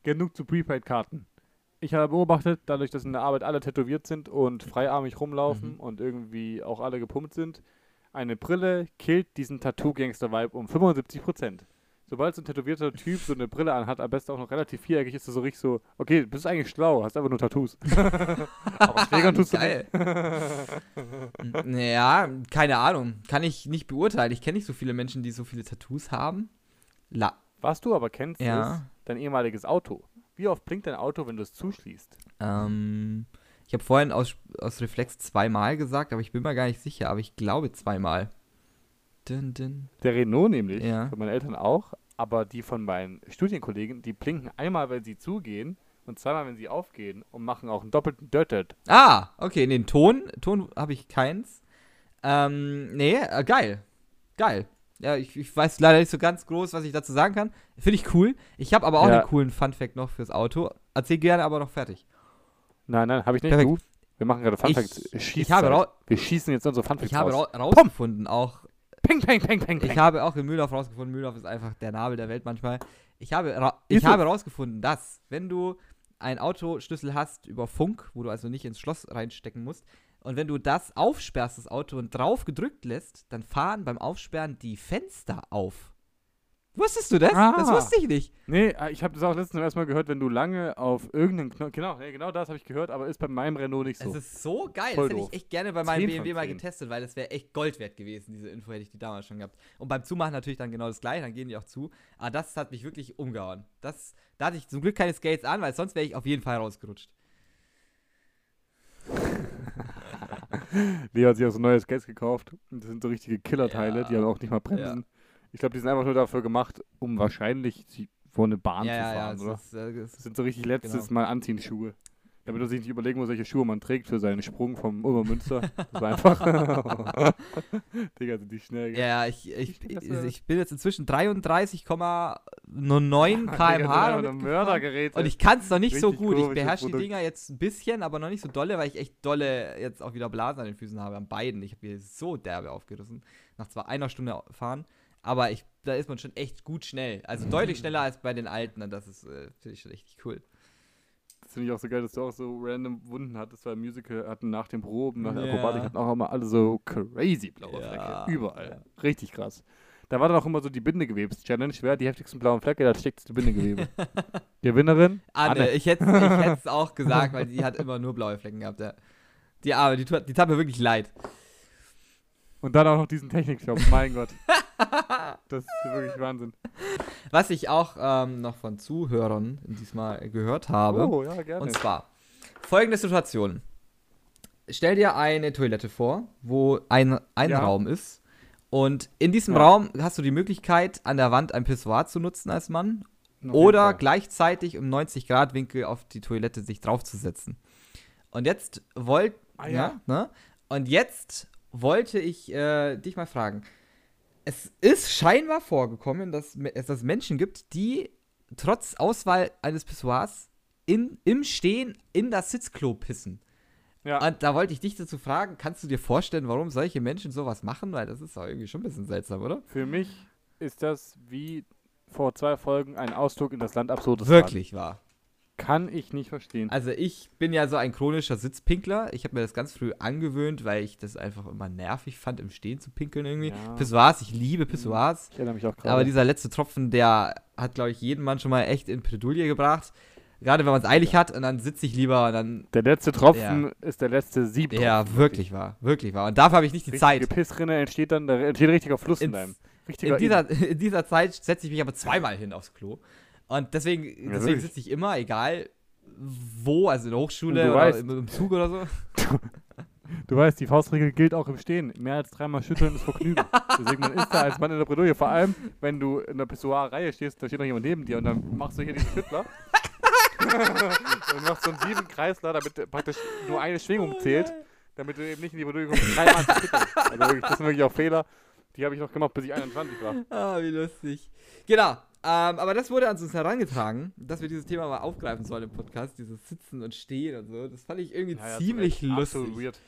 Genug zu Prepaid-Karten. Ich habe beobachtet, dadurch, dass in der Arbeit alle tätowiert sind und freiarmig rumlaufen Mhm. und irgendwie auch alle gepumpt sind, eine Brille killt diesen Tattoo-Gangster-Vibe um 75%. Sobald so ein tätowierter Typ so eine Brille anhat, am besten auch noch relativ viereckig, ist das so richtig so, okay, du bist eigentlich schlau, hast einfach nur Tattoos. Aber schlägern tust du nicht. Geil. naja, keine Ahnung. Kann ich nicht beurteilen. Ich kenne nicht so viele Menschen, die so viele Tattoos haben. La Was du aber kennst, Ja. ist dein ehemaliges Auto. Wie oft blinkt dein Auto, wenn du es zuschließt? ähm, ich habe vorhin aus, aus Reflex zweimal gesagt, aber ich bin mir gar nicht sicher. Aber ich glaube zweimal. Dun, dun. Der Renault nämlich, Ja. von meinen Eltern auch, aber die von meinen Studienkollegen, die blinken einmal, wenn sie zugehen und zweimal, wenn sie aufgehen und machen auch einen doppelten Döttet. Ah, okay, nee, den Ton, Ton habe ich keins. Ähm, nee, äh, geil. Geil. Ja, ich, ich weiß leider nicht so ganz groß, was ich dazu sagen kann. Finde ich cool. Ich habe aber auch Ja. einen coolen Funfact noch fürs Auto. Erzähl gerne aber noch fertig. Nein, nein, habe ich nicht. Perfekt. Du? Wir machen gerade Funfacts. Ich- ich habe halt. Wir schießen jetzt unsere Funfacts Ich habe raus. rau rausgefunden, auch Peng, peng, peng, peng, peng. Ich habe auch in Mühldorf rausgefunden, Mühldorf ist einfach der Nabel der Welt manchmal. Ich habe, ich habe rausgefunden, dass, wenn du einen Autoschlüssel hast über Funk, wo du also nicht ins Schloss reinstecken musst, und wenn du das aufsperrst, das Auto, und drauf gedrückt lässt, dann fahren beim Aufsperren die Fenster auf. Wusstest du das? Das Ah. wusste ich nicht. Nee, äh, ich habe das auch letztens erstmal gehört, wenn du lange auf irgendeinen Knopf. Genau, nee, genau das habe ich gehört, aber ist bei meinem Renault nicht so. Es ist so geil. Voll das hätte ich echt gerne bei meinem 10 von BMW mal 10. getestet, weil das wäre echt Gold wert gewesen. Diese Info hätte ich die damals schon gehabt. Und beim Zumachen natürlich dann genau das gleiche, dann gehen die auch zu. Aber das hat mich wirklich umgehauen. Das, da hatte ich zum Glück keine Skates an, weil sonst wäre ich auf jeden Fall rausgerutscht. Leo hat sich auch so neue Skates gekauft. Und das sind so richtige Killerteile, Ja. die haben auch nicht mal Bremsen. Ich glaube, die sind einfach nur dafür gemacht, um wahrscheinlich vor eine Bahn ja, zu ja, ja. fahren, oder? Ist, äh, Das sind so richtig letztes Genau. Mal anziehen Schuhe. Damit er sich nicht überlegen muss, welche Schuhe man trägt für seinen Sprung vom Ulmer Münster. Das war einfach. Digga, sind die schnell. gell? ja, ich, ich, Ich ich, bin jetzt inzwischen 33,09 Digga, km/h. Mördergeräte. Und ich kann es noch nicht so Richtig gut. Ich beherrsche die. Dinger jetzt ein bisschen, aber noch nicht so dolle, weil ich echt dolle jetzt auch wieder Blasen an den Füßen habe, an beiden. Ich habe hier so derbe aufgerissen. Nach zwar einer Stunde fahren, aber ich, da ist man schon echt gut schnell. Also deutlich schneller als bei den alten und das ist, äh, finde ich schon richtig cool. Das finde ich auch so geil, dass du auch so random Wunden hattest, weil Musical hatten nach den Proben, nach der. Akrobatik hatten auch immer alle so crazy blaue Ja, Flecke. Überall. ja. Richtig krass. Da war dann auch immer so die Bindegewebs-Challenge. Wer hat die heftigsten blauen Flecke? Da steckt die Bindegewebe. Gewinnerin? Anne, ich hätte es auch gesagt, weil die hat immer nur blaue Flecken gehabt. Ja. Die Arme, die, die tat mir wirklich leid. Und dann auch noch diesen Technikshop. Mein Gott. Das ist wirklich Wahnsinn. Was ich auch ähm, noch von Zuhörern diesmal gehört habe. Oh, ja, gerne. Und zwar folgende Situation. Stell dir eine Toilette vor, wo ein, ein Ja. Raum ist. Und in diesem Ja. Raum hast du die Möglichkeit, an der Wand ein Pissoir zu nutzen als Mann. Jeden Oder gleichzeitig im 90-Grad-Winkel auf die Toilette sich draufzusetzen. Und jetzt wollt. Ah, ja. ja. ne? Und jetzt wollte ich äh, dich mal fragen. Es ist scheinbar vorgekommen, dass es dass Menschen gibt, die trotz Auswahl eines Pissoirs in, im Stehen in das Sitzklo pissen. Ja. Und da wollte ich dich dazu fragen, kannst du dir vorstellen, warum solche Menschen sowas machen? Weil das ist doch irgendwie schon ein bisschen seltsam, oder? Für mich ist das wie vor zwei Folgen ein Ausdruck in das Land Absurdes. Wirklich wahr. Kann ich nicht verstehen. Also ich bin ja so ein chronischer Sitzpinkler. Ich habe mir das ganz früh angewöhnt, weil ich das einfach immer nervig fand, im Stehen zu pinkeln irgendwie. Ja. Pissoirs, ich liebe Pissoirs. Ich erinnere mich auch gerade. Aber dieser letzte Tropfen, der hat, glaube ich, jeden Mann schon mal echt in Bredouille gebracht. Gerade wenn man es eilig hat und dann sitze ich lieber und dann. der letzte Tropfen ist der letzte Sieb. Ja, wirklich wahr. Wirklich wahr. Und dafür habe ich nicht die Richtige Zeit. Pissrinne entsteht dann, da entsteht ein richtiger Fluss in Ins- deinem. Richtiger In dieser, in dieser Zeit setze ich mich aber zweimal hin aufs Klo. Und deswegen, deswegen sitze ich immer, egal wo, also in der Hochschule oder weißt- im, im Zug oder so. Du weißt, die Faustregel gilt auch im Stehen. Mehr als dreimal schütteln ist Vergnügen. Deswegen man ist da als Mann in der Bredouille. Vor allem, wenn du in der Pissoir-Reihe stehst, da steht noch jemand neben dir und dann machst du hier diesen Schüttler. und machst so einen sieben Kreisler, damit praktisch nur eine Schwingung zählt, damit du eben nicht in die Bredouille kommst, dreimal zu schütteln. Also wirklich, das sind wirklich auch Fehler. Die habe ich noch gemacht, bis ich 21 war. Ah, wie lustig. Genau. Ähm, aber das wurde an uns herangetragen, dass wir dieses Thema mal aufgreifen sollen im Podcast, dieses Sitzen und Stehen und so. Das fand ich irgendwie Ja, ja, ziemlich lustig. Absolut weird.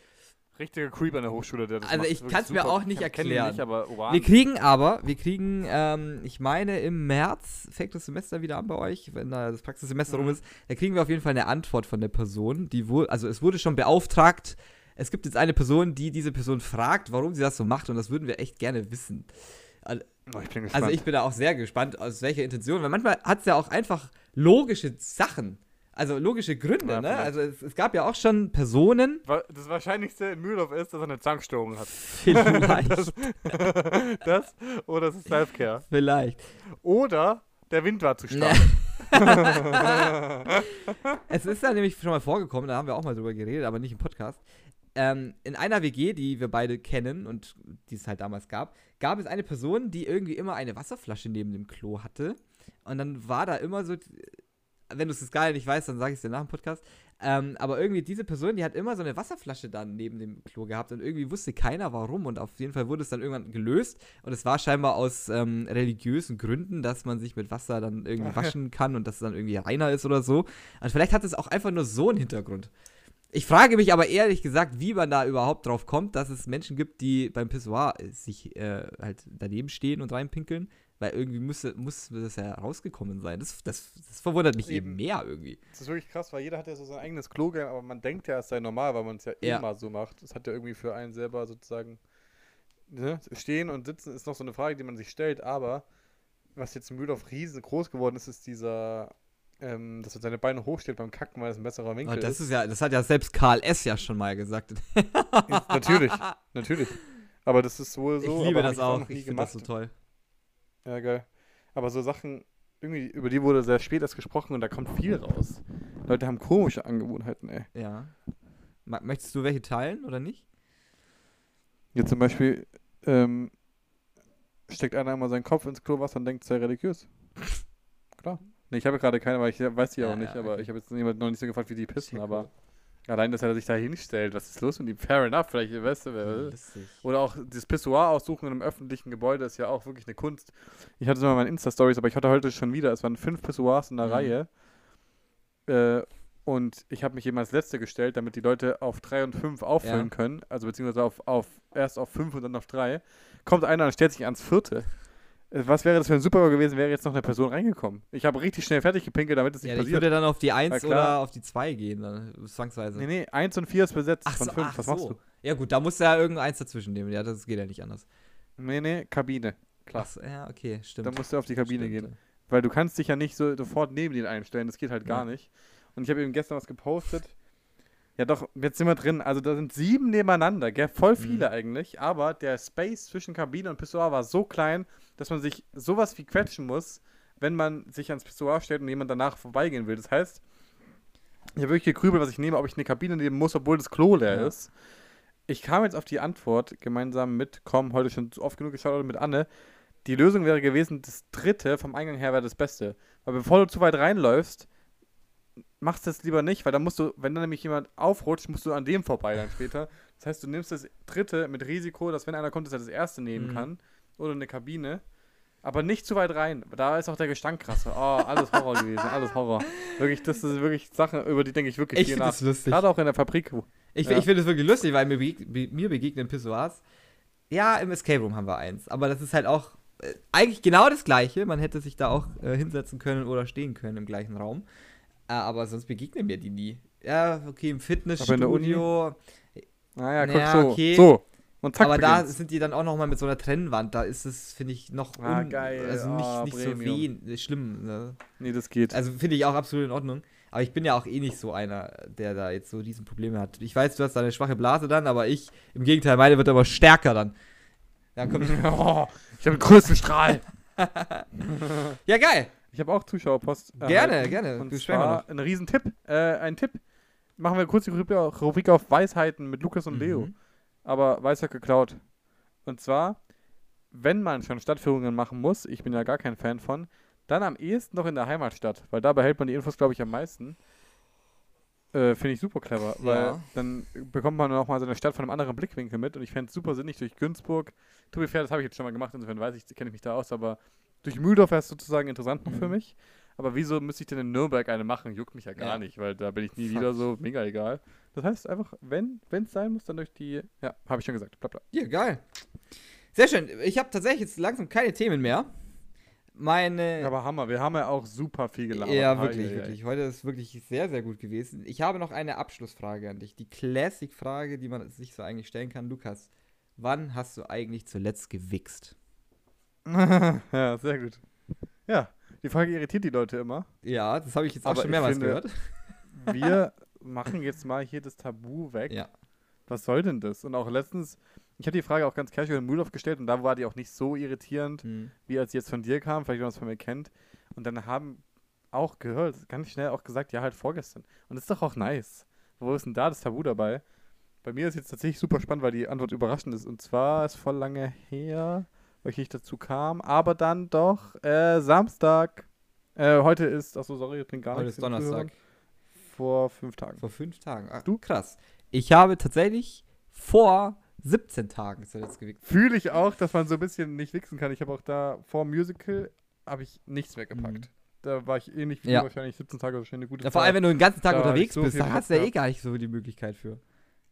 Richtiger Creep an der Hochschule, der das Also macht. ich Wirklich kann's mir auch nicht erklären. Nicht, Wir kriegen aber, wir kriegen, ähm, ich meine, im März fängt das Semester wieder an bei euch, wenn da das Praxissemester rum Mhm. ist, da kriegen wir auf jeden Fall eine Antwort von der Person, die wohl, also es wurde schon beauftragt, es gibt jetzt eine Person, die diese Person fragt, warum sie das so macht und das würden wir echt gerne wissen. Oh, ich bin gespannt. Also ich bin da auch sehr gespannt, aus welcher Intention, weil manchmal hat es ja auch einfach logische Sachen, also logische Gründe, Ja, ne? Also es, es gab ja auch schon Personen, Das Wahrscheinlichste in Mühldorf ist, dass er eine Zankstörung hat. vielleicht, Das oder es ist Selfcare. vielleicht. Oder der Wind war zu stark. Es ist ja nämlich schon mal vorgekommen, da haben wir auch mal drüber geredet, aber nicht im Podcast. Ähm, in einer WG, die wir beide kennen und die es halt damals gab, gab es eine Person, die irgendwie immer eine Wasserflasche neben dem Klo hatte. Und dann war da immer so, wenn du es gar nicht weißt, dann sage ich es dir nach dem Podcast. Ähm, aber irgendwie diese Person, die hat immer so eine Wasserflasche dann neben dem Klo gehabt und irgendwie wusste keiner warum. Und auf jeden Fall wurde es dann irgendwann gelöst. Und es war scheinbar aus ähm, religiösen Gründen, dass man sich mit Wasser dann irgendwie waschen kann und dass es dann irgendwie reiner ist oder so. Und vielleicht hat es auch einfach nur so einen Hintergrund. Ich frage mich aber ehrlich gesagt, wie man da überhaupt drauf kommt, dass es Menschen gibt, die beim Pissoir äh, sich äh, halt daneben stehen und reinpinkeln. Weil irgendwie müsste, muss das ja rausgekommen sein. Das, das, das verwundert mich eben Eben. mehr irgendwie. Das ist wirklich krass, weil jeder hat ja so sein eigenes Klo, aber man denkt ja, es sei normal, weil man es ja, Ja. immer so macht. Das hat ja irgendwie für einen selber sozusagen. Ne? Stehen und sitzen ist noch so eine Frage, die man sich stellt, aber was jetzt in Mühldorf riesengroß geworden ist, ist dieser, ähm, dass man seine Beine hochstellt beim Kacken, weil es ein besserer Winkel Oh, das ist. ist ja, das hat ja selbst Karl S. ja schon mal gesagt. Ist- natürlich, natürlich. Aber das ist wohl so. ich liebe aber das ich auch. Ich finde das so toll. Ja, geil. Aber so Sachen, irgendwie, über die wurde sehr spät erst gesprochen und da kommt viel raus. Leute haben komische Angewohnheiten, ey. Ja. Möchtest du welche teilen oder nicht? Jetzt zum Beispiel, ähm, steckt einer immer seinen Kopf ins Klowasser und denkt, es sei religiös. Klar. Nee, ich habe gerade keine, weil ich weiß die Ja, auch nicht, ja, aber okay. ich habe jetzt niemand noch nicht so gefragt, wie die pissen, aber cool. allein, dass er sich da hinstellt, was ist los mit ihm? Fair enough, vielleicht, weißt du. Oder auch das Pissoir aussuchen in einem öffentlichen Gebäude ist ja auch wirklich eine Kunst. Ich hatte es immer in meinen Insta-Stories, aber ich hatte heute schon wieder, es waren fünf Pissoirs in der Mhm. Reihe. Äh, und ich habe mich eben als Letzte gestellt, damit die Leute auf drei und fünf auffüllen Ja. können. Also beziehungsweise auf, auf erst auf fünf und dann auf drei. Kommt einer und stellt sich ans vierte. Äh, Was wäre das für ein Super gewesen, wäre jetzt noch eine Person reingekommen. Ich habe richtig schnell fertig gepinkelt, damit es nicht Ja, ich passiert. würde dann auf die 1 Na klar. oder auf die 2 gehen, dann zwangsweise. Nee, nee, eins und vier ist besetzt Ach von so, fünf. ach Was so. machst du? Ja gut, da muss ja irgendeins dazwischen nehmen. Ja, das geht ja nicht anders. Nee, nee, Kabine. Klar. So, ja, okay, stimmt. Dann musst du auf die Kabine Stimmt, gehen. Weil du kannst dich ja nicht so sofort neben den einstellen, das geht halt gar Ja. nicht. Und ich habe eben gestern was gepostet. Ja doch, jetzt sind wir drin. Also da sind sieben nebeneinander, gell? Voll viele Mhm. eigentlich. Aber der Space zwischen Kabine und Pissoir war so klein, dass man sich sowas wie quetschen muss, wenn man sich ans Pissoir stellt und jemand danach vorbeigehen will. Das heißt, ich habe wirklich gegrübelt, was ich nehme, ob ich eine Kabine nehmen muss, obwohl das Klo leer Ja. ist. Ich kam jetzt auf die Antwort gemeinsam mit, komm, heute schon oft genug geschaut, mit Anne. Die Lösung wäre gewesen, das dritte vom Eingang her wäre das Beste. Weil bevor du zu weit reinläufst, machst du das lieber nicht, weil dann musst du, wenn dann nämlich jemand aufrutscht, musst du an dem vorbei dann später. Das heißt, du nimmst das dritte mit Risiko, dass wenn einer kommt, dass er das erste nehmen Mhm. kann. Oder eine Kabine. Aber nicht zu weit rein. Da ist auch der Gestank krasser. Oh, alles Horror gewesen, alles Horror. Wirklich, das ist wirklich Sachen, über die denke ich wirklich Ich viel finde nach. das lustig. Gerade auch in der Fabrik. Ich, Ja. ich finde es wirklich lustig, weil mir, begeg be mir begegnen Pissoirs. Ja, im Escape Room haben wir eins. Aber das ist halt auch äh, eigentlich genau das Gleiche. Man hätte sich da auch äh, hinsetzen können oder stehen können im gleichen Raum. Äh, aber sonst begegnen mir die nie. Ja, okay, im Aber in der Uni? Fitnessstudio. Naja, guck Ja, so. okay. So. Und zack, aber da beginnt's. sind die dann auch noch mal mit so einer Trennwand. Da ist es, finde ich, noch Ah, un- geil. also nicht, Ah, nicht so Premium. weh, schlimm. Ne? Nee, das geht. Also finde ich auch absolut in Ordnung. Aber ich bin ja auch eh nicht so einer, der da jetzt so diesen Probleme hat. Ich weiß, du hast da eine schwache Blase dann, aber ich, im Gegenteil, meine wird aber stärker dann. Da kommt oh, ich habe den größten Strahl. ja, geil. Ich habe auch Zuschauerpost. Gerne, erhalten. gerne. Und wir zwar ein Riesentipp. Äh, ein Tipp. Machen wir kurz die Rubrik auf- Rubrik auf Weisheiten mit Lukas und Leo. Mhm. Aber Weisheit geklaut. Und zwar, wenn man schon Stadtführungen machen muss, ich bin ja gar kein Fan von, dann am ehesten noch in der Heimatstadt, weil da behält man die Infos, glaube ich, am meisten. Äh, Finde ich super clever, weil Ja. dann bekommt man auch mal so eine Stadt von einem anderen Blickwinkel mit und ich fände es super sinnig durch Günzburg. To be fair, das habe ich jetzt schon mal gemacht, insofern weiß ich, kenne ich mich da aus, aber durch Mühldorf wäre es sozusagen interessant noch für Mhm. mich. Aber wieso müsste ich denn in Nürnberg eine machen? Juckt mich ja gar Ja. nicht, weil da bin ich nie wieder so mega egal. Das heißt einfach, wenn es sein muss, dann durch die. Ja, habe ich schon gesagt. Bla, bla. Ja, geil. Sehr schön. Ich habe tatsächlich jetzt langsam keine Themen mehr. Meine. Aber Hammer, wir haben ja auch super viel gelabert. ja, wirklich, ei. wirklich. Heute ist wirklich sehr, sehr gut gewesen. Ich habe noch eine Abschlussfrage an dich. Die Classic-Frage, die man sich so eigentlich stellen kann. Lukas, wann hast du eigentlich zuletzt gewichst? ja, sehr gut. Ja, die Frage irritiert die Leute immer. Ja, das habe ich jetzt auch Aber schon mehrmals finde- gehört. Wir machen jetzt mal hier das Tabu weg. Ja. Was soll denn das? Und auch letztens, ich habe die Frage auch ganz casual in Mühldorf gestellt und da war die auch nicht so irritierend, Hm. wie als sie jetzt von dir kam, vielleicht wenn man es von mir kennt. Und dann haben auch gehört, ganz schnell auch gesagt, ja, halt vorgestern. Und das ist doch auch nice. Wo ist denn da das Tabu dabei? Bei mir ist jetzt tatsächlich super spannend, weil die Antwort überraschend ist. Und zwar ist voll lange her, weil ich nicht dazu kam, aber dann doch äh, Samstag. Äh, heute ist, achso, sorry, das bringt gar Heute nichts. ist den Donnerstag. Zuhörern. Vor fünf Tagen. Vor fünf Tagen. Ach, Du? Krass. Ich habe tatsächlich vor 17 Tagen zuletzt gewichst. Fühle ich auch, dass man so ein bisschen nicht wichsen kann. Ich habe auch da vor Musical habe ich nichts mehr gepackt. Mhm. Da war ich ähnlich wie Ja. du wahrscheinlich 17 Tage, wahrscheinlich eine gute Ja, vor allem, wenn du den ganzen Tag Da unterwegs so bist, viel da hast du ja eh gar nicht so die Möglichkeit für.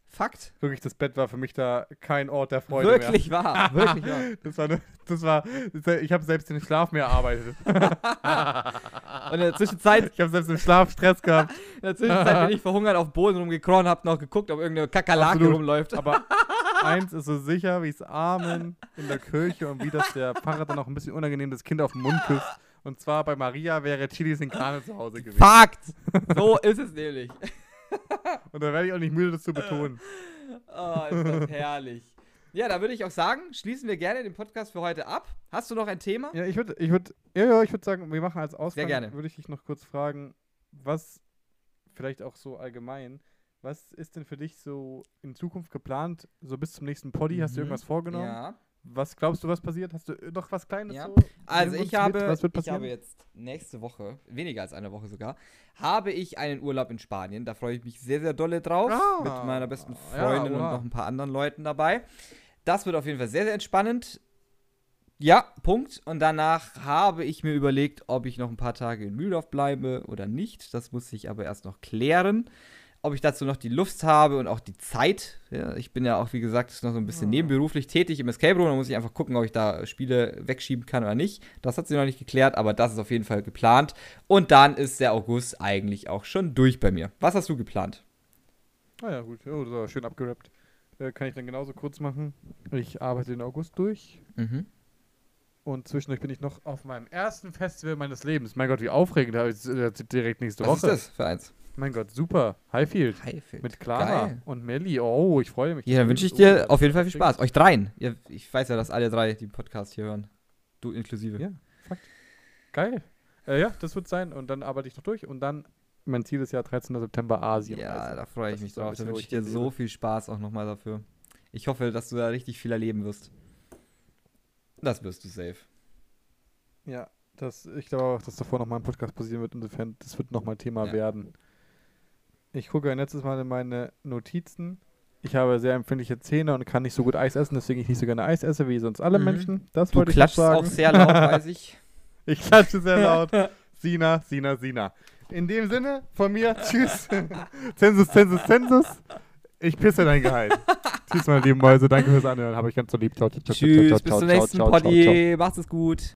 Fakt. Wirklich, das Bett war für mich da kein Ort der Freude Wirklich wahr. Wirklich wahr. mehr. Das war, das war, ich habe selbst den Schlaf mehr erarbeitet. Und in der Zwischenzeit, Ich habe selbst den Schlaf Stress gehabt. in der Zwischenzeit bin ich verhungert auf Boden rumgekrochen, hab noch geguckt, ob irgendeine Kakerlake Absolut. rumläuft. Aber eins ist so sicher, wie es Amen in der Kirche und wie das der Pfarrer dann auch ein bisschen unangenehm das Kind auf den Mund küsst. Und zwar bei Maria wäre Chilis in Krane zu Hause gewesen. Fakt. So ist es nämlich. Und da werde ich auch nicht müde, das zu betonen. Oh, ist das herrlich. Ja, da würde ich auch sagen, schließen wir gerne den Podcast für heute ab. Hast du noch ein Thema? Ja, ich würde, ich würde, ja, ja, ich würde sagen, wir machen als Ausgang, gerne. würde ich dich noch kurz fragen, was, vielleicht auch so allgemein, was ist denn für dich so in Zukunft geplant, so bis zum nächsten Poddy, hast du Mhm. irgendwas vorgenommen? Ja. Was glaubst du, was passiert? Hast du noch was Kleines Ja. so? Also ich habe, mit, was wird ich habe jetzt nächste Woche, weniger als eine Woche sogar, habe ich einen Urlaub in Spanien. Da freue ich mich sehr, sehr dolle drauf. Ah, mit meiner besten ja, Freundin und oha. noch ein paar anderen Leuten dabei. Das wird auf jeden Fall sehr, sehr entspannend. Ja, Punkt. Und danach habe ich mir überlegt, ob ich noch ein paar Tage in Mühldorf bleibe oder nicht. Das muss ich aber erst noch klären. Ob ich dazu noch die Lust habe und auch die Zeit. Ja, ich bin ja auch, wie gesagt, noch so ein bisschen Ah. nebenberuflich tätig im Escape Room. Da muss ich einfach gucken, ob ich da Spiele wegschieben kann oder nicht. Das hat sie noch nicht geklärt, aber das ist auf jeden Fall geplant. Und dann ist der August eigentlich auch schon durch bei mir. Was hast du geplant? Ah ja, gut, oh, das war schön abgerappt. Äh, kann ich dann genauso kurz machen. Ich arbeite den August durch Mhm. und zwischendurch bin ich noch auf meinem ersten Festival meines Lebens. Mein Gott, wie aufregend, da ist äh, direkt nächste Was Woche. ist das für eins? Mein Gott, super. Highfield. Highfield. Mit Clara Geil. und Melli. Oh, ich freue mich. Ja, dann wünsche ich Oh, dir das auf jeden Fall viel Spaß. Euch dreien. Ihr, ich weiß ja, dass alle drei den Podcast hier hören. Du inklusive. Ja, Fakt. Geil. Äh, ja, das wird sein. Und dann arbeite ich noch durch. Und dann, mein Ziel ist ja 13. September Asien. Ja, da freue ich mich drauf. Da wünsche ich dir so viel Spaß auch nochmal dafür. Ich hoffe, dass du da richtig viel erleben wirst. Das wirst du safe. Ja, das, ich glaube auch, dass davor noch mal ein Podcast passieren wird. Insofern, das wird noch mal Thema Ja. werden. Ich gucke ein letztes Mal in meine Notizen. Ich habe sehr empfindliche Zähne und kann nicht so gut Eis essen, deswegen ich nicht so gerne Eis esse wie sonst alle Mhm. Menschen. Das Du wollte ich sagen. auch sehr laut, weiß ich. Ich klatsche sehr laut. Sina, Sina, Sina. In dem Sinne, von mir, tschüss. Zensus, Zensus, Zensus. Ich pisse dein Gehalt. tschüss, meine lieben Mäuse. Danke fürs Anhören. Habe ich ganz so lieb. Ciao, ciao, Tschüss, ciao, bis zum nächsten. Poddy. Macht es gut.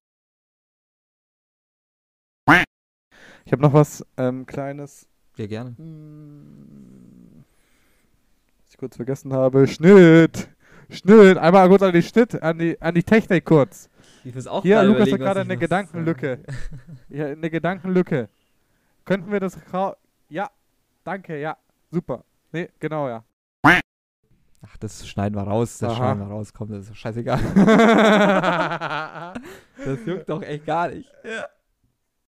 Ich habe noch was ähm, Kleines, Ja, gerne. was ich kurz vergessen habe. Schnitt. Schnitt. Einmal kurz an die Schnitt, an die, an die Technik kurz. Ich muss auch Hier, gerade Lukas hat gerade eine Gedankenlücke. Ja, eine Gedankenlücke. Könnten wir das Ja, danke, ja. Super. Nee, genau, ja. Ach, das schneiden wir raus. Das Aha. schneiden wir raus. Komm, das ist scheißegal. Das juckt doch echt gar nicht.